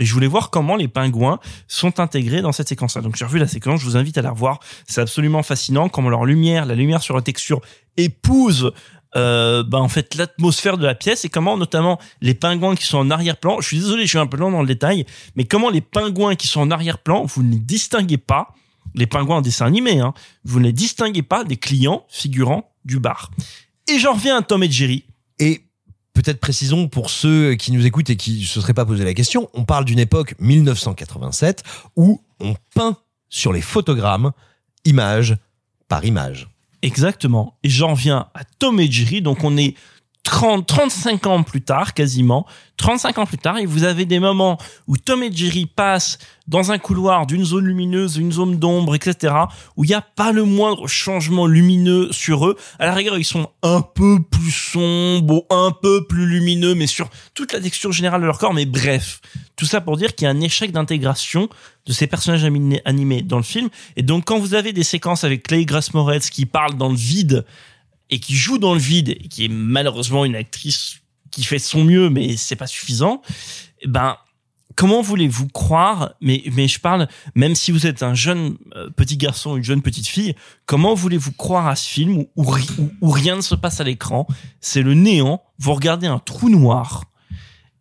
Et je voulais voir comment les pingouins sont intégrés dans cette séquence-là. Donc j'ai revu la séquence, je vous invite à la revoir. C'est absolument fascinant comment leur lumière, la lumière sur la texture épouse euh, ben en fait l'atmosphère de la pièce et comment notamment les pingouins qui sont en arrière-plan. Je suis désolé, je suis un peu lent dans le détail, mais comment les pingouins qui sont en arrière-plan, vous ne les distinguez pas. Les pingouins en dessin animé, hein, vous ne les distinguez pas des clients figurants du bar. Et j'en reviens à Tom et Jerry. Et peut-être précisons pour ceux qui nous écoutent et qui ne se seraient pas posé la question, on parle d'une époque 1987 où on peint sur les photogrammes image par image. Exactement. Et j'en viens à Tom et Jerry. Donc on est 30, 35 ans plus tard, quasiment. 35 ans plus tard, et vous avez des moments où Tom et Jerry passent dans un couloir d'une zone lumineuse, une zone d'ombre, etc., où il n'y a pas le moindre changement lumineux sur eux. À la rigueur, ils sont un peu plus sombres, un peu plus lumineux, mais sur toute la texture générale de leur corps. Mais bref, tout ça pour dire qu'il y a un échec d'intégration de ces personnages animés- dans le film. Et donc, quand vous avez des séquences avec Clay Grace Moretz qui parle dans le vide et qui joue dans le vide et qui est malheureusement une actrice qui fait son mieux, mais c'est pas suffisant, eh ben, comment voulez-vous croire, mais, mais je parle, même si vous êtes un jeune euh, petit garçon, une jeune petite fille, comment voulez-vous croire à ce film où, où ri- où- où rien ne se passe à l'écran? C'est le néant. Vous regardez un trou noir.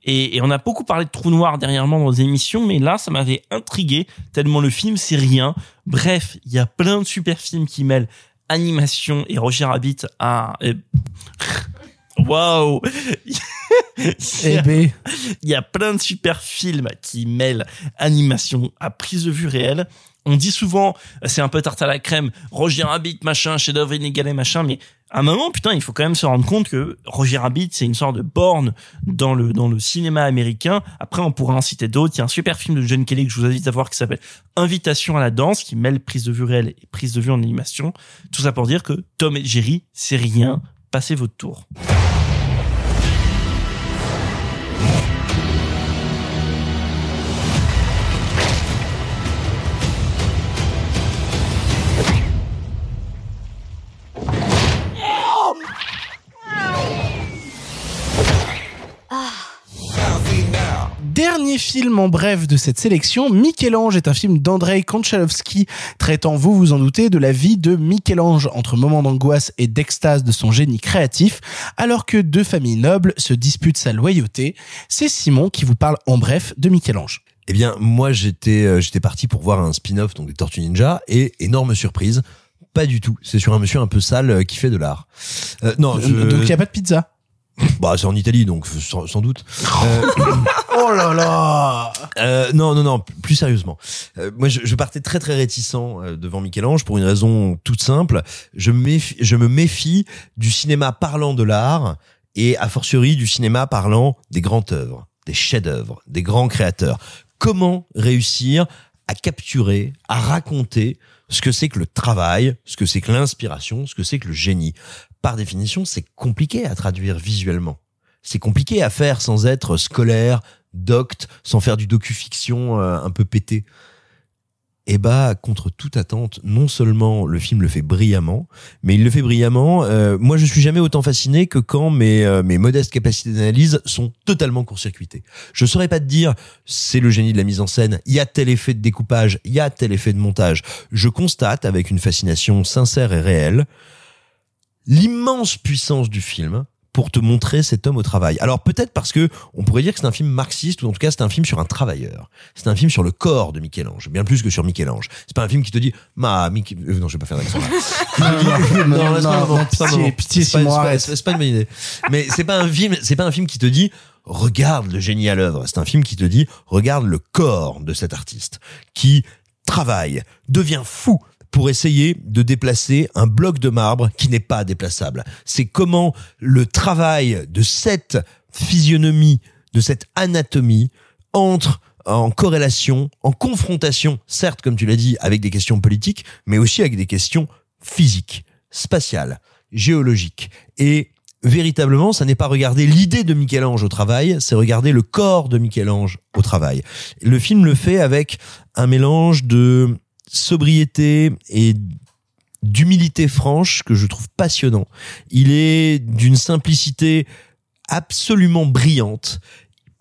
Et, et on a beaucoup parlé de trou noir dernièrement dans les émissions, mais là, ça m'avait intrigué tellement le film, c'est rien. Bref, il y a plein de super films qui mêlent animation et Roger Rabbit à... et- Waouh Eh ben. Il y a plein de super films qui mêlent animation à prise de vue réelle. On dit souvent, c'est un peu tarte à la crème, Roger Rabbit, machin, chef-d'œuvre inégalé, machin, mais à un moment, putain, il faut quand même se rendre compte que Roger Rabbit, c'est une sorte de borne dans le, dans le cinéma américain. Après, on pourrait en citer d'autres. Il y a un super film de John Kelly que je vous invite à voir qui s'appelle Invitation à la danse, qui mêle prise de vue réelle et prise de vue en animation. Tout ça pour dire que Tom et Jerry, c'est rien. Passez votre tour. Film en bref de cette sélection, Michel-Ange est un film d'Andrei Konchalovsky traitant, vous vous en doutez, de la vie de Michel-Ange entre moments d'angoisse et d'extase de son génie créatif, alors que deux familles nobles se disputent sa loyauté. C'est Simon qui vous parle en bref de Michel-Ange. Eh bien, moi, j'étais euh, j'étais parti pour voir un spin-off donc des Tortues Ninja et énorme surprise, pas du tout. C'est sur un monsieur un peu sale euh, qui fait de l'art. Euh, non, je... Donc il n'y a pas de pizza. bah c'est en Italie donc sans, sans doute. Euh, Oh là là Euh, non, non, non. Plus sérieusement, Euh, moi, je, je partais très, très réticent euh, devant Michel-Ange pour une raison toute simple. Je me méfie, je me méfie du cinéma parlant de l'art et a fortiori du cinéma parlant des grandes œuvres, des chefs-d'œuvre, des grands créateurs. Comment réussir à capturer, à raconter ce que c'est que le travail, ce que c'est que l'inspiration, ce que c'est que le génie? Par définition, c'est compliqué à traduire visuellement. C'est compliqué à faire sans être scolaire, docte, sans faire du docu-fiction euh, un peu pété. Et bah, contre toute attente, non seulement le film le fait brillamment, mais il le fait brillamment. euh, moi, je suis jamais autant fasciné que quand mes, euh, mes modestes capacités d'analyse sont totalement court-circuitées. Je saurais pas te dire, c'est le génie de la mise en scène, il y a tel effet de découpage, il y a tel effet de montage. Je constate, avec une fascination sincère et réelle, l'immense puissance du film pour te montrer cet homme au travail. Alors peut-être parce que on pourrait dire que c'est un film marxiste ou en tout cas c'est un film sur un travailleur. C'est un film sur le corps de Michel-Ange, bien plus que sur Michel-Ange. C'est pas un film qui te dit "Ma Mich- euh, non, je vais pas faire d'accent là. Non, non, non, pitié, c'est pas une bonne idée. Mais c'est pas un film, c'est pas un film qui te dit regarde le génie à l'œuvre. C'est un film qui te dit regarde le corps de cet artiste qui travaille, devient fou pour essayer de déplacer un bloc de marbre qui n'est pas déplaçable. C'est comment le travail de cette physionomie, de cette anatomie entre en corrélation, en confrontation, certes, comme tu l'as dit, avec des questions politiques, mais aussi avec des questions physiques, spatiales, géologiques. Et véritablement, ça n'est pas regarder l'idée de Michel-Ange au travail, c'est regarder le corps de Michel-Ange au travail. Le film le fait avec un mélange de sobriété et d'humilité franche que je trouve passionnant. Il est d'une simplicité absolument brillante.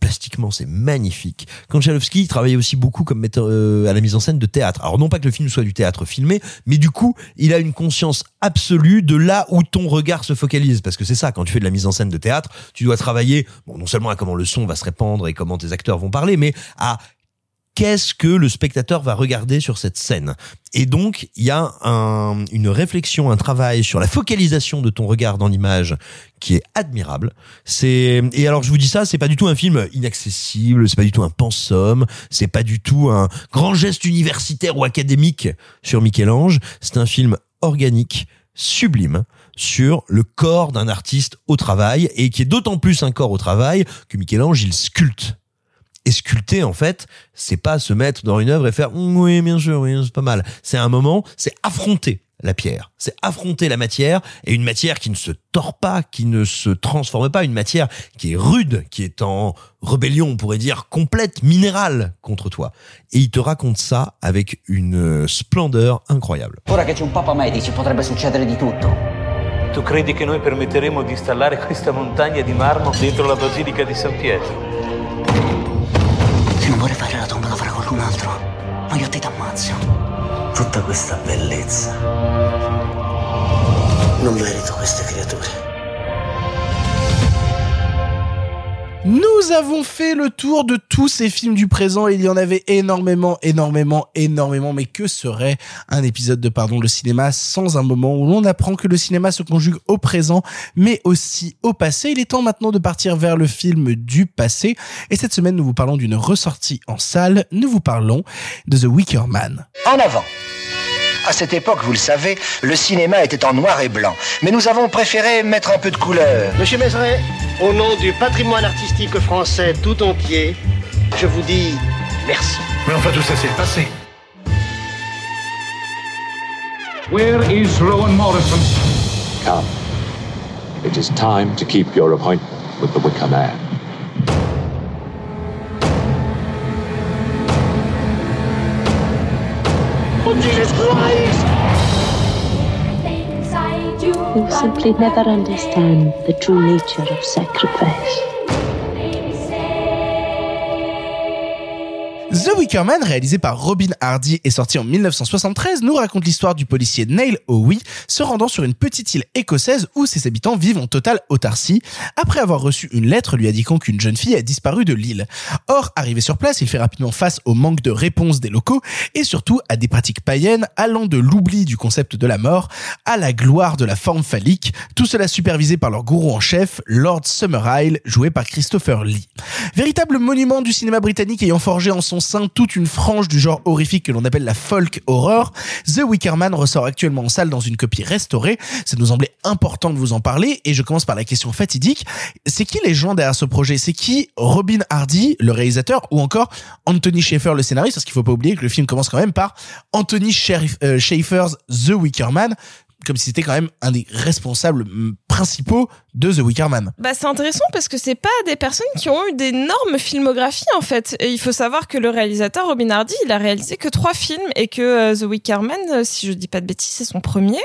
Plastiquement, c'est magnifique. Konchalovsky travaillait aussi beaucoup comme metteur euh, à la mise en scène de théâtre. Alors non pas que le film soit du théâtre filmé, mais du coup, il a une conscience absolue de là où ton regard se focalise. Parce que c'est ça, quand tu fais de la mise en scène de théâtre, tu dois travailler, non seulement à comment le son va se répandre et comment tes acteurs vont parler, mais à qu'est-ce que le spectateur va regarder sur cette scène? Et donc, il y a un- une réflexion, un travail sur la focalisation de ton regard dans l'image qui est admirable. C'est et alors je vous dis ça, c'est pas du tout un film inaccessible, c'est pas du tout un pensum, c'est pas du tout un grand geste universitaire ou académique sur Michel-Ange, c'est un film organique, sublime sur le corps d'un artiste au travail et qui est d'autant plus un corps au travail que Michel-Ange il sculpte et sculpter, en fait, c'est pas se mettre dans une œuvre et faire Hum, oui, bien sûr, oui, c'est pas mal. C'est un moment, c'est affronter la pierre, c'est affronter la matière et une matière qui ne se tord pas, qui ne se transforme pas, une matière qui est rude, qui est en rébellion, on pourrait dire complète, minérale contre toi. Et il te raconte ça avec une euh, splendeur incroyable. Ora che c'è un Papa Medici potrebbe succedere di tutto. Tu credi che noi permetteremo di installare questa montagna di marmo dentro la basilica di San Pietro? Non vuole fare la tomba la farà qualcun altro. Ma io a te t'ammazzo. Tutta questa bellezza. Non merito queste creature. Nous avons fait le tour de tous ces films du présent. Il y en avait énormément, énormément, énormément. Mais que serait un épisode de Pardon le cinéma sans un moment où l'on apprend que le cinéma se conjugue au présent, mais aussi au passé? Il est temps maintenant de partir vers le film du passé. Et cette semaine, nous vous parlons d'une ressortie en salle. Nous vous parlons de The Wicker Man. En avant. À cette époque, vous le savez, le cinéma était en noir et blanc. Mais nous avons préféré mettre un peu de couleur. Monsieur Mézeret, au nom du patrimoine artistique français tout entier, je vous dis merci. Mais enfin, tout ça, c'est le passé. Where is Rowan Morrison? Come. It is time to keep your appointment with the Wicker Man. Oh, Jesus Christ! You'll simply never understand the true nature of sacrifice. The Wicker Man, réalisé par Robin Hardy et sorti en 1973, nous raconte l'histoire du policier Neil Howie se rendant sur une petite île écossaise où ses habitants vivent en totale autarcie après avoir reçu une lettre lui indiquant qu'une jeune fille a disparu de l'île. Or, arrivé sur place, il fait rapidement face au manque de réponse des locaux et surtout à des pratiques païennes allant de l'oubli du concept de la mort à la gloire de la forme phallique, tout cela supervisé par leur gourou en chef, Lord Summerisle, joué par Christopher Lee. Véritable monument du cinéma britannique ayant forgé en son sein toute une frange du genre horrifique que l'on appelle la folk horror, The Wicker Man ressort actuellement en salle dans une copie restaurée. Ça nous semblait important de vous en parler. Et je commence par la question fatidique. C'est qui les gens derrière ce projet? C'est qui Robin Hardy, le réalisateur, ou encore Anthony Schaeffer, le scénariste? Parce qu'il faut pas oublier que le film commence quand même par Anthony euh, Schaeffer's The Wicker Man, comme si c'était quand même un des responsables mm, principaux de The Wicker Man. Bah, c'est intéressant parce que c'est pas des personnes qui ont eu d'énormes filmographies en fait. Et il faut savoir que le réalisateur Robin Hardy, il a réalisé que trois films et que euh, The Wicker Man, euh, si je dis pas de bêtises, c'est son premier.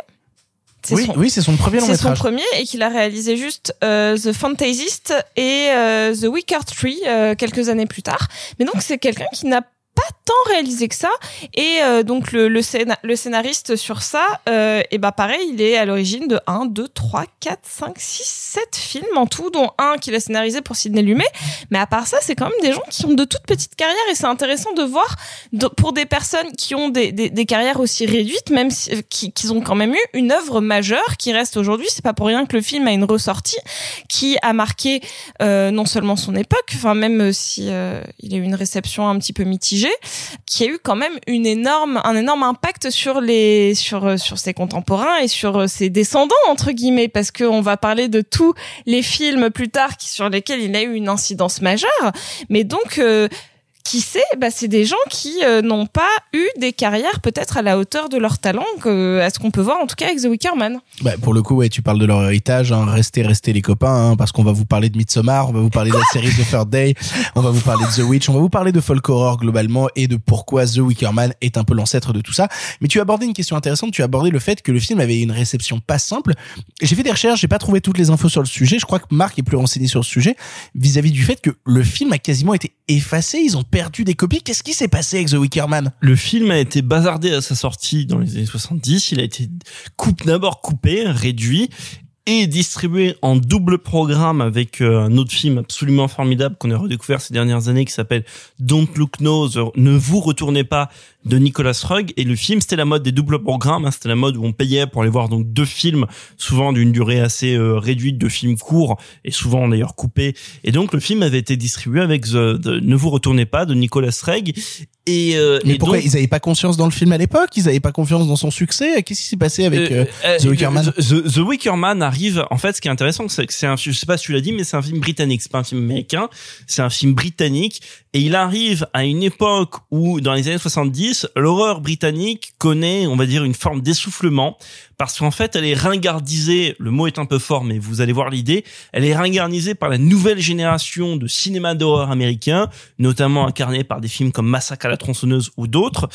Oui, oui, c'est son premier long C'est son premier et qu'il a réalisé juste euh, The Fantasist et euh, The Wicker Tree quelques années plus tard. Mais donc c'est quelqu'un qui n'a pas tant réalisé que ça. Et euh, donc le, le, scéna- le scénariste sur ça euh, et bah pareil il est à l'origine de 1 2 3 4 5 6 7 films en tout dont un qu'il a scénarisé pour Sidney Lumet. Mais à part ça c'est quand même des gens qui ont de toutes petites carrières et c'est intéressant de voir pour des personnes qui ont des, des, des carrières aussi réduites même si, euh, qui, qu'ils ont quand même eu une œuvre majeure qui reste aujourd'hui. C'est pas pour rien que le film a une ressortie qui a marqué euh, non seulement son époque enfin même si euh, il a eu une réception un petit peu mitigée qui a eu quand même une énorme un énorme impact sur les sur euh, sur ses contemporains et sur euh, ses descendants entre guillemets parce que on va parler de tous les films plus tard sur lesquels il a eu une incidence majeure. Mais donc euh, qui sait, bah, c'est des gens qui euh, n'ont pas eu des carrières peut-être à la hauteur de leur talent, que, à ce qu'on peut voir en tout cas avec The Wicker Man. Bah, pour le coup, ouais, tu parles de leur héritage. Hein. Restez, restez les copains, hein, parce qu'on va vous parler de Midsommar, on va vous parler de la série The Third Day, on va vous parler de The Witch, on va vous parler de folk horror globalement et de pourquoi The Wicker Man est un peu l'ancêtre de tout ça. Mais tu as abordé une question intéressante. Tu as abordé le fait que le film avait une réception pas simple. J'ai fait des recherches, j'ai pas trouvé toutes les infos sur le sujet. Je crois que Marc est plus renseigné sur le sujet vis-à-vis du fait que le film a quasiment été effacé. Ils ont perdu des copies. Qu'est-ce qui s'est passé avec The Wicker Man? Le film a été bazardé à sa sortie dans les années 70. Il a été coupe d'abord coupé, réduit et distribué en double programme avec euh, un autre film absolument formidable qu'on a redécouvert ces dernières années qui s'appelle Don't Look Nose, Ne vous retournez pas de Nicolas Rugg. Et le film c'était la mode des doubles programmes hein. c'était la mode où on payait pour aller voir donc deux films souvent d'une durée assez euh, réduite de films courts et souvent d'ailleurs coupés. Et donc le film avait été distribué avec The- The Ne vous retournez pas de Nicolas Rugg et, euh, Mais et pourquoi donc- ils avaient pas confiance dans le film à l'époque? Ils avaient pas confiance dans son succès? Qu'est-ce qui s'est passé avec euh, Euh, The Wicker Man The, The- Wicker Man arrive. En fait, ce qui est intéressant, c'est que c'est un. Je sais pas si tu l'as dit, mais c'est un film britannique. C'est pas un film américain. C'est un film britannique. Et il arrive à une époque où, dans les années 70, l'horreur britannique connaît, on va dire, une forme d'essoufflement. Parce qu'en fait, elle est ringardisée. Le mot est un peu fort, mais vous allez voir l'idée. Elle est ringardisée par la nouvelle génération de cinéma d'horreur américain, notamment incarné par des films comme Massacre à la tronçonneuse ou d'autres.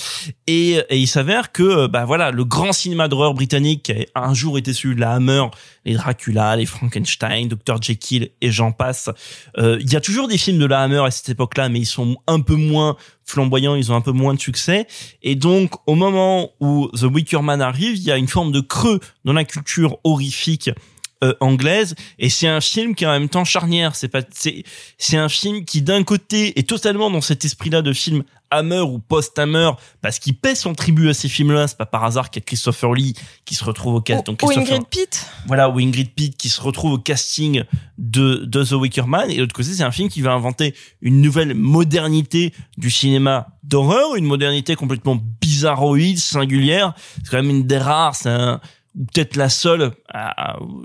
Et, il s'avère que, bah voilà, le grand cinéma d'horreur britannique qui a un jour été celui de la Hammer, les Dracula, les Frankenstein, Dr Jekyll et j'en passe. Euh, Il y a toujours des films de la Hammer à cette époque-là, mais ils sont un peu moins flamboyants, ils ont un peu moins de succès. Et donc, au moment où The Wicker Man arrive, il y a une forme de creux dans la culture horrifique euh, anglaise et c'est un film qui est en même temps charnière c'est pas c'est c'est un film qui d'un côté est totalement dans cet esprit-là de film Hammer ou post-Hammer parce qu'il paie son tribut à ces films-là c'est pas par hasard qu'il y a Christopher Lee qui se retrouve au cast donc Ou Christopher- Ingrid Pitt? voilà, ou Ingrid Pitt qui se retrouve au casting de, de The Wicker Man. Et de l'autre côté, c'est un film qui va inventer une nouvelle modernité du cinéma d'horreur, une modernité complètement bizarroïde, singulière. C'est quand même une des rares, c'est un, ou peut-être la seule,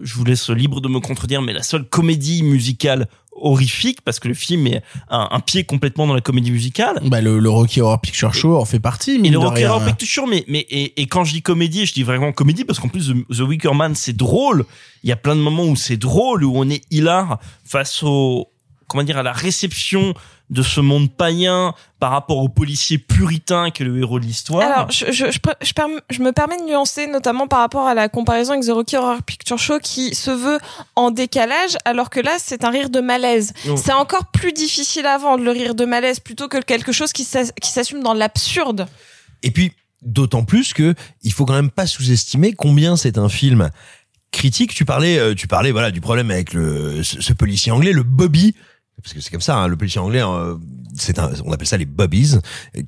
je vous laisse libre de me contredire, mais la seule comédie musicale horrifique parce que le film est un, un pied complètement dans la comédie musicale. Bah le, le Rocky Horror Picture Show en fait partie. Mine le Rocky. Horror Picture Show, mais, mais et, et quand je dis comédie, je dis vraiment comédie parce qu'en plus The, The Wicker Man c'est drôle. Il y a plein de moments où c'est drôle, où on est hilar face au comment dire à la réception de ce monde païen par rapport au policier puritain qui est le héros de l'histoire? Alors, je, je, je, je me permets de nuancer, notamment par rapport à la comparaison avec The Rocky Horror Picture Show, qui se veut en décalage, alors que là, c'est un rire de malaise. Non. C'est encore plus difficile à vendre, le rire de malaise, plutôt que quelque chose qui s'as- qui s'assume dans l'absurde. Et puis, d'autant plus que il faut quand même pas sous-estimer combien c'est un film critique. Tu parlais, euh, tu parlais, voilà, du problème avec le ce, ce policier anglais, le Bobby. Parce que c'est comme ça, hein, le policier anglais, euh, c'est un, on appelle ça les Bobbies,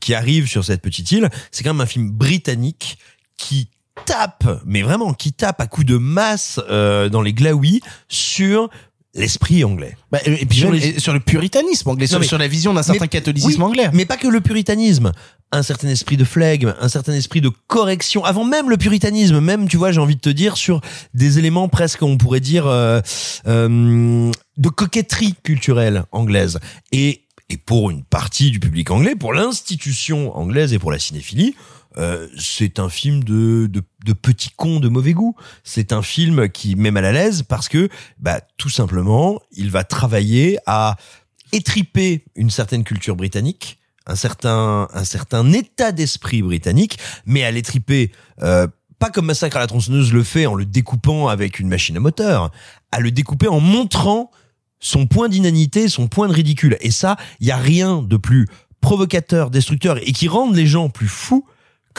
qui arrivent sur cette petite île. C'est quand même un film britannique qui tape, mais vraiment qui tape à coups de masse euh, dans les glaouis sur l'esprit anglais. Bah, et puis Sur les- le puritanisme anglais, Non, sur, mais- sur la vision d'un certain mais- catholicisme oui, anglais. Mais pas que le puritanisme. Un certain esprit de flegme, un certain esprit de correction. Avant même le puritanisme, même, tu vois, j'ai envie de te dire, sur des éléments presque, on pourrait dire, euh, euh, de coquetterie culturelle anglaise. Et, et pour une partie du public anglais, pour l'institution anglaise et pour la cinéphilie, euh, c'est un film de, de, de petits cons de mauvais goût. C'est un film qui met mal à l'aise parce que, bah, tout simplement, il va travailler à étriper une certaine culture britannique, un certain, un certain état d'esprit britannique, mais à l'étriper, euh, pas comme Massacre à la tronçonneuse le fait en le découpant avec une machine à moteur, à le découper en montrant son point d'inanité, son point de ridicule. Et ça, il y a rien de plus provocateur, destructeur et qui rende les gens plus fous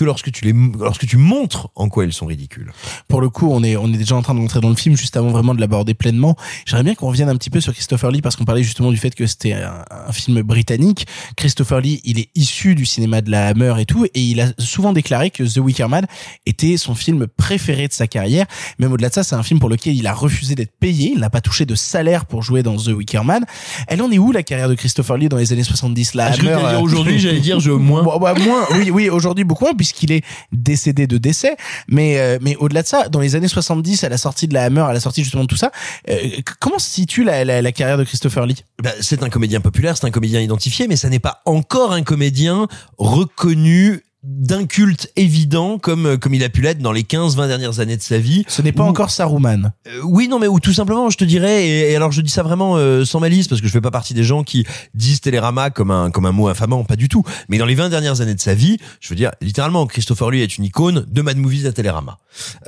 que lorsque tu les, lorsque tu montres en quoi ils sont ridicules. Pour le coup, on est, on est déjà en train de rentrer dans le film juste avant vraiment de l'aborder pleinement. J'aimerais bien qu'on revienne un petit peu sur Christopher Lee parce qu'on parlait justement du fait que c'était un, un film britannique. Christopher Lee, il est issu du cinéma de la Hammer et tout, et il a souvent déclaré que The Wicker Man était son film préféré de sa carrière. Même au-delà de ça, c'est un film pour lequel il a refusé d'être payé. Il n'a pas touché de salaire pour jouer dans The Wicker Man. Elle en est où la carrière de Christopher Lee dans les années 70 La Ah, Hammer, euh, aujourd'hui, j'allais dire je moins. Bon, bah, moins, oui, oui, aujourd'hui beaucoup moins puisqu'il est décédé de décès. Mais, euh, mais au-delà de ça, dans les années 70, à la sortie de la Hammer, à la sortie justement de tout ça, euh, comment se situe la, la, la carrière de Christopher Lee? Bah, c'est un comédien populaire, c'est un comédien identifié, mais ça n'est pas encore un comédien reconnu d'un culte évident comme comme il a pu l'être dans les 15-20 dernières années de sa vie. Ce n'est pas Où- encore Saruman. Euh, oui, non, mais ou tout simplement, je te dirais, et, et alors je dis ça vraiment euh, sans malice, parce que je fais pas partie des gens qui disent Télérama comme un comme un mot infamant, pas du tout. Mais dans les 20 dernières années de sa vie, je veux dire, littéralement, Christopher Lee est une icône de Mad Movies à Télérama.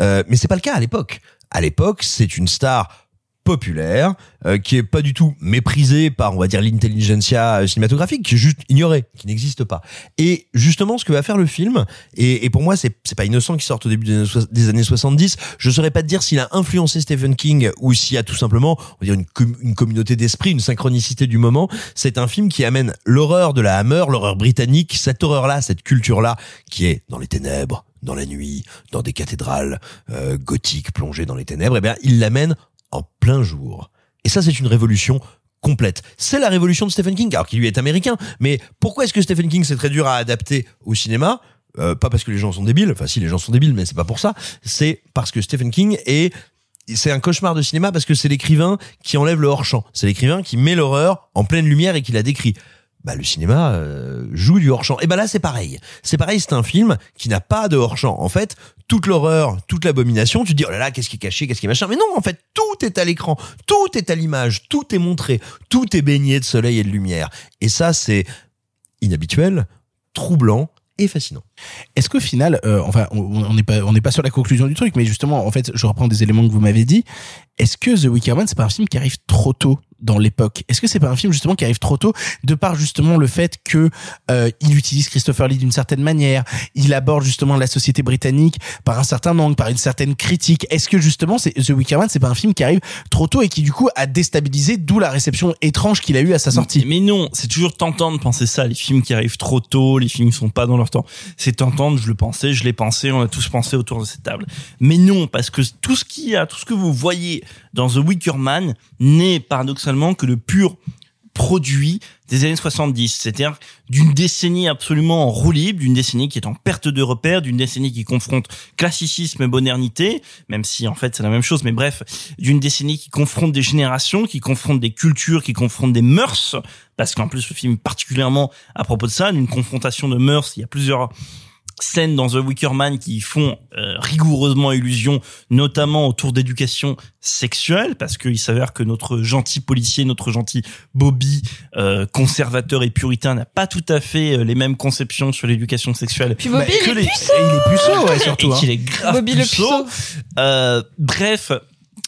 Euh, mais c'est pas le cas à l'époque. À l'époque, c'est une star populaire euh, qui est pas du tout méprisée par on va dire l'intelligentsia euh, cinématographique qui est juste ignorée qui n'existe pas. Et justement ce que va faire le film et, et pour moi c'est c'est pas innocent qu'il sorte au début des années, soix- des années 70 je saurais pas te dire s'il a influencé Stephen King ou s'il y a tout simplement on va dire une, une communauté d'esprit une synchronicité du moment. C'est un film qui amène l'horreur de la Hammer l'horreur britannique cette horreur là cette culture là qui est dans les ténèbres dans la nuit, dans des cathédrales euh, gothiques plongées dans les ténèbres, eh bien, il l'amène en plein jour. Et ça, c'est une révolution complète. C'est la révolution de Stephen King, alors qu'il lui est américain. Mais pourquoi est-ce que Stephen King c'est très dur à adapter au cinéma? Euh, Pas parce que les gens sont débiles. Enfin, si les gens sont débiles, mais c'est pas pour ça. C'est parce que Stephen King est c'est un cauchemar de cinéma parce que c'est l'écrivain qui enlève le hors-champ. C'est l'écrivain qui met l'horreur en pleine lumière et qui la décrit. Bah, le cinéma euh, joue du hors-champ. Et bah là, c'est pareil. C'est pareil, c'est un film qui n'a pas de hors-champ. En fait, toute l'horreur, toute l'abomination, tu te dis, oh là là, qu'est-ce qui est caché, qu'est-ce qui est machin. Mais non, en fait, tout est à l'écran, tout est à l'image, tout est montré, tout est baigné de soleil et de lumière. Et ça, c'est inhabituel, troublant et fascinant. Est-ce qu'au final, euh, enfin, on n'est pas, on n'est pas sur la conclusion du truc, mais justement, en fait, je reprends des éléments que vous m'avez dit. Est-ce que The Wicker Man, c'est pas un film qui arrive trop tôt dans l'époque? Est-ce que c'est pas un film justement qui arrive trop tôt de par justement le fait que euh, il utilise Christopher Lee d'une certaine manière, il aborde justement la société britannique par un certain angle, par une certaine critique? Est-ce que justement, c'est The Wicker Man, c'est pas un film qui arrive trop tôt et qui du coup a déstabilisé, d'où la réception étrange qu'il a eu à sa sortie? Mais non, c'est toujours tentant de penser ça, les films qui arrivent trop tôt, les films qui sont pas dans leur temps. C'est je le pensais, je l'ai pensé, on a tous pensé autour de cette table. Mais non, parce que tout ce qu'il y a, tout ce que vous voyez dans The Wicker Man n'est paradoxalement que le pur produit des années 70, c'est-à-dire d'une décennie absolument en d'une décennie qui est en perte de repères, d'une décennie qui confronte classicisme et modernité, même si en fait c'est la même chose, mais bref, d'une décennie qui confronte des générations, qui confronte des cultures, qui confronte des mœurs, parce qu'en plus le film particulièrement à propos de ça, d'une confrontation de mœurs, il y a plusieurs scènes dans The Wicker Man qui font euh, rigoureusement illusion, notamment autour d'éducation sexuelle, parce qu'il s'avère que notre gentil policier, notre gentil Bobby, euh, conservateur et puritain, n'a pas tout à fait euh, les mêmes conceptions sur l'éducation sexuelle. Puis Bobby, que il est les- puceau. Et il est puceau, ouais, et surtout. hein. qu'il est grave Bobby le puceau. puceau. Euh, bref,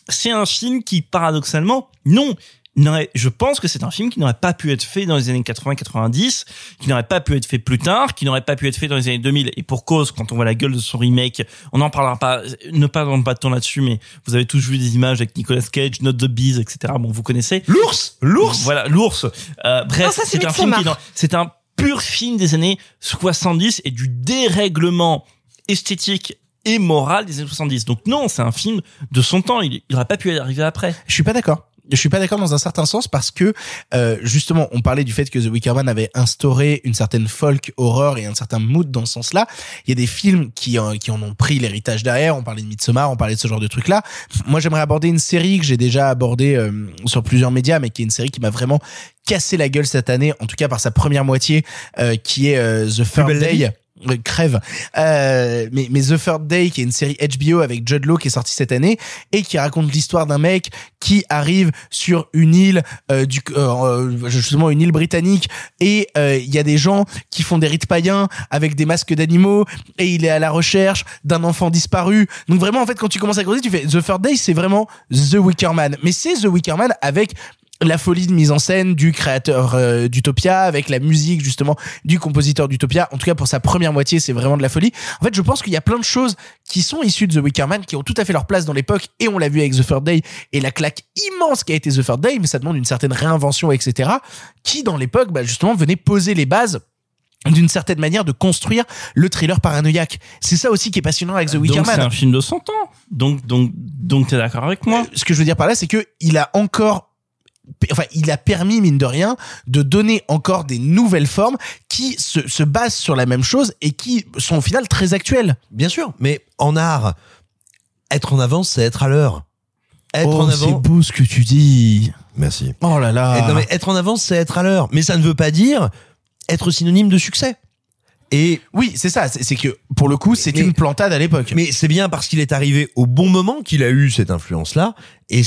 c'est un film qui, paradoxalement, non, je pense que c'est un film qui n'aurait pas pu être fait dans les années 80-90, qui n'aurait pas pu être fait plus tard, qui n'aurait pas pu être fait dans les années 2000. Et pour cause, quand on voit la gueule de son remake, on n'en parlera pas, ne perdons pas de temps là-dessus, mais vous avez tous vu des images avec Nicolas Cage, Not the Bees, etc. Bon, vous connaissez. L'ours L'ours Voilà, l'ours. Euh, bref, Non, ça, c'est c'est un film qui, c'est un pur film des années 70 et du dérèglement esthétique et moral des années 70. Donc non, c'est un film de son temps. Il n'aurait pas pu arriver après. Je suis pas d'accord. Je suis pas d'accord dans un certain sens parce que euh, justement, on parlait du fait que The Wicker Man avait instauré une certaine folk horreur et un certain mood dans ce sens-là. Il y a des films qui en, qui en ont pris l'héritage derrière. On parlait de Midsommar, on parlait de ce genre de trucs-là. Moi, j'aimerais aborder une série que j'ai déjà abordée euh, sur plusieurs médias, mais qui est une série qui m'a vraiment cassé la gueule cette année, en tout cas par sa première moitié, euh, qui est euh, The vie. Day. Euh, crève. Euh, mais, mais The Third Day, qui est une série HBO avec Judd Law qui est sortie cette année et qui raconte l'histoire d'un mec qui arrive sur une île euh, du euh, euh, justement une île britannique et euh, il y a des gens qui font des rites païens avec des masques d'animaux et il est à la recherche d'un enfant disparu. Donc vraiment en fait quand tu commences à creuser, tu fais The Third Day, c'est vraiment The Wicker Man. Mais c'est The Wicker Man avec la folie de mise en scène du créateur euh, d'Utopia avec la musique justement du compositeur d'Utopia en tout cas pour sa première moitié c'est vraiment de la folie en fait je pense qu'il y a plein de choses qui sont issues de The Wicker Man qui ont tout à fait leur place dans l'époque et on l'a vu avec The Third Day et la claque immense qui a été The Third Day mais ça demande une certaine réinvention etc qui dans l'époque bah, justement venait poser les bases d'une certaine manière de construire le thriller paranoïaque. C'est ça aussi qui est passionnant avec The Wicker Donc c'est Man. un film de son temps. Donc donc donc t'es d'accord avec moi? Ce que je veux dire par là, c'est que il a encore enfin, il a permis, mine de rien, de donner encore des nouvelles formes qui se, se basent sur la même chose et qui sont au final très actuelles. Bien sûr, mais en art, être en avance, c'est être à l'heure. Être oh, en c'est avant. beau ce que tu dis. Merci. Oh là là. Être- non, mais être en avance, c'est être à l'heure. Mais ça ne veut pas dire être synonyme de succès. Et oui, c'est ça. C'est c'est que pour le coup, c'est une plantade à l'époque. Mais c'est bien parce qu'il est arrivé au bon moment qu'il a eu cette influence-là. Et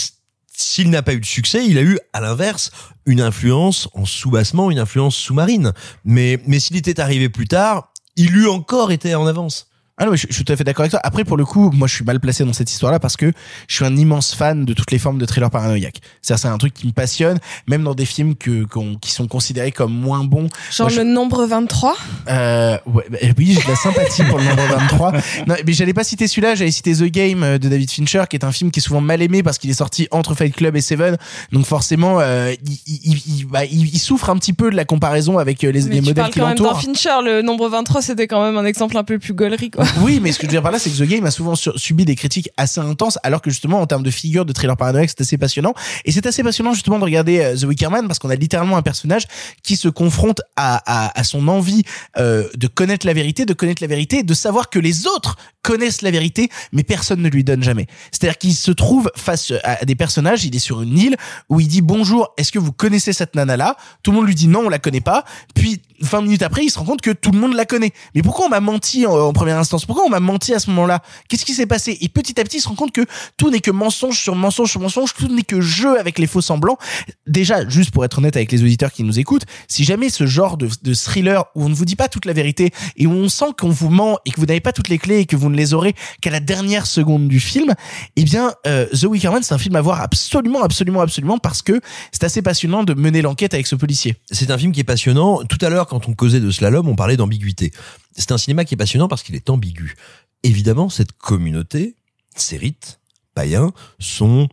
s'il n'a pas eu de succès, il a eu, à l'inverse, une influence en sous-bassement, une influence sous-marine. Mais, mais s'il était arrivé plus tard, il eût encore été en avance. Ah non, mais je, je suis tout à fait d'accord avec toi. Après, pour le coup, moi, je suis mal placé dans cette histoire-là parce que je suis un immense fan de toutes les formes de thriller paranoïaque. C'est c'est un truc qui me passionne, même dans des films que qu'on- qui sont considérés comme moins bons. Genre Moi, je- le nombre 23. Euh, ouais, bah, oui, j'ai de la sympathie pour le nombre 23. Non, mais j'allais pas citer celui-là, j'allais citer The Game euh, de David Fincher, qui est un film qui est souvent mal aimé parce qu'il est sorti entre Fight Club et Seven. Donc forcément, euh, il, il, il, bah, il- il souffre un petit peu de la comparaison avec euh, les, Mais les tu modèles qui l'entourent. Fincher. Le nombre 23, c'était quand même un exemple un peu plus gaulerie, quoi. Oui, mais ce que je veux dire par là, c'est que The Game a souvent subi des critiques assez intenses, alors que justement, en termes de figure de thriller paranoïaque, c'est assez passionnant. Et c'est assez passionnant justement de regarder euh, The Wicker Man parce qu'on a littéralement un personnage qui se confronte à, à, à son envie euh, de connaître la vérité, de connaître la vérité, de savoir que les autres connaissent la vérité, mais personne ne lui donne jamais. C'est-à-dire qu'il se trouve face à des personnages, il est sur une île où il dit bonjour, est-ce que vous connaissez cette nana-là? Tout le monde lui dit non, on la connaît pas. Puis 20 minutes après, il se rend compte que tout le monde la connaît. Mais pourquoi on m'a menti en, en première instance? Pourquoi on m'a menti à ce moment-là? Qu'est-ce qui s'est passé? Et petit à petit, il se rend compte que tout n'est que mensonge sur mensonge sur mensonge, tout n'est que jeu avec les faux semblants. Déjà, juste pour être honnête avec les auditeurs qui nous écoutent, si jamais ce genre de, de thriller où on ne vous dit pas toute la vérité et où on sent qu'on vous ment et que vous n'avez pas toutes les clés et que vous ne les aurez qu'à la dernière seconde du film, eh bien, euh, The Wicker Man, c'est un film à voir absolument, absolument, absolument parce que c'est assez passionnant de mener l'enquête avec ce policier. C'est un film qui est passionnant. Tout à l'heure, quand on causait de slalom, on parlait d'ambiguïté. C'est un cinéma qui est passionnant parce qu'il est ambigu. Évidemment, cette communauté, ces rites païens, sont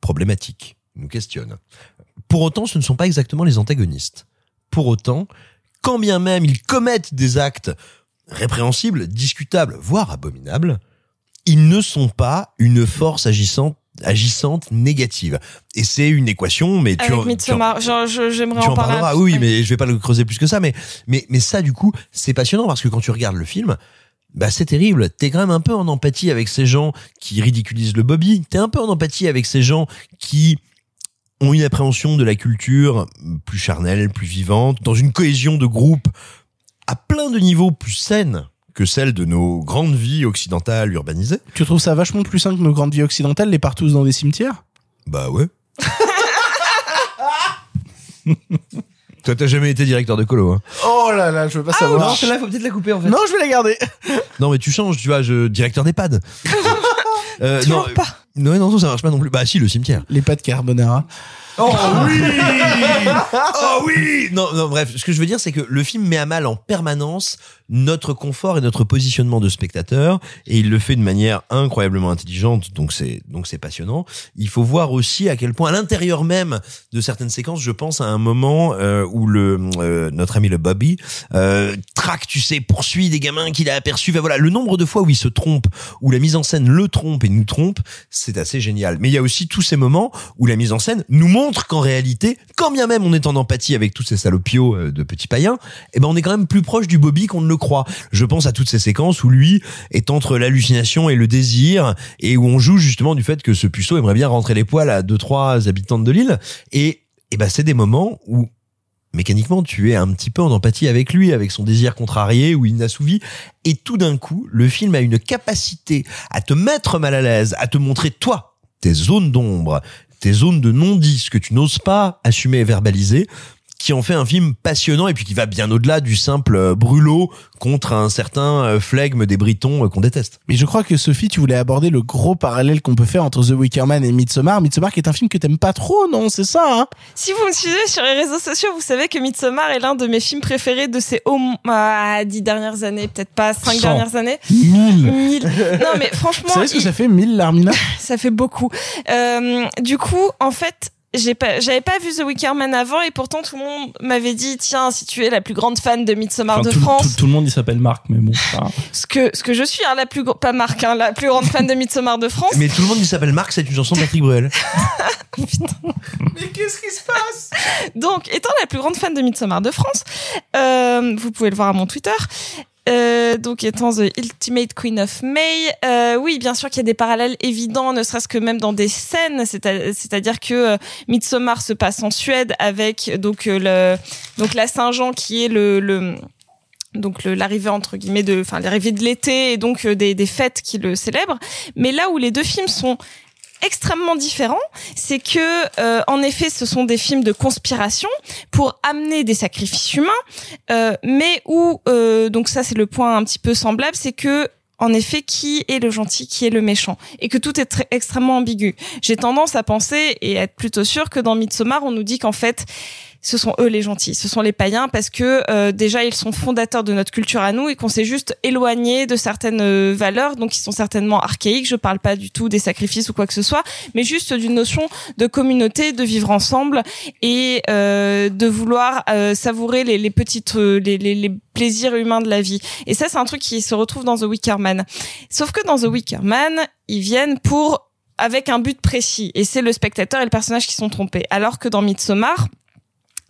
problématiques, nous questionnent. Pour autant, ce ne sont pas exactement les antagonistes. Pour autant, quand bien même ils commettent des actes répréhensibles, discutables, voire abominables, ils ne sont pas une force agissante agissante négative. Et c'est une équation, mais tu Avec en- tu en- Midsommar. Genre, je- j'aimerais tu en parleras, oui, mais je vais pas le creuser plus que ça. Mais, mais, mais ça, du coup, c'est passionnant parce que quand tu regardes le film, bah, c'est terrible. T'es quand même un peu en empathie avec ces gens qui ridiculisent le Bobby. T'es un peu en empathie avec ces gens qui ont une appréhension de la culture plus charnelle, plus vivante, dans une cohésion de groupe à plein de niveaux plus saine que celle de nos grandes vies occidentales urbanisées. Tu trouves ça vachement plus simple que nos grandes vies occidentales, les partous dans des cimetières? Bah ouais. Toi, t'as jamais été directeur de colo, hein? Oh là là, je veux pas savoir. Non, celle-là, faut peut-être la couper, en fait. Non, je vais la garder. Non, mais tu changes, tu vois, je, directeur d'EHPAD. euh, non, pas. Non, non, non, ça marche pas non plus. Bah si, le cimetière. Les pâtes carbonara. Oh oui Oh oui Non, non, bref, ce que je veux dire, c'est que le film met à mal en permanence notre confort et notre positionnement de spectateur, et il le fait de manière incroyablement intelligente, donc c'est donc c'est passionnant. Il faut voir aussi à quel point, à l'intérieur même de certaines séquences, je pense à un moment euh, où le euh, notre ami le Bobby euh, traque, tu sais, poursuit des gamins qu'il a aperçus. Enfin, voilà, le nombre de fois où il se trompe, où la mise en scène le trompe et nous trompe, c'est assez génial. Mais il y a aussi tous ces moments où la mise en scène nous montre qu'en réalité, quand bien même on est en empathie avec tous ces salopios euh, de petits païens, eh ben on est quand même plus proche du Bobby qu'on ne le croit. Je pense à toutes ces séquences où lui est entre l'hallucination et le désir et où on joue justement du fait que ce puceau aimerait bien rentrer les poils à deux trois habitantes de l'île et eh ben c'est des moments où mécaniquement tu es un petit peu en empathie avec lui, avec son désir contrarié ou inassouvi. Et tout d'un coup, le film a une capacité à te mettre mal à l'aise, à te montrer toi, tes zones d'ombre, tes zones de non-dit, ce que tu n'oses pas assumer et verbaliser, qui en fait un film passionnant et puis qui va bien au-delà du simple euh, brûlot contre un certain euh, flegme des Britons euh, qu'on déteste. Mais je crois que Sophie, tu voulais aborder le gros parallèle qu'on peut faire entre The Wicker Man et Midsommar. Midsommar qui est un film que t'aimes pas trop, non C'est ça, hein? Si vous me suivez sur les réseaux sociaux, vous savez que Midsommar est l'un de mes films préférés de ces au moins dix dernières années, peut-être pas cinq Cent. dernières années. Mille. Mille. Non mais franchement, Vous savez ce que ça fait, 1000, Larmina? Ça fait beaucoup. Euh, du coup, en fait, j'ai pas, j'avais pas vu The Wicker Man avant et pourtant tout le monde m'avait dit tiens si tu es la plus grande fan de Midsommar Enfin, de tout, France, tout- tout le monde il s'appelle Marc, mais bon. ce que ce que je suis hein, la plus pas Marc hein, la plus grande fan de Midsommar de France. Mais tout le monde qui s'appelle Marc, c'est une chanson de Patrick Bruel. Mais qu'est-ce qui se passe? Donc, étant la plus grande fan de Midsommar de France, euh, vous pouvez le voir à mon Twitter. Euh, donc étant The Ultimate Queen of May, euh, oui bien sûr qu'il y a des parallèles évidents, ne serait-ce que même dans des scènes, c'est-à-dire que euh, Midsommar se passe en Suède avec donc euh, la Saint-Jean qui est l'arrivée entre guillemets de enfin l'arrivée de l'été et donc des fêtes qui le célèbrent. Mais là où les deux films sont extrêmement différents, c'est que euh, en effet ce sont des films de conspiration pour amener des sacrifices humains, euh, mais où euh, donc ça c'est le point un petit peu semblable, c'est que en effet, qui est le gentil, qui est le méchant, et que tout est extrêmement ambigu. J'ai tendance à penser et à être plutôt sûre que dans Midsommar, on nous dit qu'en fait, ce sont eux les gentils, ce sont les païens parce que euh, déjà ils sont fondateurs de notre culture à nous et qu'on s'est juste éloigné de certaines euh, valeurs, donc ils sont certainement archaïques. Je parle pas du tout des sacrifices ou quoi que ce soit, mais juste d'une notion de communauté, de vivre ensemble et euh, de vouloir euh, savourer les, les petites, euh, les, les, les plaisirs humains de la vie. Et ça, c'est un truc qui se retrouve dans The Wicker Man. Sauf que dans The Wicker Man, ils viennent pour avec un but précis et c'est le spectateur et le personnage qui sont trompés. Alors que dans Midsommar,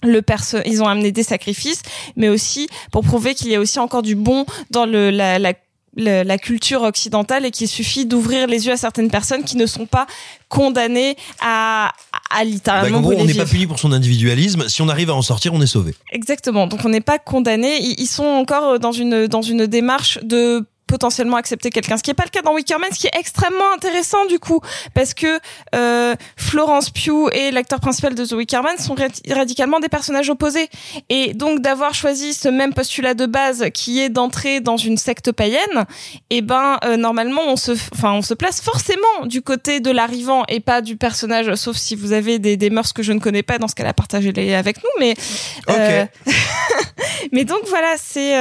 le perso ils ont amené des sacrifices, mais aussi pour prouver qu'il y a aussi encore du bon dans le, la, la la culture occidentale et qu'il suffit d'ouvrir les yeux à certaines personnes qui ne sont pas condamnées à, à Bah, littéralement en gros, on n'est pas puni pour son individualisme. Si on arrive à en sortir, on est sauvé. Exactement. Donc on n'est pas condamné. Ils ils sont encore dans une dans une démarche de potentiellement accepter quelqu'un, ce qui n'est pas le cas dans Wicker Man, ce qui est extrêmement intéressant du coup, parce que euh, Florence Pugh et l'acteur principal de The Wicker Man sont radi- radicalement des personnages opposés, et donc d'avoir choisi ce même postulat de base qui est d'entrer dans une secte païenne, et ben euh, normalement on se, enfin on se place forcément du côté de l'arrivant et pas du personnage, sauf si vous avez des, des mœurs que je ne connais pas, dans ce cas-là partagez-les avec nous, mais euh, mais donc voilà, c'est.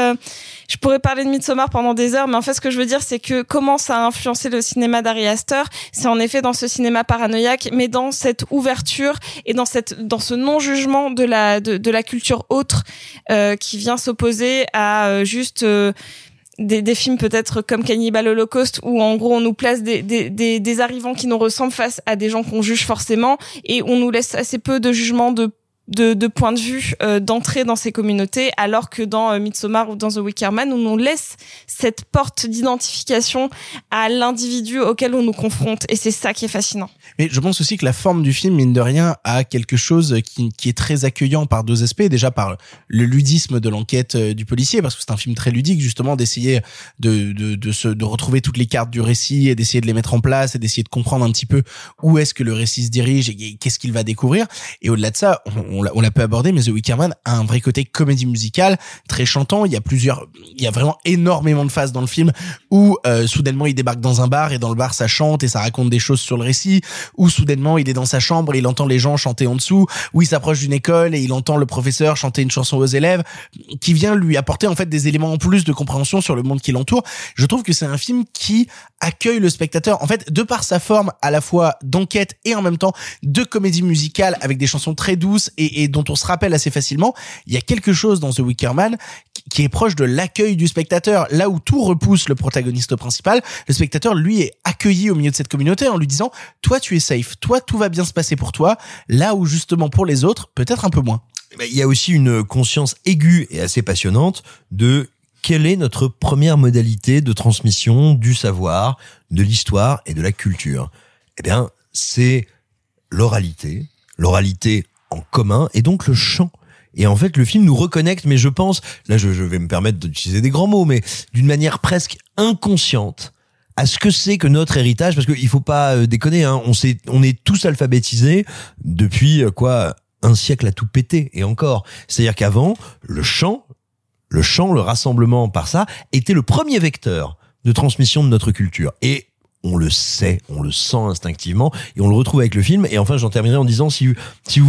Je pourrais parler de Midsommar pendant des heures, mais en fait, ce que je veux dire, c'est que comment ça a influencé le cinéma d'Ari Aster, c'est en effet dans ce cinéma paranoïaque, mais dans cette ouverture et dans cette, dans ce non-jugement de la, de, de la culture autre euh, qui vient s'opposer à euh, juste. euh, des, des films peut-être comme Cannibal Holocaust où en gros on nous place des, des, des, des arrivants qui nous ressemblent face à des gens qu'on juge forcément et on nous laisse assez peu de jugement de de, de point de vue euh, d'entrer dans ces communautés, alors que dans euh, Midsommar ou dans The Wicker Man, on laisse cette porte d'identification à l'individu auquel on nous confronte. Et c'est ça qui est fascinant. Mais je pense aussi que la forme du film, mine de rien, a quelque chose qui, qui est très accueillant par deux aspects. Déjà par le ludisme de l'enquête euh, du policier, parce que c'est un film très ludique, justement, d'essayer de, de, de, se, de retrouver toutes les cartes du récit et d'essayer de les mettre en place et d'essayer de comprendre un petit peu où est-ce que le récit se dirige et qu'est-ce qu'il va découvrir. Et au-delà de ça, on l'a- peu abordé, mais The Wicker Man a un vrai côté comédie musicale, très chantant. Il y a plusieurs, il y a vraiment énormément de phases dans le film où euh, soudainement il débarque dans un bar et dans le bar ça chante et ça raconte des choses sur le récit, où soudainement il est dans sa chambre et il entend les gens chanter en dessous, où il s'approche d'une école et il entend le professeur chanter une chanson aux élèves, qui vient lui apporter en fait des éléments en plus de compréhension sur le monde qui l'entoure. Je trouve que c'est un film qui accueille le spectateur. En fait, de par sa forme à la fois d'enquête et en même temps de comédie musicale avec des chansons très douces et, dont on se rappelle assez facilement, il y a quelque chose dans The Wicker Man qui- est proche de l'accueil du spectateur. Là où tout repousse le protagoniste principal, le spectateur, lui, est accueilli au milieu de cette communauté en lui disant, toi, tu es safe, toi, tout va bien se passer pour toi, là où justement pour les autres, peut-être un peu moins. Ben, Il y a aussi une conscience aiguë et assez passionnante de quelle est notre première modalité de transmission du savoir, de l'histoire et de la culture? Eh bien, c'est l'oralité, l'oralité en commun et donc le chant. Et en fait, le film nous reconnecte, mais je pense, là je, vais me permettre d'utiliser des grands mots, mais d'une manière presque inconsciente à ce que c'est que notre héritage, parce qu'il faut pas euh, déconner, hein, on, s'est- on est tous alphabétisés depuis euh, quoi un siècle à tout péter et encore. C'est-à-dire qu'avant, le chant, le chant, le rassemblement par ça, était le premier vecteur de transmission de notre culture. Et on le sait, on le sent instinctivement, et on le retrouve avec le film. Et enfin, j'en terminerai en disant, si, vous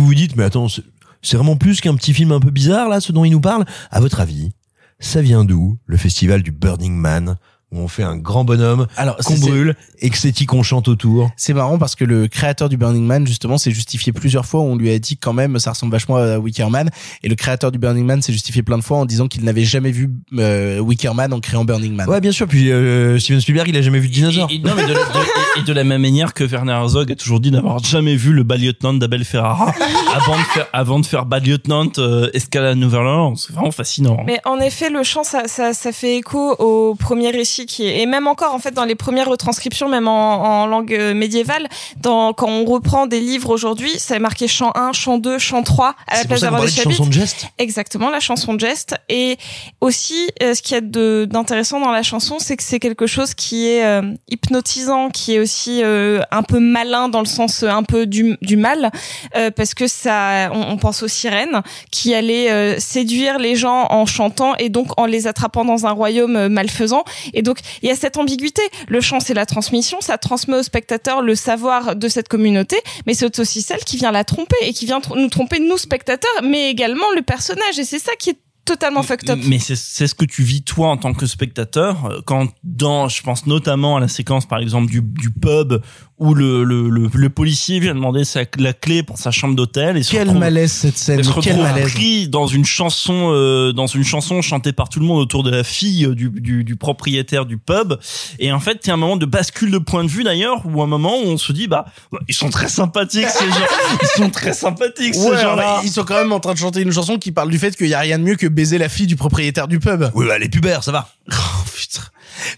vous dites, mais attends, c'est- c'est vraiment plus qu'un petit film un peu bizarre, là, ce dont il nous parle, à votre avis, ça vient d'où, le festival du Burning Man, où on fait un grand bonhomme, Alors, qu'on c'est- brûle, et que c'est qu'on chante autour C'est marrant parce que le créateur du Burning Man, justement, s'est justifié plusieurs fois. On lui a dit quand même, ça ressemble vachement à Wicker Man. Et le créateur du Burning Man s'est justifié plein de fois en disant qu'il n'avait jamais vu euh, Wicker Man en créant Burning Man. Ouais, bien sûr. Puis euh, Steven Spielberg, il a jamais vu de dinosaure. Et, non, mais de, la, de- et de la même manière que Werner Herzog a toujours dit n'avoir jamais vu le bas lieutenant d'Abel Ferrara avant de faire, avant de faire bas lieutenant euh, Escala Nouvelle-Orléans. C'est vraiment fascinant. hein. Mais en effet, le chant, ça, ça, ça fait écho au premier récit qui est, et même encore en fait dans les premières retranscriptions, même en, en langue euh, médiévale, dans, quand on reprend des livres aujourd'hui, ça est marqué chant 1, chant 2, chant 3 à la place d'avoir des chapitres. chanson de geste. Exactement, la chanson de geste. Et aussi, euh, ce qu'il y a de- d'intéressant dans la chanson, c'est que c'est quelque chose qui est euh, hypnotisant, qui est aussi euh, un peu malin dans le sens un peu du, du mal, euh, parce que ça, on, on pense aux sirènes qui allaient euh, séduire les gens en chantant et donc en les attrapant dans un royaume malfaisant. Et donc, il y a cette ambiguïté. Le chant, c'est la transmission, ça transmet au spectateur le savoir de cette communauté, mais c'est aussi celle qui vient la tromper et qui vient tr- nous tromper, nous, spectateurs, mais également le personnage. Et c'est ça qui est totalement fucked up. Mais c'est ce que tu vis toi en tant que spectateur euh, quand dans je pense notamment à la séquence par exemple du, du pub où le, le, le, le policier vient demander sa, la clé pour sa chambre d'hôtel et se Quel retrouve- malaise cette scène, se quel malaise. pris dans une chanson euh, dans une chanson chantée par tout le monde autour de la fille euh, du, du, du propriétaire du pub et en fait il y a un moment de bascule de point de vue d'ailleurs où un moment où on se dit bah ils sont très sympathiques ces gens ils sont très sympathiques ces gens-là ouais, ils sont quand même en train de chanter une chanson qui parle du fait qu'il y a rien de mieux que baiser la fille du propriétaire du pub. Oui, bah, les pubères, ça va. Oh, putain.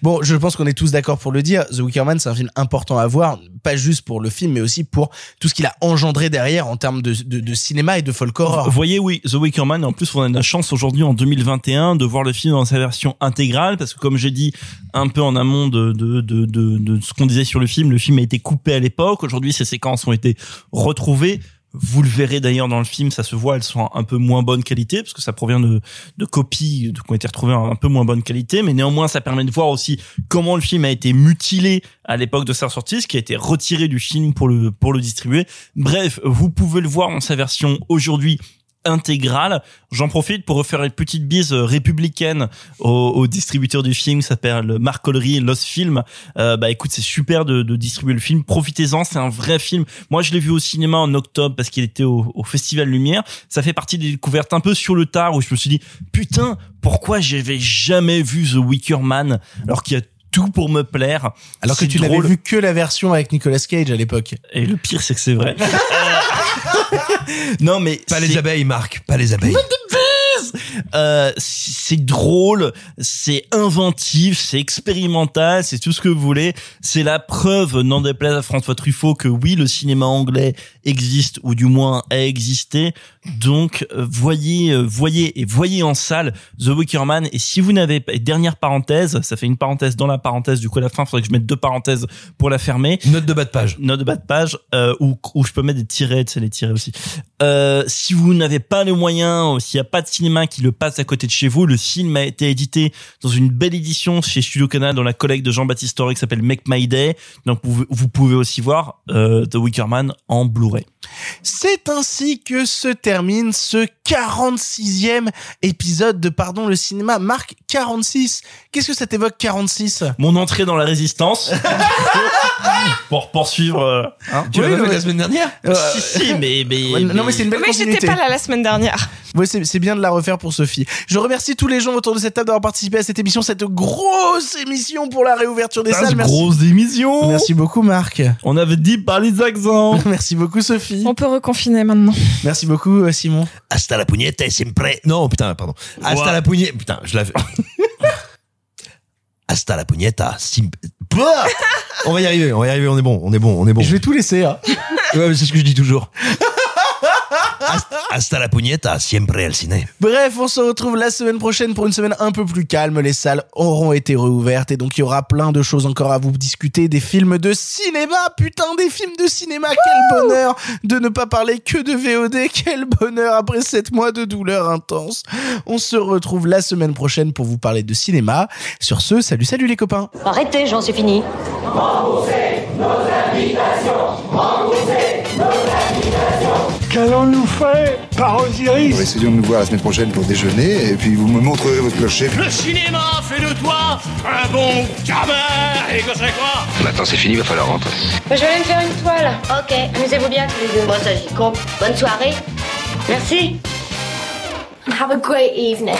Bon, je pense qu'on est tous d'accord pour le dire. The Wicker Man, c'est un film important à voir, pas juste pour le film, mais aussi pour tout ce qu'il a engendré derrière en termes de, de, de cinéma et de folk horror. Vous voyez, oui, The Wicker Man, en plus, on a de la chance aujourd'hui, en 2021, de voir le film dans sa version intégrale, parce que comme j'ai dit un peu en amont de, de, de, de, de ce qu'on disait sur le film, le film a été coupé à l'époque. Aujourd'hui, ces séquences ont été retrouvées. Vous le verrez d'ailleurs dans le film, ça se voit, elles sont un peu moins bonne qualité, parce que ça provient de, de copies qui ont été retrouvées en un peu moins bonne qualité, mais néanmoins, ça permet de voir aussi comment le film a été mutilé à l'époque de sa sortie, ce qui a été retiré du film pour le, pour le distribuer. Bref, vous pouvez le voir dans sa version aujourd'hui intégrale. J'en profite pour refaire une petite bise euh, républicaine au, au distributeur du film, qui s'appelle Marc Collery, Lost Film. Euh, bah écoute, c'est super de, de distribuer le film. Profitez-en, c'est un vrai film. Moi, je l'ai vu au cinéma en octobre parce qu'il était au, au Festival Lumière. Ça fait partie des découvertes un peu sur le tard où je me suis dit, putain, pourquoi j'avais jamais vu The Wicker Man alors qu'il y a tout pour me plaire. Alors que tu n'avais vu que la version avec Nicolas Cage à l'époque. Et le pire, c'est que c'est vrai. Euh, non mais Pas les abeilles, Marc, pas les abeilles. Euh, c'est drôle, c'est inventif, c'est expérimental, c'est tout ce que vous voulez. C'est la preuve, n'en déplaise à François Truffaut, que oui, le cinéma anglais existe, ou du moins a existé. Donc, voyez, voyez et voyez en salle The Wicker Man. Et si vous n'avez pas, dernière parenthèse, ça fait une parenthèse dans la parenthèse, du coup à la fin, faudrait que je mette deux parenthèses pour la fermer. Note de bas de page. Note de bas de page, euh, où, où je peux mettre des tirets, tu sais, les tirets aussi. Euh, si vous n'avez pas les moyens, s'il n'y a pas de cinéma qui le passe à côté de chez vous, le film a été édité dans une belle édition chez Studio Canal dans la collecte de Jean-Baptiste Toré qui s'appelle Make My Day. Donc vous, vous pouvez aussi voir euh, The Wicker Man en Blu-ray. C'est ainsi que se termine ce 46e épisode de Pardon le cinéma. Marc, 46. Qu'est-ce que ça t'évoque 46 Mon entrée dans la résistance pour poursuivre. euh, hein? Tu l'as Oui, la semaine dernière si si, mais mais, Ouais, non mais c'est une belle Mais j'étais pas là la semaine dernière. Ouais, c'est bien de la refaire pour Sophie. Je remercie tous les gens autour de cette table d'avoir participé à cette émission, cette grosse émission pour la réouverture des salles. Merci. grosse émission. Merci beaucoup Marc. On avait dit par les accents. Merci beaucoup Sophie. On peut reconfiner maintenant. Merci beaucoup euh, Simon. Hasta la pugnetta sempre. Non, putain, pardon. Hasta Ouais. la pugnetta. Putain, je l'avais. Hasta la pugnetta. Sim... On va y arriver, on va y arriver, on est bon, on est bon, on est bon. Je vais tout laisser. Hein. Ouais, c'est ce que je dis toujours. Hasta, la pugnetta, siempre al ciné. Bref, on se retrouve la semaine prochaine pour une semaine un peu plus calme. Les salles auront été réouvertes et donc il y aura plein de choses encore à vous discuter. Des films de cinéma, putain, des films de cinéma. Quel bonheur de ne pas parler que de VOD. Quel bonheur après sept mois de douleur intense. On se retrouve la semaine prochaine pour vous parler de cinéma. Sur ce, salut, salut les copains. Arrêtez, j'en suis fini. Qu'allons-nous faire par Osiris Essayons de nous voir la semaine prochaine pour déjeuner et puis vous me montrerez votre clocher. Le cinéma fait de toi un bon gamin Et que c'est quoi? Maintenant c'est fini, va falloir rentrer. Je vais aller me faire une toile. Ok, amusez-vous bien tous les deux. Bon, ça j'y compte. Bonne soirée. Merci. Have a great evening.